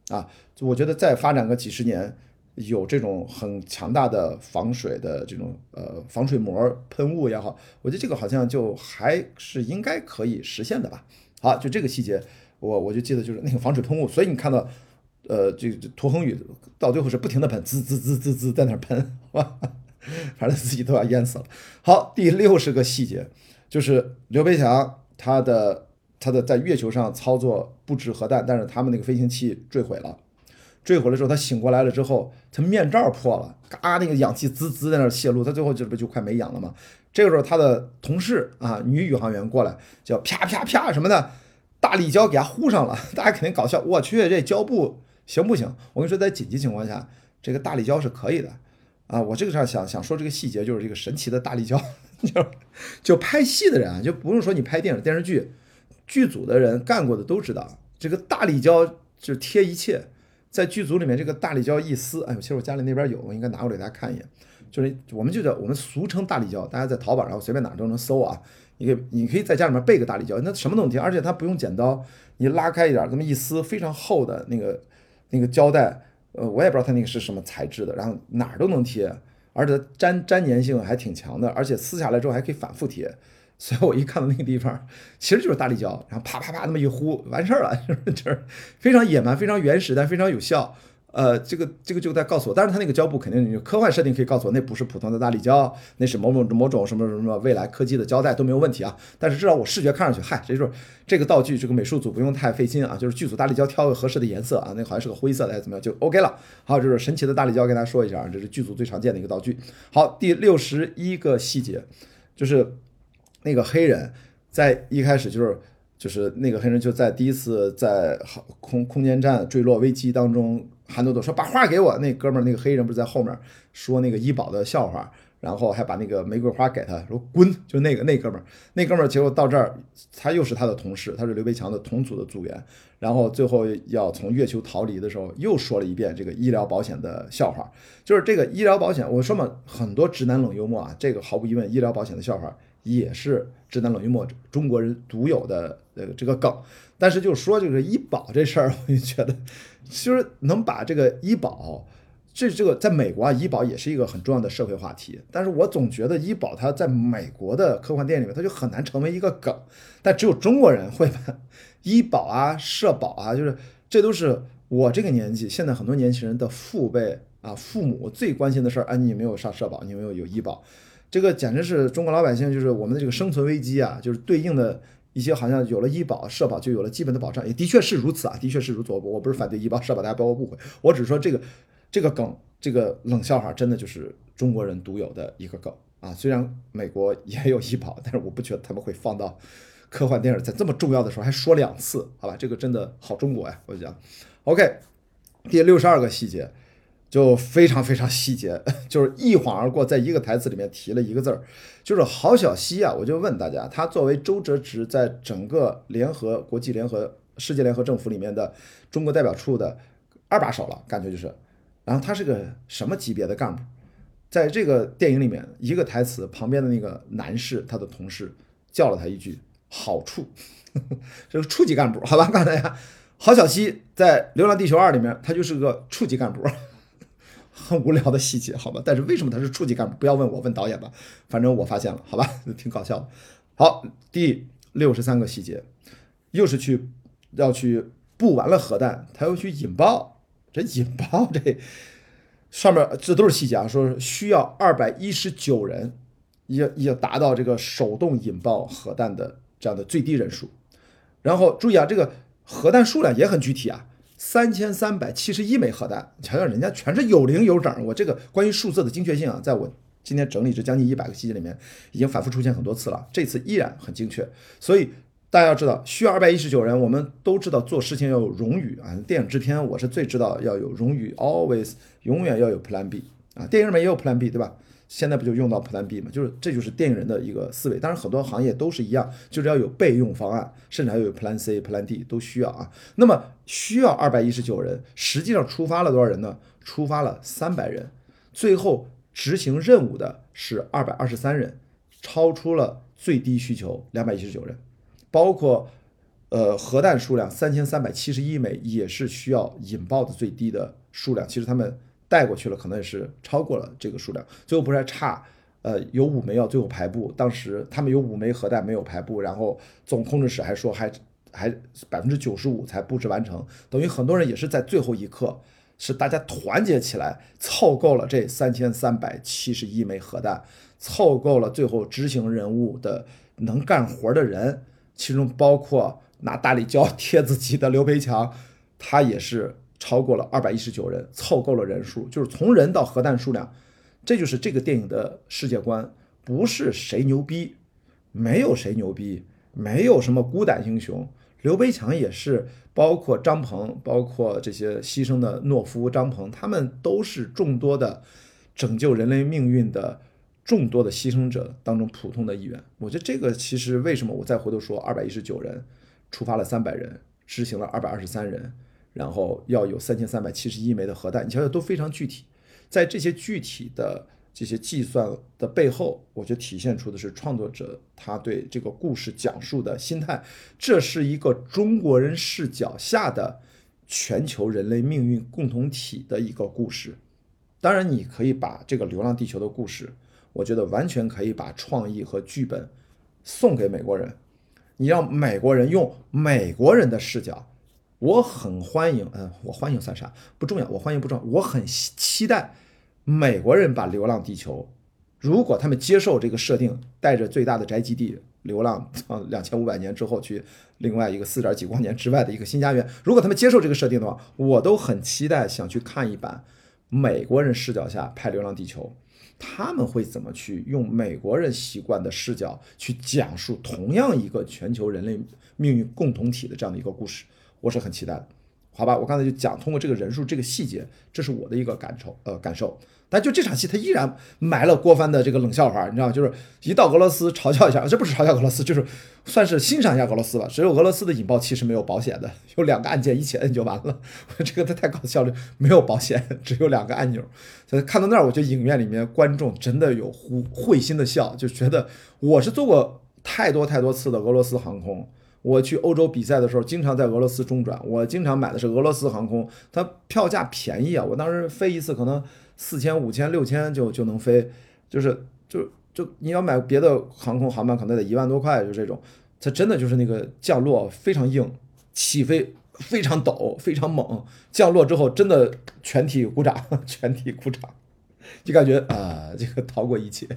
啊。我觉得再发展个几十年，有这种很强大的防水的这种呃防水膜喷雾也好，我觉得这个好像就还是应该可以实现的吧。好，就这个细节，我我就记得就是那个防水喷雾，所以你看到，呃，这涂恒宇到最后是不停的喷，滋滋滋滋滋在那喷，哇反正自己都要淹死了。好，第六十个细节就是刘培强他的他的在月球上操作布置核弹，但是他们那个飞行器坠毁了，坠毁了之后他醒过来了之后，他面罩破了，嘎那个氧气滋滋在那泄露，他最后这不就快没氧了吗？这个时候，他的同事啊，女宇航员过来，叫啪啪啪什么的，大力胶给他糊上了。大家肯定搞笑，我去，这胶布行不行？我跟你说，在紧急情况下，这个大力胶是可以的啊。我这个上想想说这个细节，就是这个神奇的大力胶，就就拍戏的人啊，就不用说你拍电影电视剧，剧组的人干过的都知道，这个大力胶就贴一切，在剧组里面这个大力胶一撕，哎呦，其实我家里那边有，我应该拿过来给大家看一眼。就是我们就叫我们俗称大力胶，大家在淘宝上随便哪都能搜啊。你可以你可以在家里面备个大力胶，那什么都能贴，而且它不用剪刀，你拉开一点，这么一撕，非常厚的那个那个胶带，呃，我也不知道它那个是什么材质的，然后哪儿都能贴，而且粘粘粘性还挺强的，而且撕下来之后还可以反复贴。所以我一看到那个地方，其实就是大力胶，然后啪啪啪那么一呼，完事儿了，就是非常野蛮、非常原始，但非常有效。呃，这个这个就在告诉我，但是它那个胶布肯定科幻设定可以告诉我，那不是普通的大力胶，那是某某某种什么什么未来科技的胶带都没有问题啊。但是至少我视觉看上去，嗨，这就是这个道具，这个美术组不用太费心啊，就是剧组大力胶挑个合适的颜色啊，那好像是个灰色的还是怎么样就 OK 了。好，这是神奇的大力胶，跟大家说一下啊，这是剧组最常见的一个道具。好，第六十一个细节就是那个黑人在一开始就是。就是那个黑人就在第一次在空空间站坠落危机当中，韩朵朵说把花给我。那哥们儿那个黑人不是在后面说那个医保的笑话，然后还把那个玫瑰花给他，说滚。就那个那哥们儿，那哥们儿结果到这儿，他又是他的同事，他是刘培强的同组的组员，然后最后要从月球逃离的时候，又说了一遍这个医疗保险的笑话。就是这个医疗保险，我说嘛，很多直男冷幽默啊，这个毫无疑问，医疗保险的笑话。也是直男冷幽默中国人独有的呃这个梗，但是就说这个医保这事儿，我就觉得，其实能把这个医保这这个在美国啊，医保也是一个很重要的社会话题。但是我总觉得医保它在美国的科幻电影里面，它就很难成为一个梗。但只有中国人会把医保啊、社保啊，就是这都是我这个年纪，现在很多年轻人的父辈啊、父母最关心的事儿。啊，你有没有上社保？你有没有有医保？这个简直是中国老百姓，就是我们的这个生存危机啊，就是对应的一些好像有了医保、社保就有了基本的保障，也的确是如此啊，的确是如此。我我不是反对医保、社保，大家不要误会，我只是说这个。这个梗，这个冷笑话，真的就是中国人独有的一个梗啊！虽然美国也有医保，但是我不觉得他们会放到科幻电影在这么重要的时候还说两次，好吧？这个真的好中国呀！我讲，OK，第六十二个细节就非常非常细节，就是一晃而过，在一个台词里面提了一个字儿，就是郝小西啊！我就问大家，他作为周哲直在整个联合国际联合世界联合政府里面的中国代表处的二把手了，感觉就是。然后他是个什么级别的干部？在这个电影里面，一个台词旁边的那个男士，他的同事叫了他一句“好处”，这个处级干部，好吧？告诉大家，郝小西在《流浪地球二》里面，他就是个处级干部，很无聊的细节，好吧？但是为什么他是处级干部？不要问我，问导演吧。反正我发现了，好吧？挺搞笑的。好，第六十三个细节，又是去要去布完了核弹，他又去引爆。这引爆这上面这都是细节啊，说需要二百一十九人，也也达到这个手动引爆核弹的这样的最低人数。然后注意啊，这个核弹数量也很具体啊，三千三百七十一枚核弹。瞧瞧人家全是有零有整。我这个关于数字的精确性啊，在我今天整理这将近一百个细节里面，已经反复出现很多次了，这次依然很精确。所以。大家要知道，需要二百一十九人。我们都知道做事情要有荣誉啊。电影制片，我是最知道要有荣誉，always 永远要有 Plan B 啊。电影里面也有 Plan B，对吧？现在不就用到 Plan B 吗？就是这就是电影人的一个思维。当然，很多行业都是一样，就是要有备用方案，甚至还有 Plan C、Plan D 都需要啊。那么需要二百一十九人，实际上出发了多少人呢？出发了三百人，最后执行任务的是二百二十三人，超出了最低需求两百一十九人。包括，呃，核弹数量三千三百七十一枚，也是需要引爆的最低的数量。其实他们带过去了，可能也是超过了这个数量。最后不是还差，呃，有五枚要最后排布。当时他们有五枚核弹没有排布，然后总控制室还说还还百分之九十五才布置完成。等于很多人也是在最后一刻，是大家团结起来凑够了这三千三百七十一枚核弹，凑够了最后执行任务的能干活的人。其中包括拿大力胶 贴自己的刘培强，他也是超过了二百一十九人，凑够了人数，就是从人到核弹数量，这就是这个电影的世界观，不是谁牛逼，没有谁牛逼，没有什么孤胆英雄，刘培强也是，包括张鹏，包括这些牺牲的懦夫张鹏，他们都是众多的拯救人类命运的。众多的牺牲者当中，普通的一员，我觉得这个其实为什么我再回头说，二百一十九人出发了三百人，执行了二百二十三人，然后要有三千三百七十一枚的核弹，你瞧瞧都非常具体。在这些具体的这些计算的背后，我觉得体现出的是创作者他对这个故事讲述的心态。这是一个中国人视角下的全球人类命运共同体的一个故事。当然，你可以把这个《流浪地球》的故事。我觉得完全可以把创意和剧本送给美国人，你让美国人用美国人的视角，我很欢迎，嗯，我欢迎算啥不重要，我欢迎不重要，我很期待美国人把《流浪地球》，如果他们接受这个设定，带着最大的宅基地流浪啊两千五百年之后去另外一个四点几光年之外的一个新家园，如果他们接受这个设定的话，我都很期待想去看一版美国人视角下拍《流浪地球》。他们会怎么去用美国人习惯的视角去讲述同样一个全球人类命运共同体的这样的一个故事？我是很期待的，好吧？我刚才就讲通过这个人数这个细节，这是我的一个感受，呃，感受。但就这场戏，他依然埋了郭帆的这个冷笑话，你知道，就是一到俄罗斯嘲笑一下，这不是嘲笑俄罗斯，就是算是欣赏一下俄罗斯吧。只有俄罗斯的引爆器是没有保险的，有两个按键一起摁就完了。这个他太搞笑了，没有保险，只有两个按钮。所以看到那儿，我觉得影院里面观众真的有会会心的笑，就觉得我是坐过太多太多次的俄罗斯航空，我去欧洲比赛的时候，经常在俄罗斯中转，我经常买的是俄罗斯航空，它票价便宜啊，我当时飞一次可能四千、五千、六千就就能飞，就是就就你要买别的航空航班，可能得一万多块，就这种，它真的就是那个降落非常硬，起飞非常陡，非常猛，降落之后真的全体鼓掌，全体鼓掌，就感觉啊，这个逃过一劫。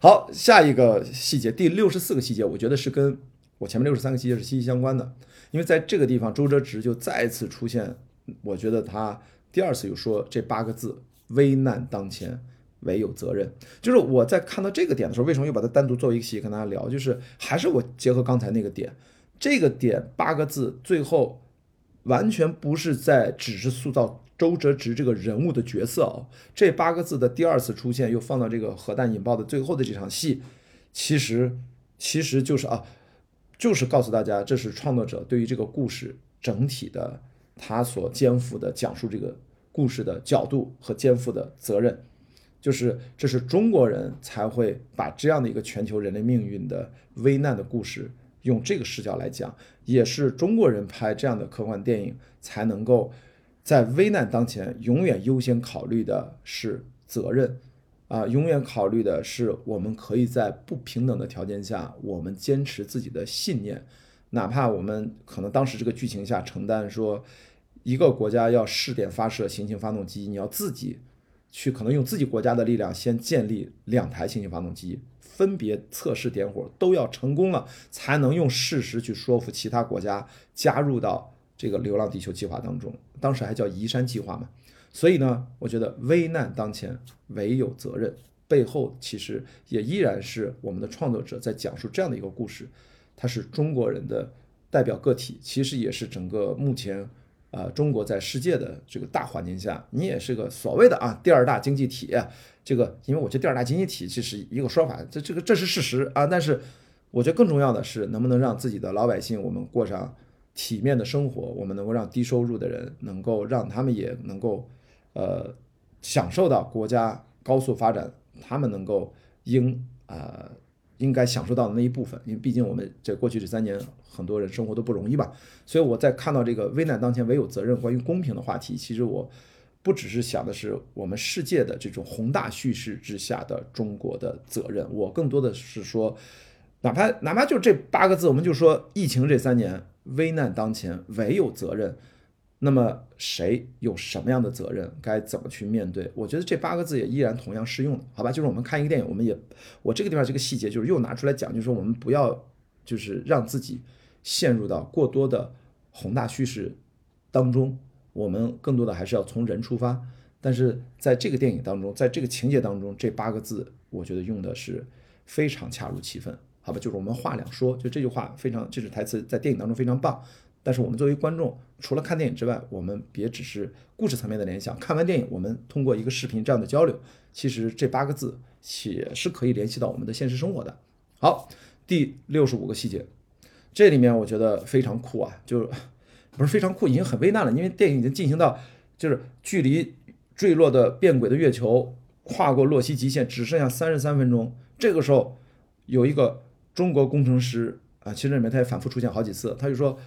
好，下一个细节，第六十四个细节，我觉得是跟我前面六十三个细节是息息相关的，因为在这个地方，周哲直就再次出现，我觉得他第二次有说这八个字：危难当前，唯有责任。就是我在看到这个点的时候，为什么又把它单独作为一个细节跟大家聊？就是还是我结合刚才那个点，这个点八个字最后完全不是在只是塑造。周哲直这个人物的角色啊，这八个字的第二次出现，又放到这个核弹引爆的最后的这场戏，其实其实就是啊，就是告诉大家，这是创作者对于这个故事整体的他所肩负的讲述这个故事的角度和肩负的责任，就是这是中国人才会把这样的一个全球人类命运的危难的故事用这个视角来讲，也是中国人拍这样的科幻电影才能够。在危难当前，永远优先考虑的是责任，啊，永远考虑的是我们可以在不平等的条件下，我们坚持自己的信念，哪怕我们可能当时这个剧情下承担说，一个国家要试点发射行星发动机，你要自己去可能用自己国家的力量先建立两台行星发动机，分别测试点火都要成功了，才能用事实去说服其他国家加入到。这个《流浪地球》计划当中，当时还叫移山计划嘛，所以呢，我觉得危难当前，唯有责任背后，其实也依然是我们的创作者在讲述这样的一个故事，他是中国人的代表个体，其实也是整个目前啊中国在世界的这个大环境下，你也是个所谓的啊第二大经济体，这个因为我觉得第二大经济体这是一个说法，这这个这是事实啊，但是我觉得更重要的是能不能让自己的老百姓我们过上。体面的生活，我们能够让低收入的人能够让他们也能够，呃，享受到国家高速发展，他们能够应啊应该享受到的那一部分。因为毕竟我们这过去这三年很多人生活都不容易吧，所以我在看到这个危难当前唯有责任关于公平的话题，其实我不只是想的是我们世界的这种宏大叙事之下的中国的责任，我更多的是说，哪怕哪怕就这八个字，我们就说疫情这三年。危难当前，唯有责任。那么谁有什么样的责任？该怎么去面对？我觉得这八个字也依然同样适用，好吧？就是我们看一个电影，我们也，我这个地方这个细节就是又拿出来讲，就是说我们不要就是让自己陷入到过多的宏大叙事当中，我们更多的还是要从人出发。但是在这个电影当中，在这个情节当中，这八个字我觉得用的是非常恰如其分。好吧，就是我们话两说，就这句话非常，这是台词在电影当中非常棒。但是我们作为观众，除了看电影之外，我们别只是故事层面的联想。看完电影，我们通过一个视频这样的交流，其实这八个字也是可以联系到我们的现实生活的。好，第六十五个细节，这里面我觉得非常酷啊，就不是非常酷，已经很危难了，因为电影已经进行到就是距离坠落的变轨的月球跨过洛希极限只剩下三十三分钟，这个时候有一个。中国工程师啊，其实里面他也反复出现好几次。他就说，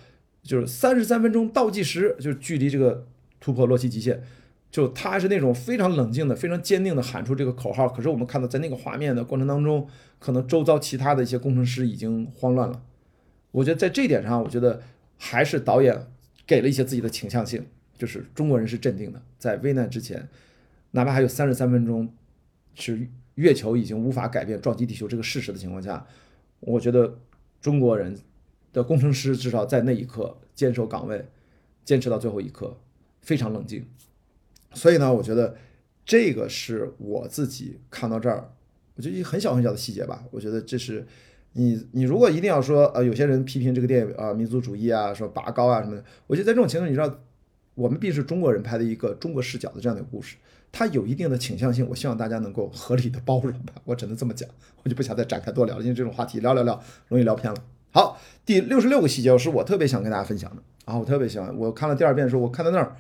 就是三十三分钟倒计时，就是距离这个突破洛希极限，就他是那种非常冷静的、非常坚定的喊出这个口号。可是我们看到，在那个画面的过程当中，可能周遭其他的一些工程师已经慌乱了。我觉得在这点上，我觉得还是导演给了一些自己的倾向性，就是中国人是镇定的，在危难之前，哪怕还有三十三分钟，是月球已经无法改变撞击地球这个事实的情况下。我觉得中国人的工程师至少在那一刻坚守岗位，坚持到最后一刻，非常冷静。所以呢，我觉得这个是我自己看到这儿，我觉得很小很小的细节吧。我觉得这是你你如果一定要说呃，有些人批评这个电影啊，民族主义啊，说拔高啊什么的，我觉得在这种情况，你知道，我们毕竟是中国人拍的一个中国视角的这样的故事。它有一定的倾向性，我希望大家能够合理的包容吧，我只能这么讲，我就不想再展开多聊了，因为这种话题聊聊聊容易聊偏了。好，第六十六个细节是我特别想跟大家分享的啊，我特别喜欢，我看了第二遍的时候，我看到那儿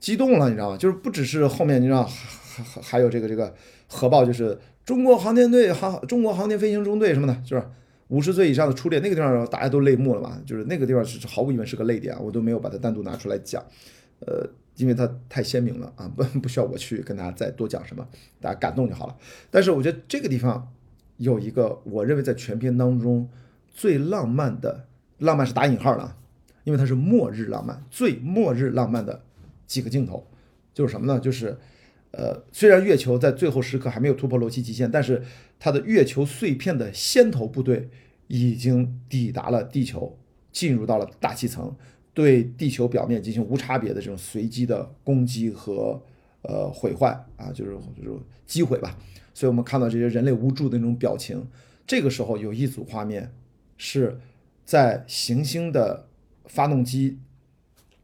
激动了，你知道吗？就是不只是后面，你知道还还还有这个这个核爆，就是中国航天队航中国航天飞行中队什么的，就是？五十岁以上的初恋那个地方大家都泪目了嘛，就是那个地方是毫无疑问是个泪点，我都没有把它单独拿出来讲，呃，因为它太鲜明了啊，不不需要我去跟大家再多讲什么，大家感动就好了。但是我觉得这个地方有一个我认为在全片当中最浪漫的浪漫是打引号的啊，因为它是末日浪漫，最末日浪漫的几个镜头就是什么呢？就是呃，虽然月球在最后时刻还没有突破罗辑极限，但是它的月球碎片的先头部队已经抵达了地球，进入到了大气层，对地球表面进行无差别的这种随机的攻击和呃毁坏啊，就是就是击毁吧。所以我们看到这些人类无助的那种表情。这个时候有一组画面是在行星的发动机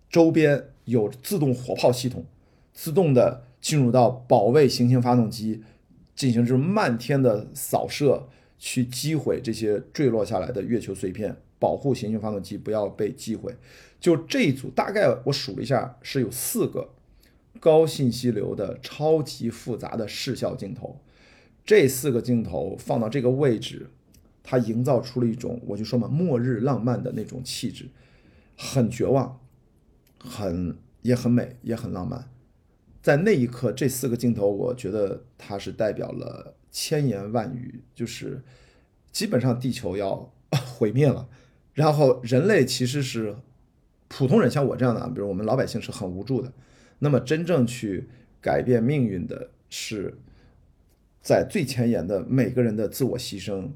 周边有自动火炮系统，自动的进入到保卫行星发动机。进行这种漫天的扫射，去击毁这些坠落下来的月球碎片，保护行星发动机不要被击毁。就这一组，大概我数了一下，是有四个高信息流的超级复杂的视效镜头。这四个镜头放到这个位置，它营造出了一种，我就说嘛，末日浪漫的那种气质，很绝望，很也很美，也很浪漫。在那一刻，这四个镜头，我觉得它是代表了千言万语，就是基本上地球要毁灭了，然后人类其实是普通人，像我这样的啊，比如我们老百姓是很无助的。那么真正去改变命运的是在最前沿的每个人的自我牺牲。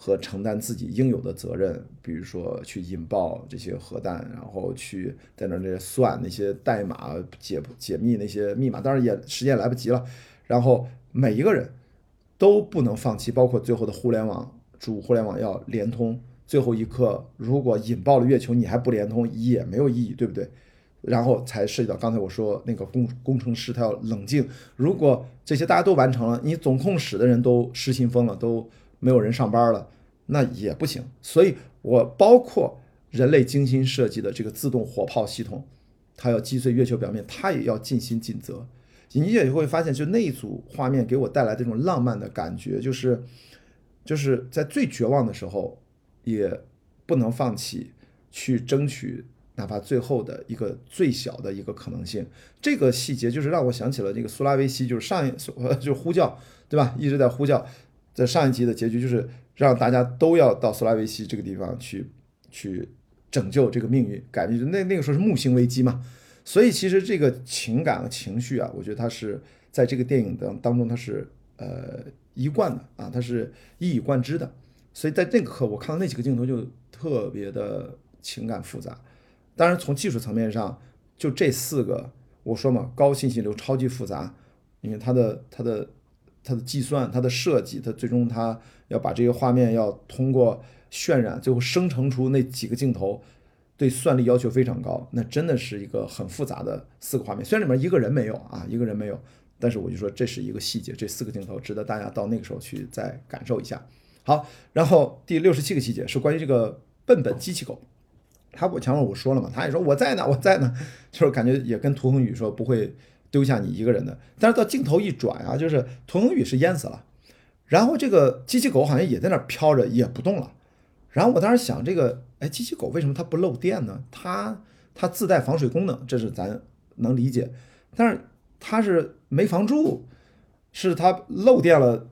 和承担自己应有的责任，比如说去引爆这些核弹，然后去在那那算那些代码解解密那些密码，当然也时间来不及了。然后每一个人都不能放弃，包括最后的互联网主互联网要连通，最后一刻如果引爆了月球，你还不连通也没有意义，对不对？然后才涉及到刚才我说那个工工程师他要冷静，如果这些大家都完成了，你总控室的人都失心疯了，都。没有人上班了，那也不行。所以，我包括人类精心设计的这个自动火炮系统，它要击碎月球表面，它也要尽心尽责。你也会发现，就那一组画面给我带来这种浪漫的感觉，就是就是在最绝望的时候，也不能放弃去争取，哪怕最后的一个最小的一个可能性。这个细节就是让我想起了那个苏拉维西，就是上一就呼叫，对吧？一直在呼叫。在上一集的结局就是让大家都要到苏拉维西这个地方去，去拯救这个命运，改变。那那个时候是木星危机嘛，所以其实这个情感和情绪啊，我觉得它是在这个电影当当中它是呃一贯的啊，它是一以贯之的。所以在那个刻，我看到那几个镜头就特别的情感复杂。当然从技术层面上，就这四个我说嘛，高信息流超级复杂，因为它的它的。它的计算，它的设计，它最终它要把这个画面要通过渲染，最后生成出那几个镜头，对算力要求非常高。那真的是一个很复杂的四个画面。虽然里面一个人没有啊，一个人没有，但是我就说这是一个细节，这四个镜头值得大家到那个时候去再感受一下。好，然后第六十七个细节是关于这个笨笨机器狗。他我前面我说了嘛，他也说我在呢，我在呢，就是感觉也跟涂恒宇说不会。丢下你一个人的，但是到镜头一转啊，就是涂恒宇是淹死了，然后这个机器狗好像也在那儿飘着，也不动了。然后我当时想，这个哎，机器狗为什么它不漏电呢？它它自带防水功能，这是咱能理解。但是它是没防住，是它漏电了，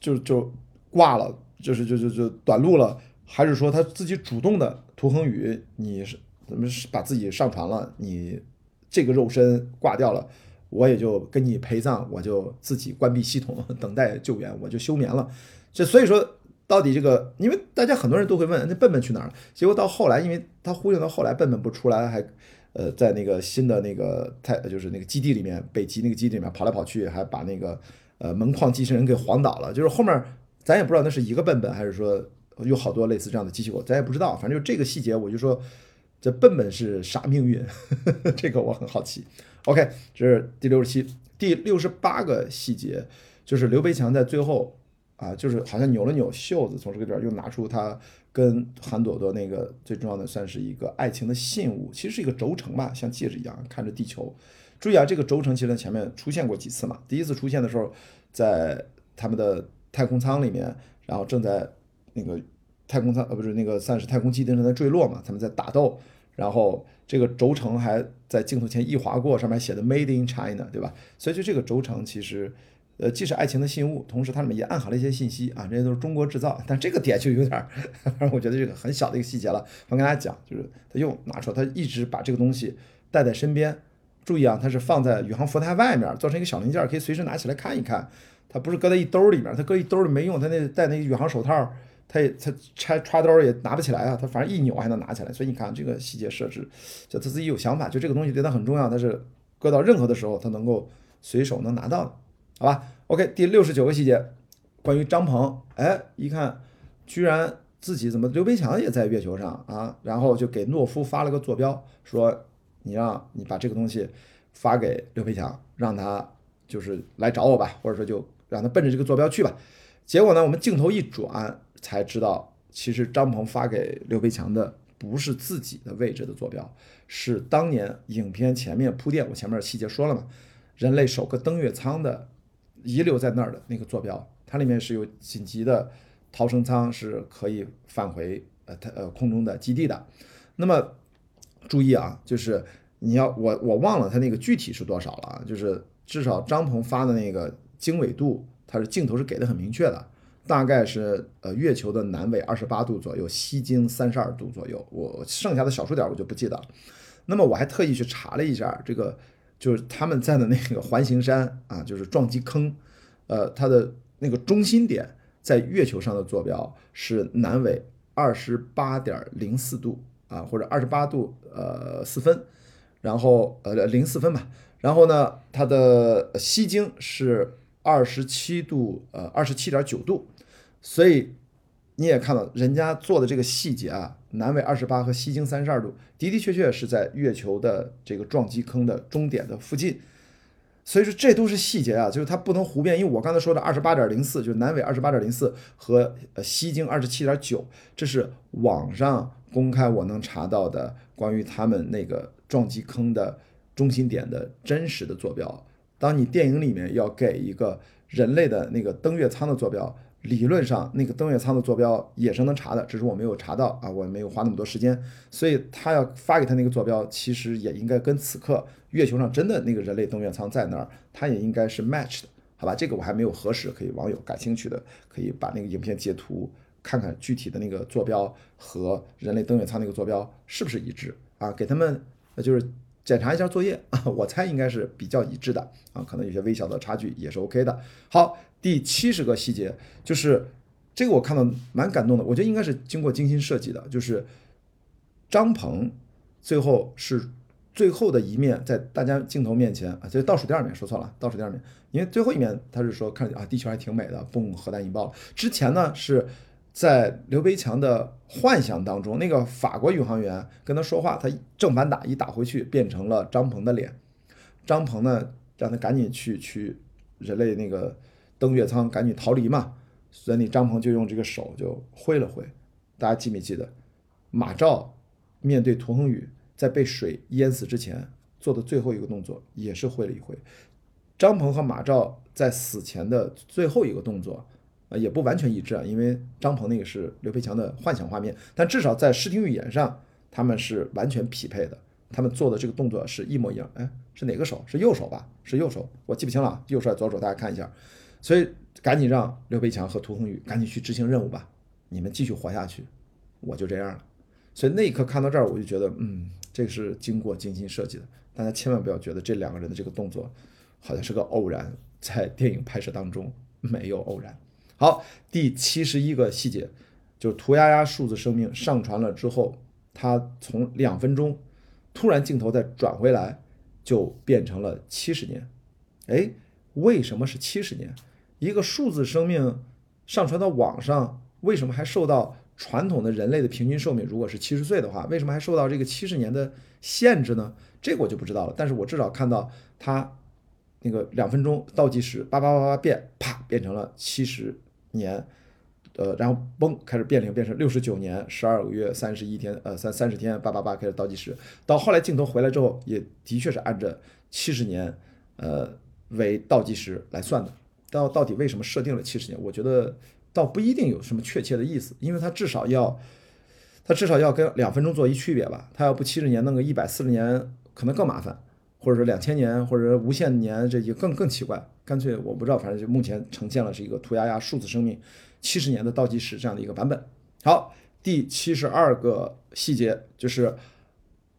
就就挂了，就是就就就短路了，还是说它自己主动的？涂恒宇，你是怎么是把自己上传了？你这个肉身挂掉了？我也就跟你陪葬，我就自己关闭系统，等待救援，我就休眠了。这所以说，到底这个，因为大家很多人都会问，那笨笨去哪儿了？结果到后来，因为他呼应到后来，笨笨不出来，还呃在那个新的那个太就是那个基地里面，北极那个基地里面跑来跑去，还把那个呃门框机器人给晃倒了。就是后面咱也不知道那是一个笨笨，还是说有好多类似这样的机器狗，咱也不知道。反正就这个细节，我就说这笨笨是啥命运？这个我很好奇。OK，这是第六十七、第六十八个细节，就是刘培强在最后啊，就是好像扭了扭袖子，从这个地儿又拿出他跟韩朵朵那个最重要的，算是一个爱情的信物，其实是一个轴承吧，像戒指一样，看着地球。注意啊，这个轴承其实在前面出现过几次嘛。第一次出现的时候，在他们的太空舱里面，然后正在那个太空舱呃不是那个算是太空基地正在坠落嘛，他们在打斗，然后这个轴承还在镜头前一划过，上面写的 Made in China，对吧？所以就这个轴承其实。呃，既是爱情的信物，同时它里面也暗含了一些信息啊，这些都是中国制造。但这个点就有点儿，我觉得这个很小的一个细节了。我跟大家讲，就是他又拿出来，他一直把这个东西带在身边。注意啊，它是放在宇航服台外面，做成一个小零件，可以随时拿起来看一看。它不是搁在一兜里面，它搁一兜里没用。它那戴那个宇航手套，他也他拆插兜也拿不起来啊。他反正一扭还能拿起来。所以你看这个细节设置，就他自己有想法，就这个东西对他很重要。他是搁到任何的时候，他能够随手能拿到的。好吧，OK，第六十九个细节，关于张鹏，哎，一看，居然自己怎么刘培强也在月球上啊？然后就给诺夫发了个坐标，说你让你把这个东西发给刘培强，让他就是来找我吧，或者说就让他奔着这个坐标去吧。结果呢，我们镜头一转，才知道其实张鹏发给刘培强的不是自己的位置的坐标，是当年影片前面铺垫，我前面细节说了嘛，人类首个登月舱的。遗留在那儿的那个坐标，它里面是有紧急的逃生舱，是可以返回呃它呃空中的基地的。那么注意啊，就是你要我我忘了它那个具体是多少了啊，就是至少张鹏发的那个经纬度，它是镜头是给的很明确的，大概是呃月球的南纬二十八度左右，西经三十二度左右。我剩下的小数点我就不记得了。那么我还特意去查了一下这个。就是他们在的那个环形山啊，就是撞击坑，呃，它的那个中心点在月球上的坐标是南纬二十八点零四度啊，或者二十八度呃四分，然后呃零四分吧，然后呢，它的西经是二十七度呃二十七点九度，所以。你也看到人家做的这个细节啊，南纬二十八和西经三十二度，的的确确是在月球的这个撞击坑的终点的附近，所以说这都是细节啊，就是它不能胡编，因为我刚才说的二十八点零四，就是南纬二十八点零四和呃西经二十七点九，这是网上公开我能查到的关于他们那个撞击坑的中心点的真实的坐标。当你电影里面要给一个人类的那个登月舱的坐标。理论上，那个登月舱的坐标也是能查的，只是我没有查到啊，我没有花那么多时间，所以他要发给他那个坐标，其实也应该跟此刻月球上真的那个人类登月舱在那儿，它也应该是 match 的，好吧？这个我还没有核实，可以网友感兴趣的可以把那个影片截图看看具体的那个坐标和人类登月舱那个坐标是不是一致啊？给他们就是检查一下作业啊，我猜应该是比较一致的啊，可能有些微小的差距也是 OK 的。好。第七十个细节就是这个，我看到蛮感动的。我觉得应该是经过精心设计的，就是张鹏最后是最后的一面，在大家镜头面前啊，就倒数第二面，说错了，倒数第二面，因为最后一面他是说看啊，地球还挺美的，嘣，核弹引爆了。之前呢是在刘培强的幻想当中，那个法国宇航员跟他说话，他正反打一打回去，变成了张鹏的脸。张鹏呢让他赶紧去去人类那个。登月舱赶紧逃离嘛，所以你张鹏就用这个手就挥了挥，大家记没记得？马照面对涂恒宇在被水淹死之前做的最后一个动作也是挥了一挥。张鹏和马照在死前的最后一个动作啊也不完全一致啊，因为张鹏那个是刘培强的幻想画面，但至少在视听语言上他们是完全匹配的，他们做的这个动作是一模一样。哎，是哪个手？是右手吧？是右手，我记不清了，右手还是左手？大家看一下。所以赶紧让刘培强和涂恒宇赶紧去执行任务吧，你们继续活下去，我就这样了。所以那一刻看到这儿，我就觉得，嗯，这个是经过精心设计的。大家千万不要觉得这两个人的这个动作好像是个偶然，在电影拍摄当中没有偶然。好，第七十一个细节，就是涂鸦鸦数字生命上传了之后，它从两分钟突然镜头再转回来，就变成了七十年。哎。为什么是七十年？一个数字生命上传到网上，为什么还受到传统的人类的平均寿命如果是七十岁的话，为什么还受到这个七十年的限制呢？这个我就不知道了。但是我至少看到它那个两分钟倒计时，叭叭叭叭变，啪变成了七十年，呃，然后嘣开始变零，变成六十九年十二个月三十一天，呃三三十天，八八八开始倒计时。到后来镜头回来之后，也的确是按着七十年，呃。为倒计时来算的，到到底为什么设定了七十年？我觉得倒不一定有什么确切的意思，因为它至少要，它至少要跟两分钟做一区别吧。它要不七十年弄个一百四十年，可能更麻烦，或者说两千年或者无限年，这就更更奇怪。干脆我不知道，反正就目前呈现了是一个涂鸦鸦数字生命七十年的倒计时这样的一个版本。好，第七十二个细节就是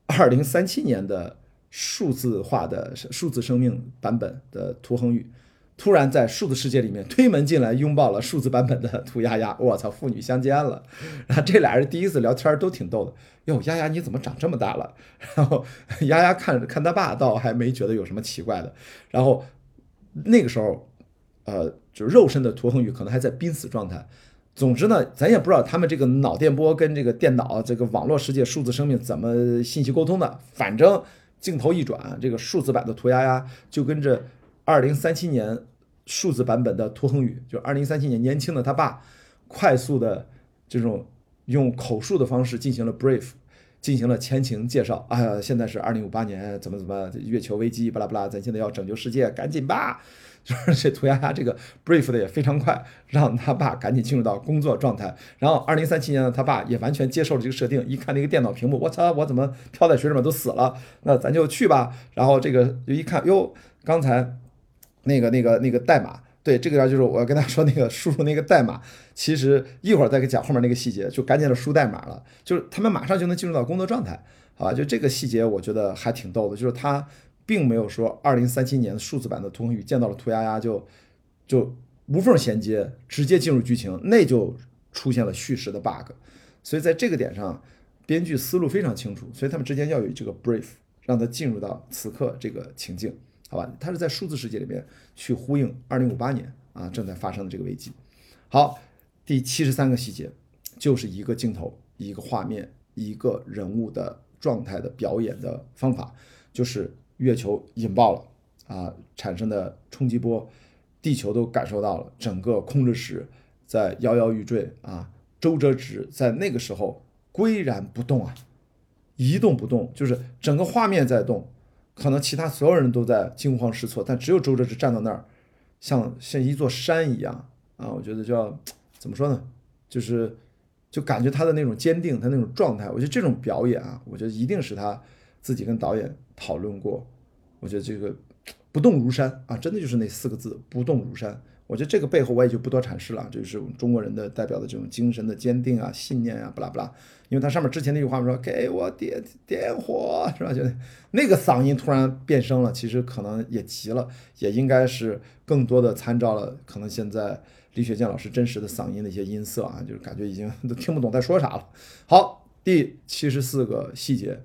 二零三七年的数字化的数字生命版本的涂恒宇。突然在数字世界里面推门进来，拥抱了数字版本的涂丫丫。我操，父女相见了。然后这俩人第一次聊天都挺逗的。哟，丫丫你怎么长这么大了？然后丫丫看看他爸，倒还没觉得有什么奇怪的。然后那个时候，呃，就肉身的涂恒宇可能还在濒死状态。总之呢，咱也不知道他们这个脑电波跟这个电脑这个网络世界数字生命怎么信息沟通的。反正镜头一转，这个数字版的涂丫丫就跟着。二零三七年数字版本的涂恒宇，就二零三七年年轻的他爸，快速的这种用口述的方式进行了 brief，进行了前情介绍。哎呀，现在是二零五八年，怎么怎么月球危机，巴拉巴拉，咱现在要拯救世界，赶紧吧！就是这涂丫丫这个 brief 的也非常快，让他爸赶紧进入到工作状态。然后二零三七年的他爸也完全接受了这个设定，一看那个电脑屏幕，我操，我怎么飘在水里面都死了？那咱就去吧。然后这个就一看，哟，刚才。那个、那个、那个代码，对这个要就是我要跟他说那个 输入那个代码，其实一会儿再给讲后面那个细节，就赶紧的输代码了，就是他们马上就能进入到工作状态，好吧？就这个细节我觉得还挺逗的，就是他并没有说二零三七年数字版的涂恒宇见到了涂丫丫就就无缝衔接，直接进入剧情，那就出现了叙事的 bug，所以在这个点上，编剧思路非常清楚，所以他们之间要有这个 brief，让他进入到此刻这个情境。好吧，它是在数字世界里面去呼应二零五八年啊正在发生的这个危机。好，第七十三个细节就是一个镜头、一个画面、一个人物的状态的表演的方法，就是月球引爆了啊产生的冲击波，地球都感受到了，整个控制室在摇摇欲坠啊，周折直在那个时候岿然不动啊，一动不动，就是整个画面在动。可能其他所有人都在惊慌失措，但只有周哲直站到那儿，像像一座山一样啊！我觉得叫 怎么说呢？就是就感觉他的那种坚定，他那种状态。我觉得这种表演啊，我觉得一定是他自己跟导演讨论过。我觉得这个 不动如山啊，真的就是那四个字“不动如山”。我觉得这个背后我也就不多阐释了，就是我们中国人的代表的这种精神的坚定啊、信念啊，不拉不拉。因为他上面之前那句话说“给我点点火”是吧？就那个嗓音突然变声了，其实可能也急了，也应该是更多的参照了可能现在李雪健老师真实的嗓音的一些音色啊，就是感觉已经都听不懂在说啥了。好，第七十四个细节。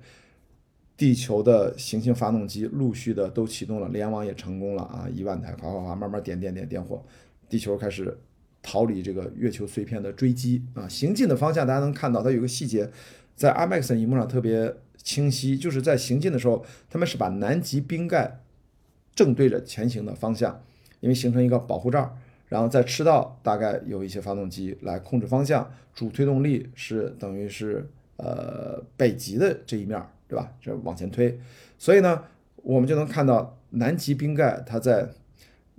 地球的行星发动机陆续的都启动了，联网也成功了啊！一万台，哗哗哗，慢慢点点点点火，地球开始逃离这个月球碎片的追击啊！行进的方向大家能看到，它有个细节，在 IMAX 荧幕上特别清晰，就是在行进的时候，他们是把南极冰盖正对着前行的方向，因为形成一个保护罩，然后在赤道大概有一些发动机来控制方向，主推动力是等于是呃北极的这一面。对吧？这往前推，所以呢，我们就能看到南极冰盖它在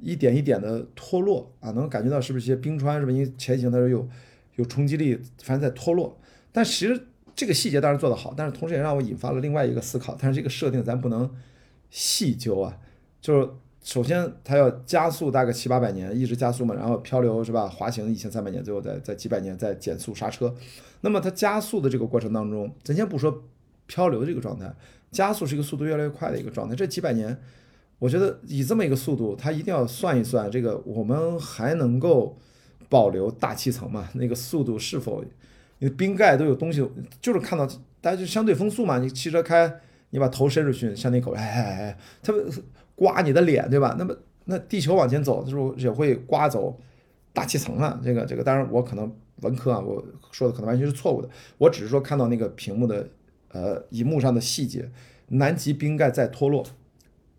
一点一点的脱落啊，能感觉到是不是一些冰川是不是因为前行的时候有有冲击力，反正在脱落。但其实这个细节当然做得好，但是同时也让我引发了另外一个思考。但是这个设定咱不能细究啊，就是首先它要加速大概七八百年，一直加速嘛，然后漂流是吧？滑行一千三百年，最后在在几百年再减速刹车。那么它加速的这个过程当中，咱先不说。漂流这个状态，加速是一个速度越来越快的一个状态。这几百年，我觉得以这么一个速度，它一定要算一算，这个我们还能够保留大气层吗？那个速度是否？因为冰盖都有东西，就是看到大家就相对风速嘛。你汽车开，你把头伸出去，像那口，哎哎哎，它刮你的脸，对吧？那么那地球往前走的时候也会刮走大气层啊。这个这个，当然我可能文科啊，我说的可能完全是错误的。我只是说看到那个屏幕的。呃，荧幕上的细节，南极冰盖在脱落，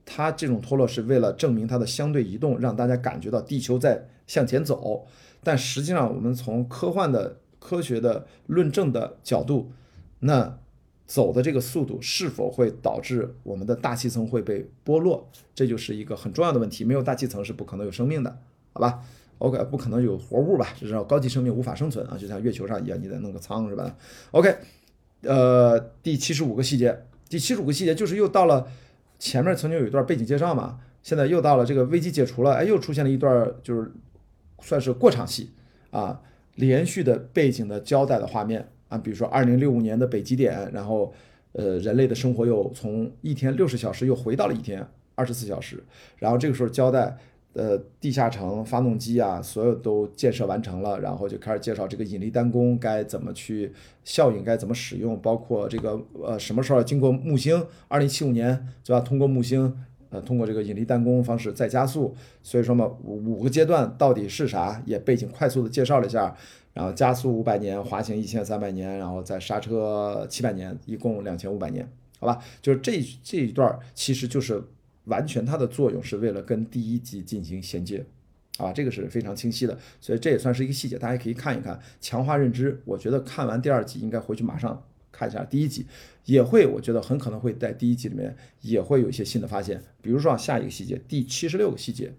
它这种脱落是为了证明它的相对移动，让大家感觉到地球在向前走。但实际上，我们从科幻的科学的论证的角度，那走的这个速度是否会导致我们的大气层会被剥落，这就是一个很重要的问题。没有大气层是不可能有生命的，好吧？OK，不可能有活物吧？至少高级生命无法生存啊，就像月球上一样，你得弄个舱是吧？OK，呃，第七十五个细节，第七十五个细节就是又到了前面曾经有一段背景介绍嘛，现在又到了这个危机解除了，哎，又出现了一段就是算是过场戏啊，连续的背景的交代的画面啊，比如说二零六五年的北极点，然后呃，人类的生活又从一天六十小时又回到了一天二十四小时，然后这个时候交代。呃，地下城发动机啊，所有都建设完成了，然后就开始介绍这个引力弹弓该怎么去效应，该怎么使用，包括这个呃什么时候经过木星，二零七五年对吧？通过木星，呃，通过这个引力弹弓方式再加速。所以说嘛，五五个阶段到底是啥，也背景快速的介绍了一下。然后加速五百年，滑行一千三百年，然后再刹车七百年，一共两千五百年，好吧？就是这这一段其实就是。完全它的作用是为了跟第一集进行衔接，啊，这个是非常清晰的，所以这也算是一个细节，大家可以看一看，强化认知。我觉得看完第二集应该回去马上看一下第一集，也会，我觉得很可能会在第一集里面也会有一些新的发现，比如说下一个细节，第七十六个细节，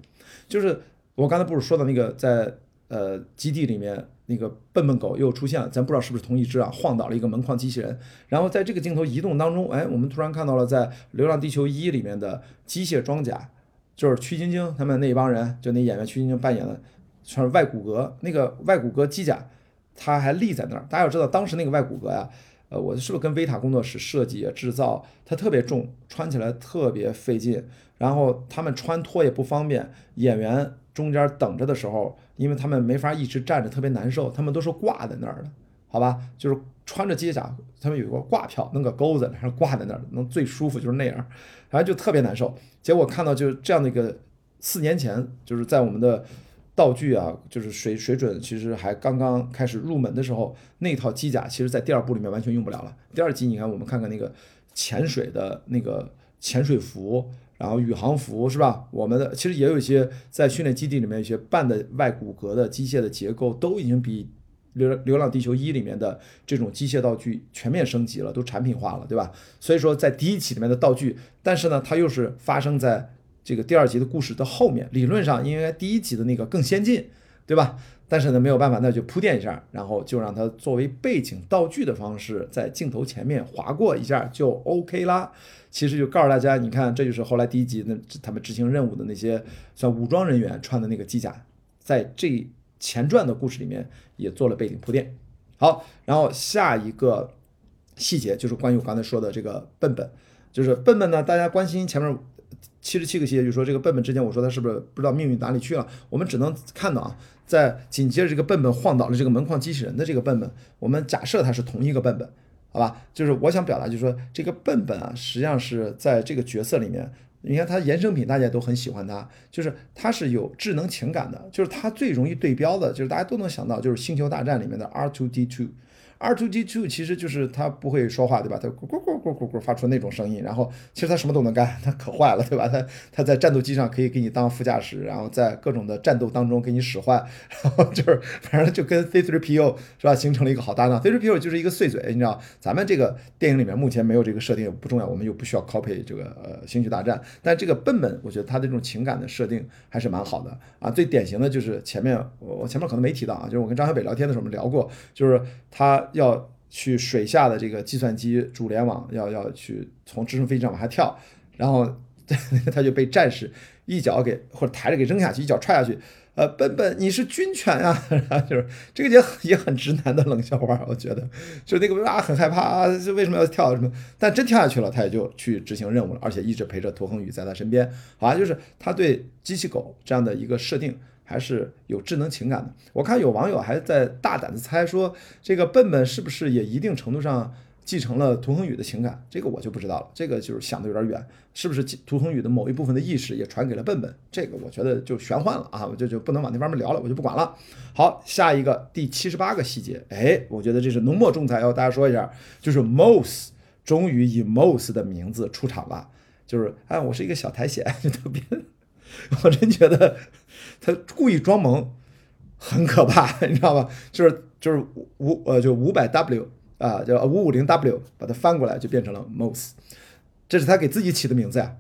就是我刚才不是说的那个在呃基地里面。那个笨笨狗又出现了，咱不知道是不是同一只啊？晃倒了一个门框机器人，然后在这个镜头移动当中，哎，我们突然看到了在《流浪地球一》里面的机械装甲，就是曲晶晶他们那一帮人，就那演员曲晶晶扮演的，穿外骨骼那个外骨骼机甲，它还立在那儿。大家要知道，当时那个外骨骼呀，呃，我是不是跟维塔工作室设计制造，它特别重，穿起来特别费劲，然后他们穿脱也不方便，演员。中间等着的时候，因为他们没法一直站着，特别难受，他们都是挂在那儿的，好吧？就是穿着机甲，他们有一个挂票，弄个钩子，然后挂在那儿，能最舒服就是那样，反正就特别难受。结果看到就是这样的一个四年前，就是在我们的道具啊，就是水水准其实还刚刚开始入门的时候，那套机甲其实在第二部里面完全用不了了。第二集你看，我们看看那个潜水的那个潜水服。然后宇航服是吧？我们的其实也有一些在训练基地里面一些半的外骨骼的机械的结构，都已经比《流流浪地球一》里面的这种机械道具全面升级了，都产品化了，对吧？所以说在第一集里面的道具，但是呢，它又是发生在这个第二集的故事的后面，理论上应该第一集的那个更先进，对吧？但是呢，没有办法，那就铺垫一下，然后就让它作为背景道具的方式，在镜头前面划过一下就 OK 啦。其实就告诉大家，你看，这就是后来第一集那他们执行任务的那些算武装人员穿的那个机甲，在这前传的故事里面也做了背景铺垫。好，然后下一个细节就是关于我刚才说的这个笨笨，就是笨笨呢，大家关心前面。七十七个细节，就说这个笨笨之前，我说他是不是不知道命运哪里去了？我们只能看到啊，在紧接着这个笨笨晃倒了这个门框机器人的这个笨笨，我们假设它是同一个笨笨，好吧？就是我想表达，就是说这个笨笨啊，实际上是在这个角色里面，你看它衍生品大家都很喜欢它，就是它是有智能情感的，就是它最容易对标的，就是大家都能想到，就是星球大战里面的 R2D2。R two D two 其实就是它不会说话，对吧？它咕咕咕咕咕咕发出那种声音，然后其实它什么都能干，它可坏了，对吧？它它在战斗机上可以给你当副驾驶，然后在各种的战斗当中给你使坏，然后就是反正就跟 C three PO 是吧，形成了一个好搭档。C three PO 就是一个碎嘴，你知道，咱们这个电影里面目前没有这个设定不重要，我们又不需要 copy 这个呃星球大战，但这个笨笨，我觉得它的这种情感的设定还是蛮好的啊。最典型的就是前面我我前面可能没提到啊，就是我跟张小北聊天的时候我们聊过，就是他。要去水下的这个计算机主联网，要要去从直升飞机上往下跳，然后 他就被战士一脚给或者抬着给扔下去，一脚踹下去。呃，笨笨，你是军犬啊？然后？就是这个也也很直男的冷笑话，我觉得，就那个啊很害怕啊，这为什么要跳什么？但真跳下去了，他也就去执行任务了，而且一直陪着涂恒宇在他身边。好像就是他对机器狗这样的一个设定。还是有智能情感的。我看有网友还在大胆的猜说，这个笨笨是不是也一定程度上继承了涂恒宇的情感？这个我就不知道了。这个就是想的有点远，是不是涂恒宇的某一部分的意识也传给了笨笨？这个我觉得就玄幻了啊，我就就不能往那方面聊了，我就不管了。好，下一个第七十八个细节，哎，我觉得这是浓墨重彩，要大家说一下，就是 Moss 终于以 Moss 的名字出场了，就是哎，我是一个小苔藓，就特别。我真觉得他故意装萌，很可怕，你知道吧？就是就是五呃就五百 W 啊，叫五五零 W，把它翻过来就变成了 Moss，这是他给自己起的名字呀。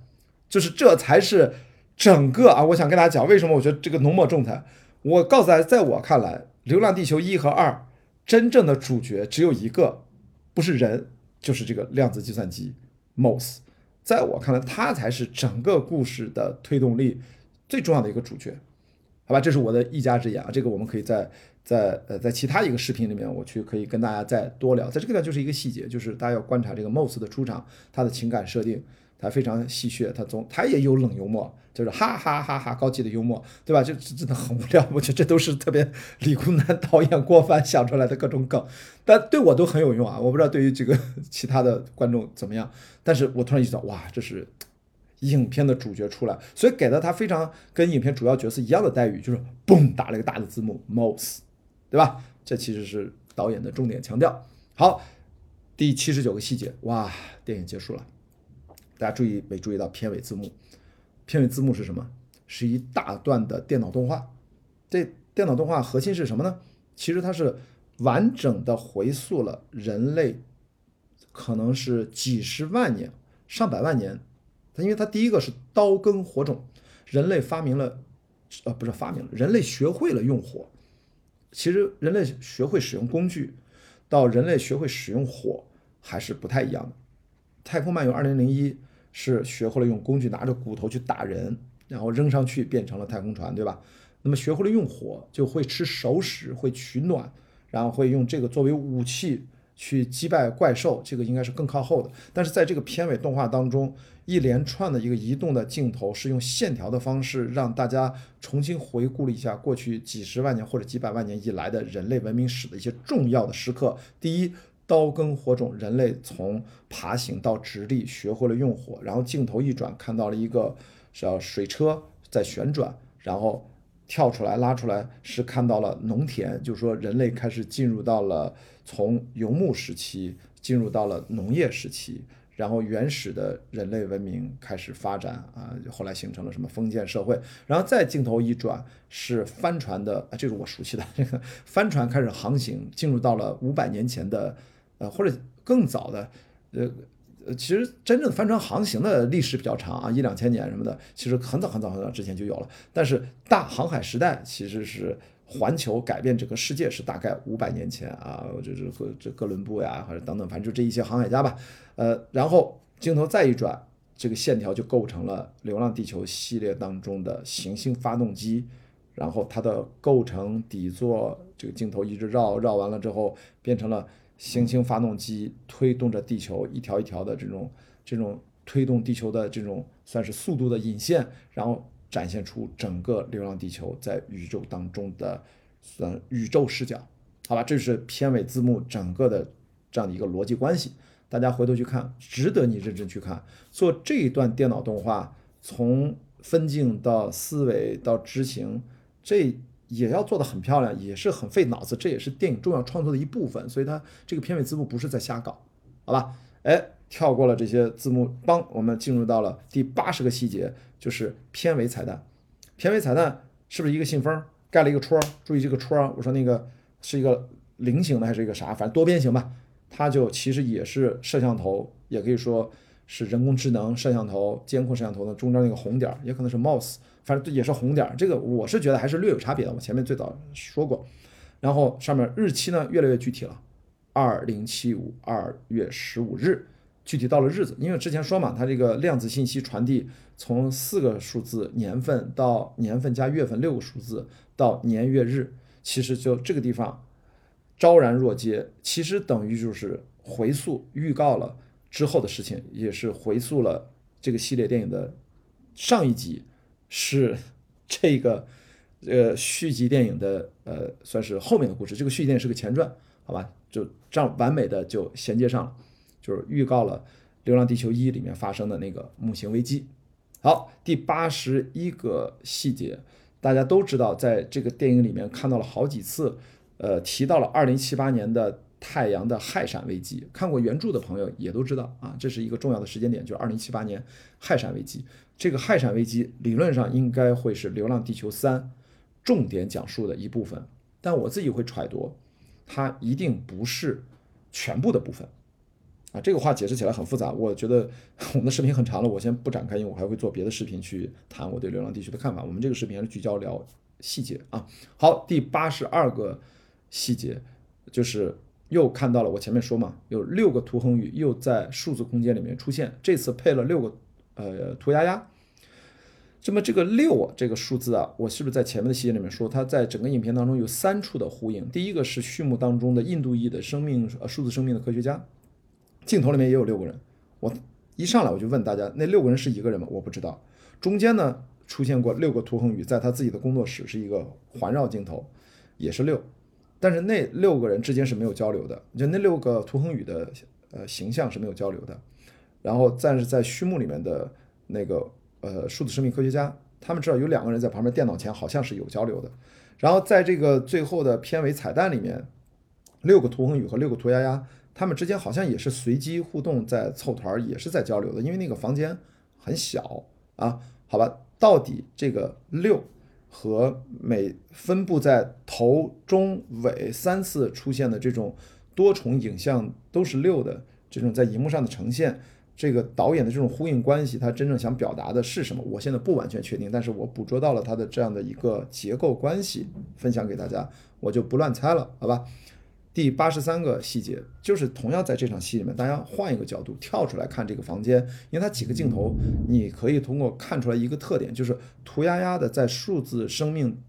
就是这才是整个啊！我想跟大家讲，为什么我觉得这个浓墨重彩。我告诉大家，在我看来，《流浪地球》一和二真正的主角只有一个，不是人，就是这个量子计算机 mose。在我看来，他才是整个故事的推动力最重要的一个主角。好吧，这是我的一家之言啊，这个我们可以在在呃在其他一个视频里面，我去可以跟大家再多聊。在这个呢就是一个细节，就是大家要观察这个 MOS 的出场，他的情感设定，他非常戏谑，他总他也有冷幽默，就是哈哈哈哈高级的幽默，对吧？就真的很无聊，我觉得这都是特别理工男导演郭帆想出来的各种梗，但对我都很有用啊。我不知道对于这个 其他的观众怎么样，但是我突然意识到，哇，这是。影片的主角出来，所以给了他非常跟影片主要角色一样的待遇，就是嘣打了一个大的字幕 mouse，对吧？这其实是导演的重点强调。好，第七十九个细节，哇，电影结束了，大家注意没注意到片尾字幕？片尾字幕是什么？是一大段的电脑动画。这电脑动画核心是什么呢？其实它是完整的回溯了人类可能是几十万年、上百万年。它因为它第一个是刀耕火种，人类发明了，呃，不是发明了，人类学会了用火。其实人类学会使用工具，到人类学会使用火还是不太一样的。太空漫游二零零一是学会了用工具，拿着骨头去打人，然后扔上去变成了太空船，对吧？那么学会了用火，就会吃熟食，会取暖，然后会用这个作为武器。去击败怪兽，这个应该是更靠后的。但是在这个片尾动画当中，一连串的一个移动的镜头，是用线条的方式让大家重新回顾了一下过去几十万年或者几百万年以来的人类文明史的一些重要的时刻。第一，刀耕火种，人类从爬行到直立，学会了用火。然后镜头一转，看到了一个叫水车在旋转，然后跳出来拉出来，是看到了农田，就是说人类开始进入到了。从游牧时期进入到了农业时期，然后原始的人类文明开始发展啊，后来形成了什么封建社会，然后再镜头一转是帆船的，这是我熟悉的这个帆船开始航行，进入到了五百年前的呃或者更早的呃呃，其实真正帆船航行的历史比较长啊，一两千年什么的，其实很早很早很早之前就有了，但是大航海时代其实是。环球改变整个世界是大概五百年前啊，就是哥这哥伦布呀，或者等等，反正就这一些航海家吧。呃，然后镜头再一转，这个线条就构成了《流浪地球》系列当中的行星发动机。然后它的构成底座，这个镜头一直绕绕完了之后，变成了行星发动机推动着地球一条一条的这种这种推动地球的这种算是速度的引线，然后。展现出整个《流浪地球》在宇宙当中的，算宇宙视角，好吧，这是片尾字幕整个的这样的一个逻辑关系，大家回头去看，值得你认真去看。做这一段电脑动画，从分镜到思维到执行，这也要做的很漂亮，也是很费脑子，这也是电影重要创作的一部分。所以它这个片尾字幕不是在瞎搞，好吧？哎。跳过了这些字幕，帮我们进入到了第八十个细节，就是片尾彩蛋。片尾彩蛋是不是一个信封盖了一个戳？注意这个戳，我说那个是一个菱形的还是一个啥？反正多边形吧。它就其实也是摄像头，也可以说是人工智能摄像头、监控摄像头的中间那个红点，也可能是 mouse，反正也是红点。这个我是觉得还是略有差别的。我前面最早说过，然后上面日期呢越来越具体了，二零七五二月十五日。具体到了日子，因为之前说嘛，它这个量子信息传递从四个数字年份到年份加月份六个数字到年月日，其实就这个地方昭然若揭，其实等于就是回溯预告了之后的事情，也是回溯了这个系列电影的上一集是 这个呃续集电影的呃算是后面的故事，这个续集电影是个前传，好吧，就这样完美的就衔接上了。就是预告了《流浪地球一》里面发生的那个木星危机。好，第八十一个细节，大家都知道，在这个电影里面看到了好几次，呃，提到了二零七八年的太阳的氦闪危机。看过原著的朋友也都知道啊，这是一个重要的时间点，就是二零七八年氦闪危机。这个氦闪危机理论上应该会是《流浪地球三》重点讲述的一部分，但我自己会揣度，它一定不是全部的部分。啊，这个话解释起来很复杂，我觉得 我们的视频很长了，我先不展开，因为我还会做别的视频去谈我对《流浪地球》的看法。我们这个视频还是聚焦聊细节啊。好，第八十二个细节就是又看到了我前面说嘛，有六个图恒宇又在数字空间里面出现，这次配了六个呃涂鸦鸦。这么这个六啊，这个数字啊，我是不是在前面的细节里面说，它在整个影片当中有三处的呼应？第一个是序幕当中的印度裔的生命呃数字生命的科学家，镜头里面也有六个人。我一上来我就问大家，那六个人是一个人吗？我不知道。中间呢出现过六个图恒宇，在他自己的工作室是一个环绕镜头，也是六，但是那六个人之间是没有交流的，就那六个涂恒宇的呃形象是没有交流的。然后但是在序幕里面的那个。呃，数字生命科学家，他们知道有两个人在旁边电脑前，好像是有交流的。然后在这个最后的片尾彩蛋里面，六个涂恒宇和六个涂丫丫，他们之间好像也是随机互动，在凑团，也是在交流的。因为那个房间很小啊，好吧，到底这个六和每分布在头、中、尾三次出现的这种多重影像都是六的这种在荧幕上的呈现。这个导演的这种呼应关系，他真正想表达的是什么？我现在不完全确定，但是我捕捉到了他的这样的一个结构关系，分享给大家，我就不乱猜了，好吧？第八十三个细节就是同样在这场戏里面，大家换一个角度跳出来看这个房间，因为它几个镜头，你可以通过看出来一个特点，就是涂鸦鸦的在数字生命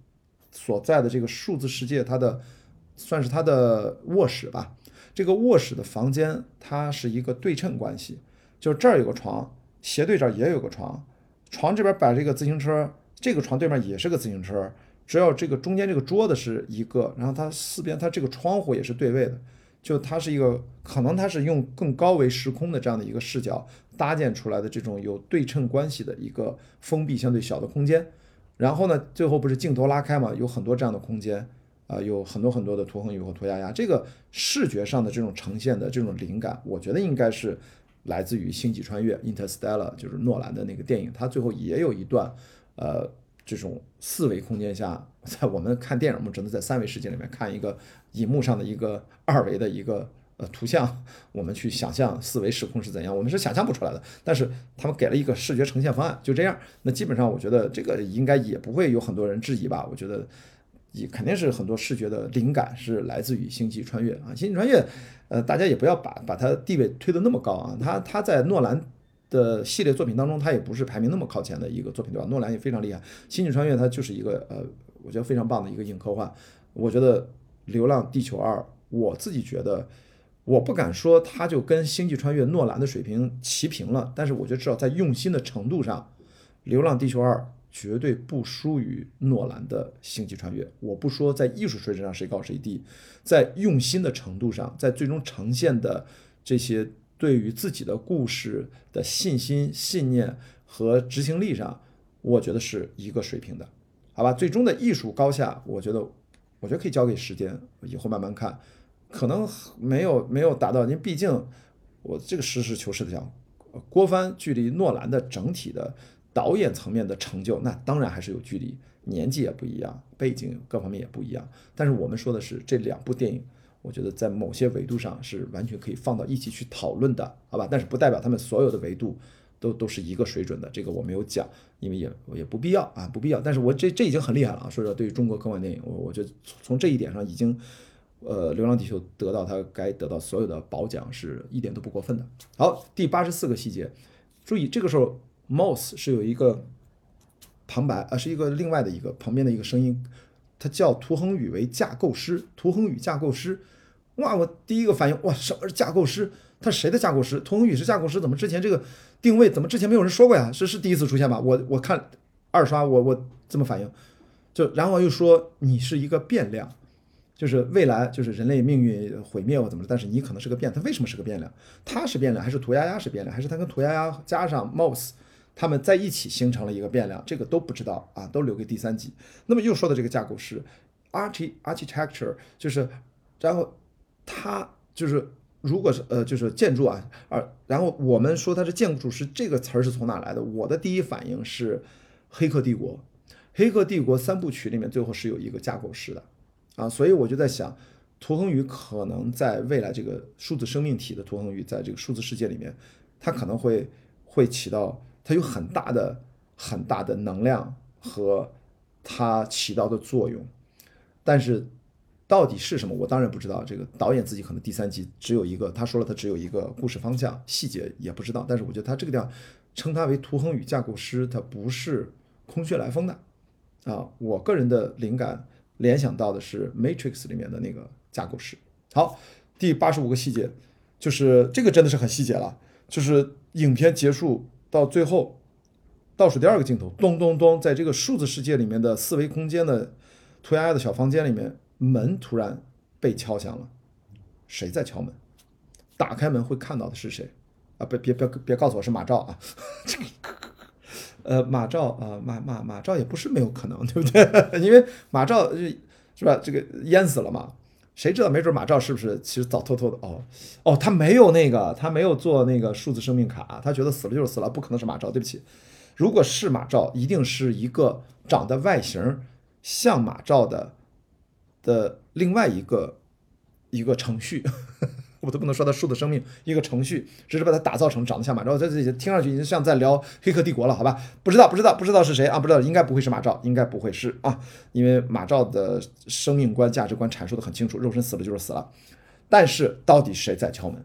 所在的这个数字世界，它的算是它的卧室吧。这个卧室的房间，它是一个对称关系。就是这儿有个床，斜对这儿也有个床，床这边摆着一个自行车，这个床对面也是个自行车。只要这个中间这个桌子是一个，然后它四边它这个窗户也是对位的，就它是一个可能它是用更高维时空的这样的一个视角搭建出来的这种有对称关系的一个封闭相对小的空间。然后呢，最后不是镜头拉开嘛，有很多这样的空间啊，有很多很多的涂恒宇和涂丫丫，这个视觉上的这种呈现的这种灵感，我觉得应该是。来自于《星际穿越》（Interstellar），就是诺兰的那个电影，它最后也有一段，呃，这种四维空间下，在我们看电影，我们只能在三维世界里面看一个荧幕上的一个二维的一个呃图像，我们去想象四维时空是怎样，我们是想象不出来的。但是他们给了一个视觉呈现方案，就这样。那基本上我觉得这个应该也不会有很多人质疑吧？我觉得。也肯定是很多视觉的灵感是来自于《星际穿越》啊，《星际穿越》呃，大家也不要把把它地位推得那么高啊，它它在诺兰的系列作品当中，它也不是排名那么靠前的一个作品，对吧？诺兰也非常厉害，《星际穿越》它就是一个呃，我觉得非常棒的一个硬科幻。我觉得《流浪地球二》，我自己觉得，我不敢说它就跟《星际穿越》诺兰的水平齐平了，但是我觉得至少在用心的程度上，《流浪地球二》。绝对不输于诺兰的《星际穿越》。我不说在艺术水准上谁高谁低，在用心的程度上，在最终呈现的这些对于自己的故事的信心、信念和执行力上，我觉得是一个水平的，好吧？最终的艺术高下，我觉得，我觉得可以交给时间，以后慢慢看。可能没有没有达到，因为毕竟我这个实事求是的讲，郭帆距离诺兰的整体的。导演层面的成就，那当然还是有距离，年纪也不一样，背景各方面也不一样。但是我们说的是这两部电影，我觉得在某些维度上是完全可以放到一起去讨论的，好吧？但是不代表他们所有的维度都都是一个水准的，这个我没有讲，因为也也不必要啊，不必要。但是我这这已经很厉害了啊！说实话，对于中国科幻电影，我我觉得从这一点上已经，呃，《流浪地球》得到它该得到所有的褒奖是一点都不过分的。好，第八十四个细节，注意这个时候。Moss 是有一个旁白啊，是一个另外的一个旁边的一个声音，他叫涂恒宇为架构师，涂恒宇架构师。哇，我第一个反应，哇，什么是架构师？他谁的架构师？涂恒宇是架构师，怎么之前这个定位怎么之前没有人说过呀？是是第一次出现吧？我我看二刷，我我这么反应，就然后又说你是一个变量。就是未来，就是人类命运毁灭或怎么着，但是你可能是个变，它为什么是个变量？它是变量，还是涂鸦鸦是变量，还是它跟涂鸦鸦加上 Moss，他们在一起形成了一个变量？这个都不知道啊，都留给第三集。那么又说的这个架构师，archi architecture，就是，然后它就是如果是呃就是建筑啊，而然后我们说它是建筑师这个词儿是从哪来的？我的第一反应是《黑客帝国》，《黑客帝国》三部曲里面最后是有一个架构师的。啊，所以我就在想，涂恒宇可能在未来这个数字生命体的涂恒宇，在这个数字世界里面，它可能会会起到它有很大的很大的能量和它起到的作用，但是到底是什么，我当然不知道。这个导演自己可能第三集只有一个，他说了他只有一个故事方向，细节也不知道。但是我觉得他这个地方称他为图恒宇架构师，他不是空穴来风的啊。我个人的灵感联想到的是《Matrix》里面的那个架构师。好，第八十五个细节，就是这个真的是很细节了，就是影片结束到最后。倒数第二个镜头，咚咚咚，在这个数字世界里面的四维空间的涂鸦的小房间里面，门突然被敲响了。谁在敲门？打开门会看到的是谁？啊，别别别别告诉我是马照啊！这个呃，马照啊，马马马照也不是没有可能，对不对？因为马照是吧？这个淹死了嘛？谁知道？没准马照是不是其实早偷偷的？哦哦，他没有那个，他没有做那个数字生命卡，他觉得死了就是死了，不可能是马照。对不起。如果是马照，一定是一个长得外形像马照的的另外一个一个程序，我都不能说它数字生命一个程序，只是把它打造成长得像马照。这这听上去已经像在聊黑客帝国了，好吧？不知道不知道不知道是谁啊？不知道应该不会是马照，应该不会是啊，因为马照的生命观价值观阐述的很清楚，肉身死了就是死了。但是到底谁在敲门？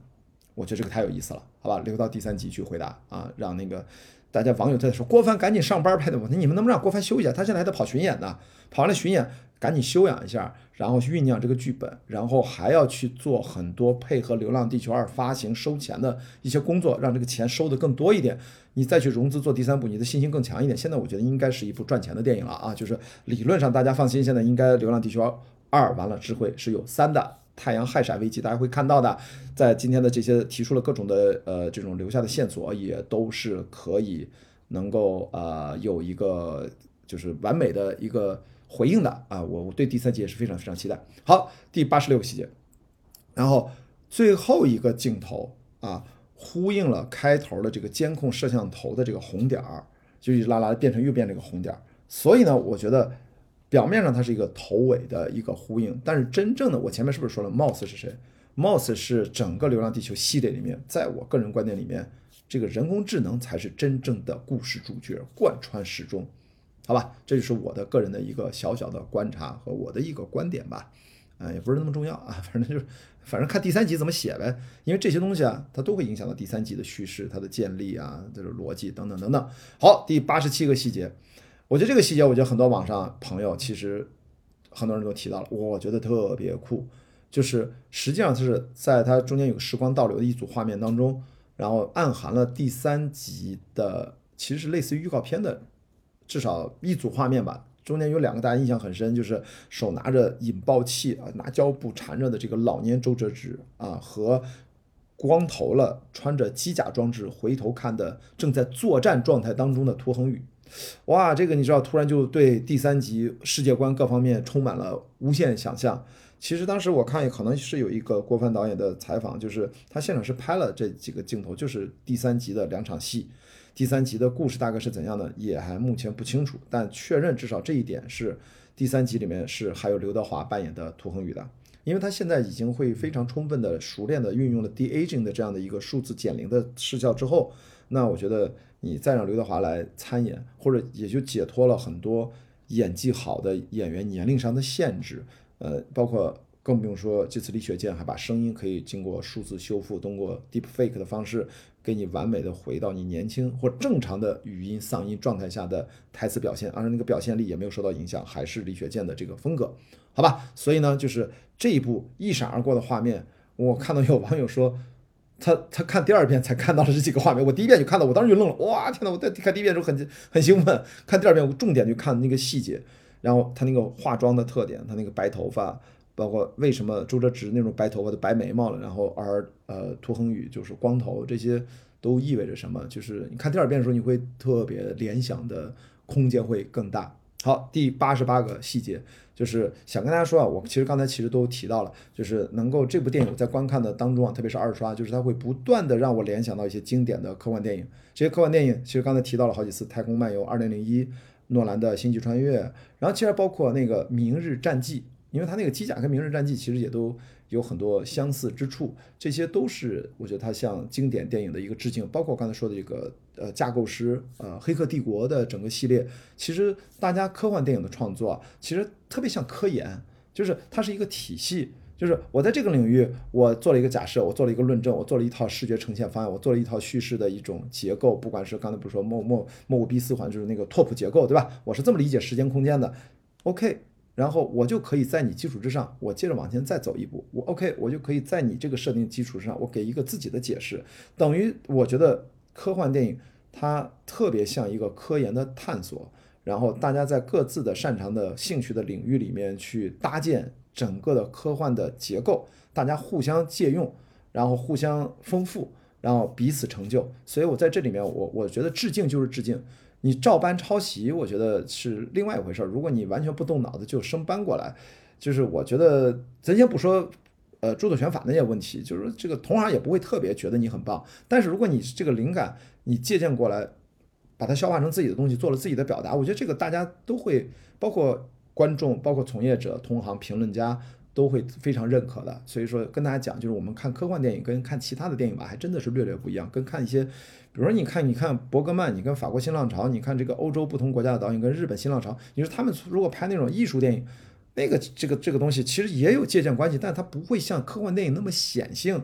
我觉得这个太有意思了，好吧？留到第三集去回答啊，让那个。大家网友在说郭帆赶紧上班拍的，我说你们能不能让郭帆休息一下？他现在还在跑巡演呢，跑完了巡演赶紧休养一下，然后去酝酿这个剧本，然后还要去做很多配合《流浪地球二》发行收钱的一些工作，让这个钱收的更多一点。你再去融资做第三部，你的信心更强一点。现在我觉得应该是一部赚钱的电影了啊，就是理论上大家放心，现在应该《流浪地球二》完了智慧是有三的。太阳害闪危机，大家会看到的，在今天的这些提出了各种的呃这种留下的线索，也都是可以能够呃有一个就是完美的一个回应的啊，我我对第三集也是非常非常期待。好，第八十六个细节，然后最后一个镜头啊，呼应了开头的这个监控摄像头的这个红点儿，就一直拉拉变成右边这个红点儿，所以呢，我觉得。表面上它是一个头尾的一个呼应，但是真正的我前面是不是说了，Mouse 是谁？Mouse 是整个《流浪地球》系列里面，在我个人观点里面，这个人工智能才是真正的故事主角，贯穿始终，好吧？这就是我的个人的一个小小的观察和我的一个观点吧，啊，也不是那么重要啊，反正就是，反正看第三集怎么写呗，因为这些东西啊，它都会影响到第三集的叙事、它的建立啊，这个逻辑等等等等。好，第八十七个细节。我觉得这个细节，我觉得很多网上朋友其实很多人都提到了，我觉得特别酷。就是实际上它是在它中间有个时光倒流的一组画面当中，然后暗含了第三集的，其实是类似于预告片的，至少一组画面吧。中间有两个大家印象很深，就是手拿着引爆器啊，拿胶布缠着的这个老年周哲直啊，和光头了穿着机甲装置回头看的正在作战状态当中的涂恒宇。哇，这个你知道，突然就对第三集世界观各方面充满了无限想象。其实当时我看也，可能是有一个郭帆导演的采访，就是他现场是拍了这几个镜头，就是第三集的两场戏。第三集的故事大概是怎样的，也还目前不清楚。但确认至少这一点是第三集里面是还有刘德华扮演的涂恒宇的，因为他现在已经会非常充分的、熟练的运用了 de aging 的这样的一个数字减龄的视效之后，那我觉得。你再让刘德华来参演，或者也就解脱了很多演技好的演员年龄上的限制。呃，包括更不用说这次李雪健还把声音可以经过数字修复，通过 deep fake 的方式给你完美的回到你年轻或正常的语音嗓音状态下的台词表现，而那个表现力也没有受到影响，还是李雪健的这个风格，好吧？所以呢，就是这一部一闪而过的画面，我看到有网友说。他他看第二遍才看到了这几个画面，我第一遍就看到，我当时就愣了，哇，天呐，我在看第一遍的时候很很兴奋，看第二遍我重点就看那个细节，然后他那个化妆的特点，他那个白头发，包括为什么周哲直那种白头发的白眉毛了，然后而呃涂恒宇就是光头，这些都意味着什么？就是你看第二遍的时候，你会特别联想的空间会更大。好，第八十八个细节。就是想跟大家说啊，我其实刚才其实都提到了，就是能够这部电影在观看的当中啊，特别是二刷，就是它会不断的让我联想到一些经典的科幻电影。这些科幻电影其实刚才提到了好几次，《太空漫游》、二零零一、诺兰的《星际穿越》，然后其实包括那个《明日战记》，因为它那个机甲跟《明日战记》其实也都有很多相似之处，这些都是我觉得它向经典电影的一个致敬。包括刚才说的这个呃架构师呃《黑客帝国》的整个系列，其实大家科幻电影的创作，其实特别像科研，就是它是一个体系。就是我在这个领域，我做了一个假设，我做了一个论证，我做了一套视觉呈现方案，我做了一套叙事的一种结构，不管是刚才不是说莫莫莫五 B 四环，就是那个拓扑结构，对吧？我是这么理解时间空间的。OK，然后我就可以在你基础之上，我接着往前再走一步。我 OK，我就可以在你这个设定基础之上，我给一个自己的解释。等于我觉得科幻电影它特别像一个科研的探索，然后大家在各自的擅长的兴趣的领域里面去搭建。整个的科幻的结构，大家互相借用，然后互相丰富，然后彼此成就。所以我在这里面，我我觉得致敬就是致敬。你照搬抄袭，我觉得是另外一回事儿。如果你完全不动脑子就生搬过来，就是我觉得咱先不说，呃，著作权法那些问题，就是这个同行也不会特别觉得你很棒。但是如果你这个灵感你借鉴过来，把它消化成自己的东西，做了自己的表达，我觉得这个大家都会，包括。观众包括从业者、同行、评论家都会非常认可的。所以说，跟大家讲，就是我们看科幻电影跟看其他的电影吧，还真的是略略不一样。跟看一些，比如说你看，你看伯格曼，你跟法国新浪潮，你看这个欧洲不同国家的导演跟日本新浪潮，你说他们如果拍那种艺术电影，那个这个这个东西其实也有借鉴关系，但它不会像科幻电影那么显性，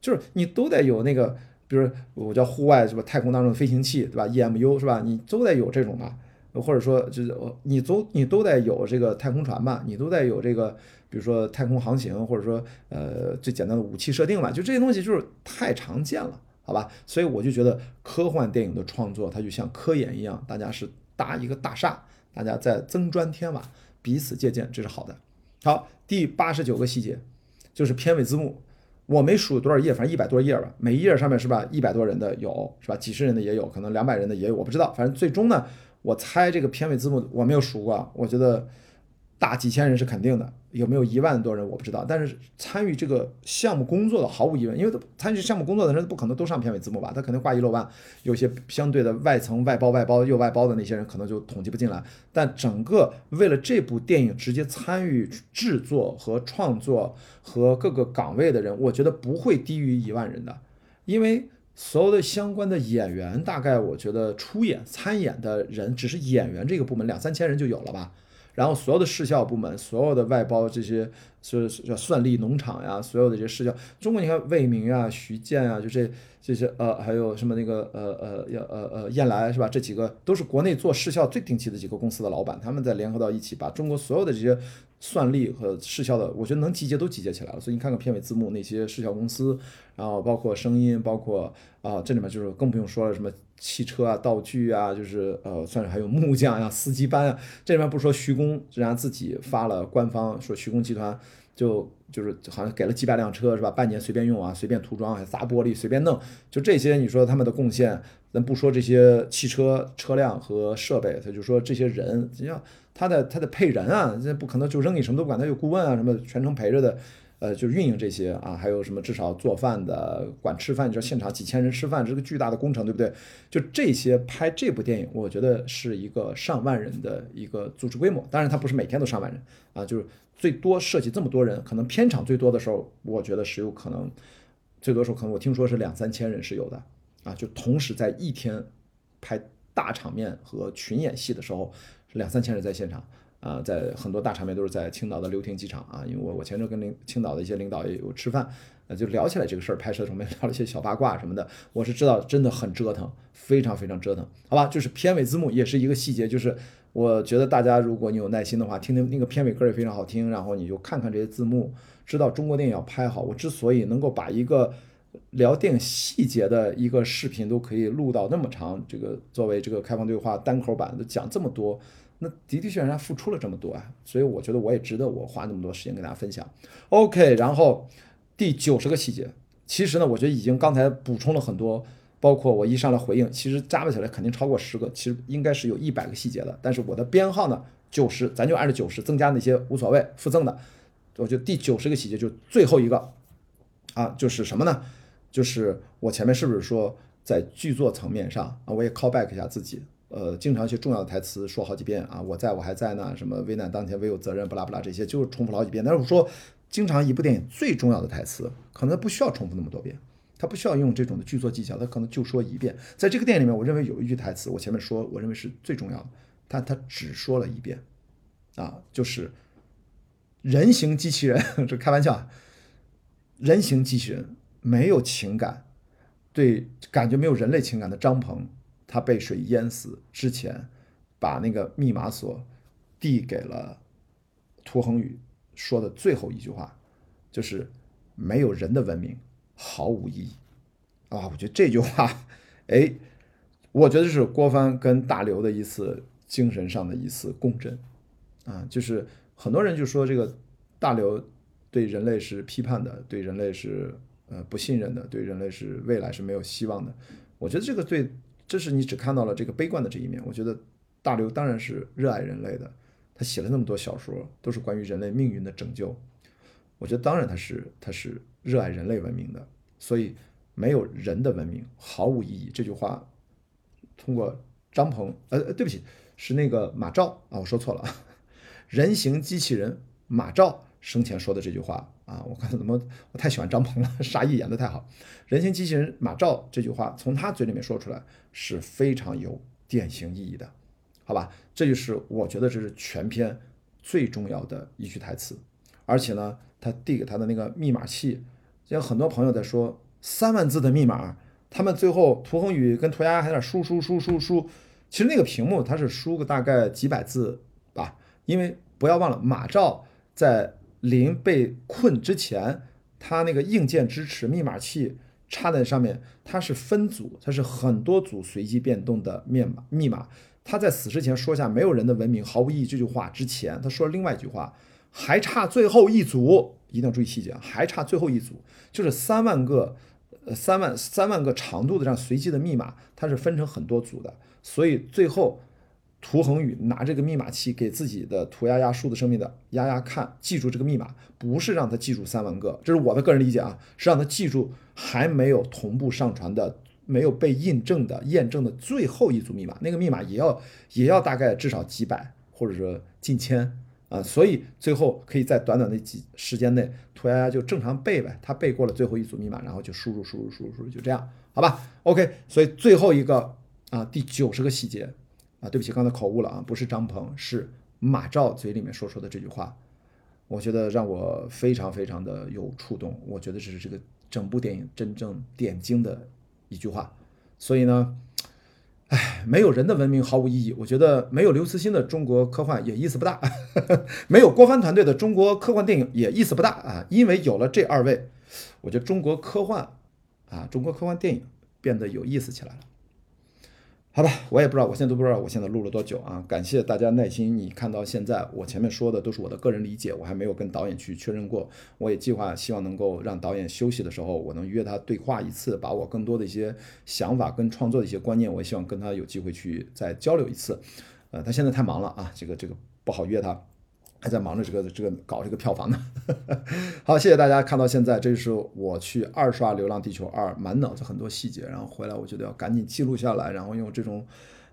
就是你都得有那个，比如我叫户外是吧？太空当中的飞行器对吧？EMU 是吧？你都得有这种吧。或者说，就是你都你都得有这个太空船吧，你都得有这个，比如说太空航行，或者说呃最简单的武器设定吧，就这些东西就是太常见了，好吧？所以我就觉得科幻电影的创作，它就像科研一样，大家是搭一个大厦，大家在增砖添瓦，彼此借鉴，这是好的。好，第八十九个细节就是片尾字幕，我没数多少页，反正一百多页吧，每一页上面是吧，一百多人的有是吧，几十人的也有，可能两百人的也有，我不知道，反正最终呢。我猜这个片尾字幕我没有数过，我觉得大几千人是肯定的，有没有一万多人我不知道。但是参与这个项目工作的毫无疑问，因为参与项目工作的人不可能都上片尾字幕吧？他肯定挂一漏万，有些相对的外层外包外包又外包的那些人可能就统计不进来。但整个为了这部电影直接参与制作和创作和各个岗位的人，我觉得不会低于一万人的，因为。所有的相关的演员，大概我觉得出演参演的人，只是演员这个部门两三千人就有了吧。然后所有的市效部门，所有的外包这些，是叫算力农场呀，所有的这些市效，中国你看魏明啊、徐建啊，就这这些呃，还有什么那个呃呃要呃呃燕来是吧？这几个都是国内做市效最顶级的几个公司的老板，他们在联合到一起，把中国所有的这些。算力和视效的，我觉得能集结都集结起来了。所以你看看片尾字幕那些视效公司，然后包括声音，包括啊，这里面就是更不用说了，什么汽车啊、道具啊，就是呃，算是还有木匠呀、司机班啊。这里面不说徐工人家自己发了官方说徐工集团就就是好像给了几百辆车是吧？半年随便用啊，随便涂装还砸玻璃随便弄，就这些你说他们的贡献，咱不说这些汽车车辆和设备，他就说这些人，你像。他的他的配人啊，这不可能就扔你什么都管，他有顾问啊，什么全程陪着的，呃，就运营这些啊，还有什么至少做饭的、管吃饭，你说现场几千人吃饭，这个巨大的工程，对不对？就这些拍这部电影，我觉得是一个上万人的一个组织规模，当然他不是每天都上万人啊，就是最多涉及这么多人，可能片场最多的时候，我觉得是有可能，最多时候可能我听说是两三千人是有的啊，就同时在一天拍大场面和群演戏的时候。两三千人在现场啊，在很多大场面都是在青岛的流亭机场啊，因为我我前阵跟领青岛的一些领导也有吃饭，呃，就聊起来这个事儿，拍摄的时候聊了一些小八卦什么的，我是知道真的很折腾，非常非常折腾，好吧？就是片尾字幕也是一个细节，就是我觉得大家如果你有耐心的话，听听那个片尾歌也非常好听，然后你就看看这些字幕，知道中国电影要拍好。我之所以能够把一个聊电影细节的一个视频都可以录到那么长，这个作为这个开放对话单口版都讲这么多。那的的确确，人家付出了这么多啊，所以我觉得我也值得我花那么多时间跟大家分享。OK，然后第九十个细节，其实呢，我觉得已经刚才补充了很多，包括我一上来回应，其实加不起来肯定超过十个，其实应该是有一百个细节的。但是我的编号呢，九十，咱就按照九十增加那些无所谓附赠的。我觉得第九十个细节就最后一个啊，就是什么呢？就是我前面是不是说在剧作层面上啊，我也 call back 一下自己。呃，经常一些重要的台词说好几遍啊，我在我还在呢，什么危难当前唯有责任，不拉不拉这些就是重复了好几遍。但是我说经常一部电影最重要的台词，可能不需要重复那么多遍，他不需要用这种的剧作技巧，他可能就说一遍。在这个电影里面，我认为有一句台词，我前面说，我认为是最重要的，但他只说了一遍，啊，就是人形机器人，这开玩笑，人形机器人没有情感，对，感觉没有人类情感的张鹏，他被水淹死之前，把那个密码锁递给了涂恒宇。说的最后一句话，就是没有人的文明毫无意义啊！我觉得这句话，哎，我觉得是郭帆跟大刘的一次精神上的一次共振啊！就是很多人就说这个大刘对人类是批判的，对人类是呃不信任的，对人类是未来是没有希望的。我觉得这个对，这是你只看到了这个悲观的这一面。我觉得大刘当然是热爱人类的。他写了那么多小说，都是关于人类命运的拯救。我觉得，当然他是他是热爱人类文明的，所以没有人的文明毫无意义。这句话通过张鹏，呃，对不起，是那个马兆啊，我说错了，人形机器人马兆生前说的这句话啊，我看怎么我太喜欢张鹏了，沙溢演的太好。人形机器人马兆这句话从他嘴里面说出来是非常有典型意义的。好吧，这就是我觉得这是全篇最重要的一句台词，而且呢，他递给他的那个密码器，有很多朋友在说三万字的密码，他们最后涂恒宇跟涂鸦还在那输输输输输，其实那个屏幕它是输个大概几百字吧，因为不要忘了马兆在临被困之前，他那个硬件支持密码器插在上面，它是分组，它是很多组随机变动的密码密码。他在死之前说下“没有人的文明毫无意义”这句话之前，他说了另外一句话，还差最后一组，一定要注意细节！还差最后一组，就是三万个，呃，三万三万个长度的这样随机的密码，它是分成很多组的，所以最后涂恒宇拿这个密码器给自己的涂鸦鸦数字生命的丫丫看，记住这个密码，不是让他记住三万个，这是我的个人理解啊，是让他记住还没有同步上传的。没有被印证的、验证的最后一组密码，那个密码也要也要大概至少几百，或者说近千啊，所以最后可以在短短的几时间内，涂鸦鸦就正常背呗，他背过了最后一组密码，然后就输入、输入、输入、输入，就这样，好吧？OK，所以最后一个啊，第九十个细节啊，对不起，刚才口误了啊，不是张鹏，是马兆嘴里面说出的这句话，我觉得让我非常非常的有触动，我觉得这是这个整部电影真正点睛的。一句话，所以呢，哎，没有人的文明毫无意义。我觉得没有刘慈欣的中国科幻也意思不大，没有郭帆团队的中国科幻电影也意思不大啊。因为有了这二位，我觉得中国科幻啊，中国科幻电影变得有意思起来了。好吧，我也不知道，我现在都不知道我现在录了多久啊！感谢大家耐心，你看到现在，我前面说的都是我的个人理解，我还没有跟导演去确认过。我也计划希望能够让导演休息的时候，我能约他对话一次，把我更多的一些想法跟创作的一些观念，我也希望跟他有机会去再交流一次。呃，他现在太忙了啊，这个这个不好约他。还在忙着这个这个搞这个票房呢。好，谢谢大家看到现在，这是我去二刷《流浪地球二》，满脑子很多细节，然后回来我觉得要赶紧记录下来，然后用这种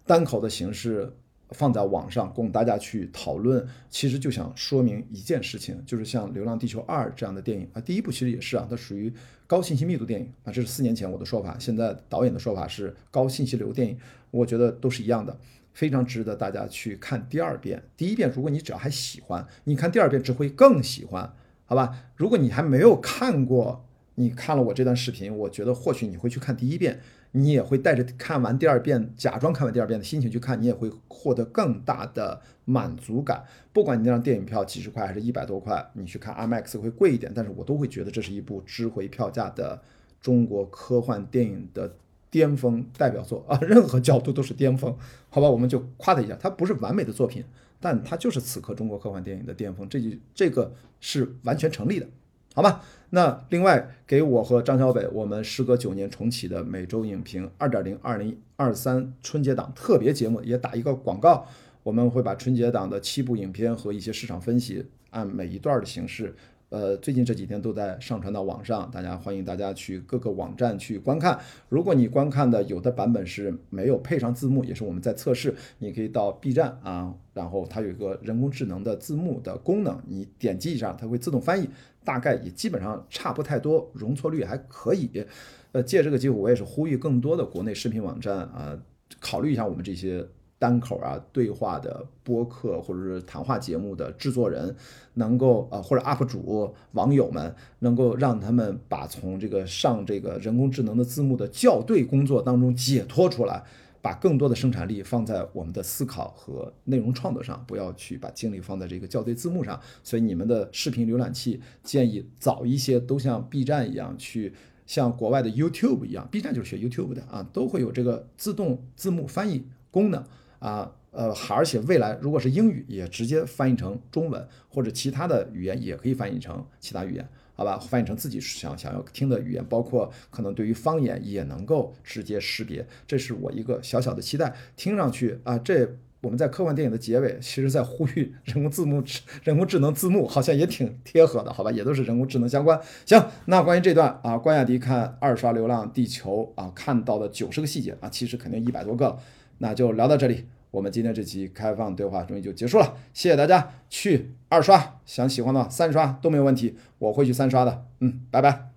单口的形式放在网上供大家去讨论。其实就想说明一件事情，就是像《流浪地球二》这样的电影啊，第一部其实也是啊，它属于高信息密度电影啊，这是四年前我的说法，现在导演的说法是高信息流电影，我觉得都是一样的。非常值得大家去看第二遍。第一遍，如果你只要还喜欢，你看第二遍只会更喜欢，好吧？如果你还没有看过，你看了我这段视频，我觉得或许你会去看第一遍，你也会带着看完第二遍，假装看完第二遍的心情去看，你也会获得更大的满足感。不管你那张电影票几十块还是一百多块，你去看 IMAX 会贵一点，但是我都会觉得这是一部值回票价的中国科幻电影的。巅峰代表作啊，任何角度都是巅峰，好吧，我们就夸他一下，他不是完美的作品，但他就是此刻中国科幻电影的巅峰，这就这个是完全成立的，好吧？那另外给我和张小北，我们时隔九年重启的每周影评二点零二零二三春节档特别节目也打一个广告，我们会把春节档的七部影片和一些市场分析，按每一段的形式。呃，最近这几天都在上传到网上，大家欢迎大家去各个网站去观看。如果你观看的有的版本是没有配上字幕，也是我们在测试，你可以到 B 站啊，然后它有一个人工智能的字幕的功能，你点击一下，它会自动翻译，大概也基本上差不太多，容错率还可以。呃，借这个机会，我也是呼吁更多的国内视频网站啊，考虑一下我们这些。单口啊，对话的播客或者是谈话节目的制作人，能够呃或者 UP 主网友们，能够让他们把从这个上这个人工智能的字幕的校对工作当中解脱出来，把更多的生产力放在我们的思考和内容创作上，不要去把精力放在这个校对字幕上。所以你们的视频浏览器建议早一些，都像 B 站一样，去像国外的 YouTube 一样，B 站就是学 YouTube 的啊，都会有这个自动字幕翻译功能。啊，呃，而且未来如果是英语，也直接翻译成中文，或者其他的语言也可以翻译成其他语言，好吧？翻译成自己想想要听的语言，包括可能对于方言也能够直接识别。这是我一个小小的期待。听上去啊，这我们在科幻电影的结尾，其实在呼吁人工字幕、人工智能字幕，好像也挺贴合的，好吧？也都是人工智能相关。行，那关于这段啊，关雅迪看二刷《流浪地球》啊，看到的九十个细节啊，其实肯定一百多个。那就聊到这里，我们今天这期开放对话终于就结束了，谢谢大家去二刷，想喜欢的三刷都没有问题，我会去三刷的，嗯，拜拜。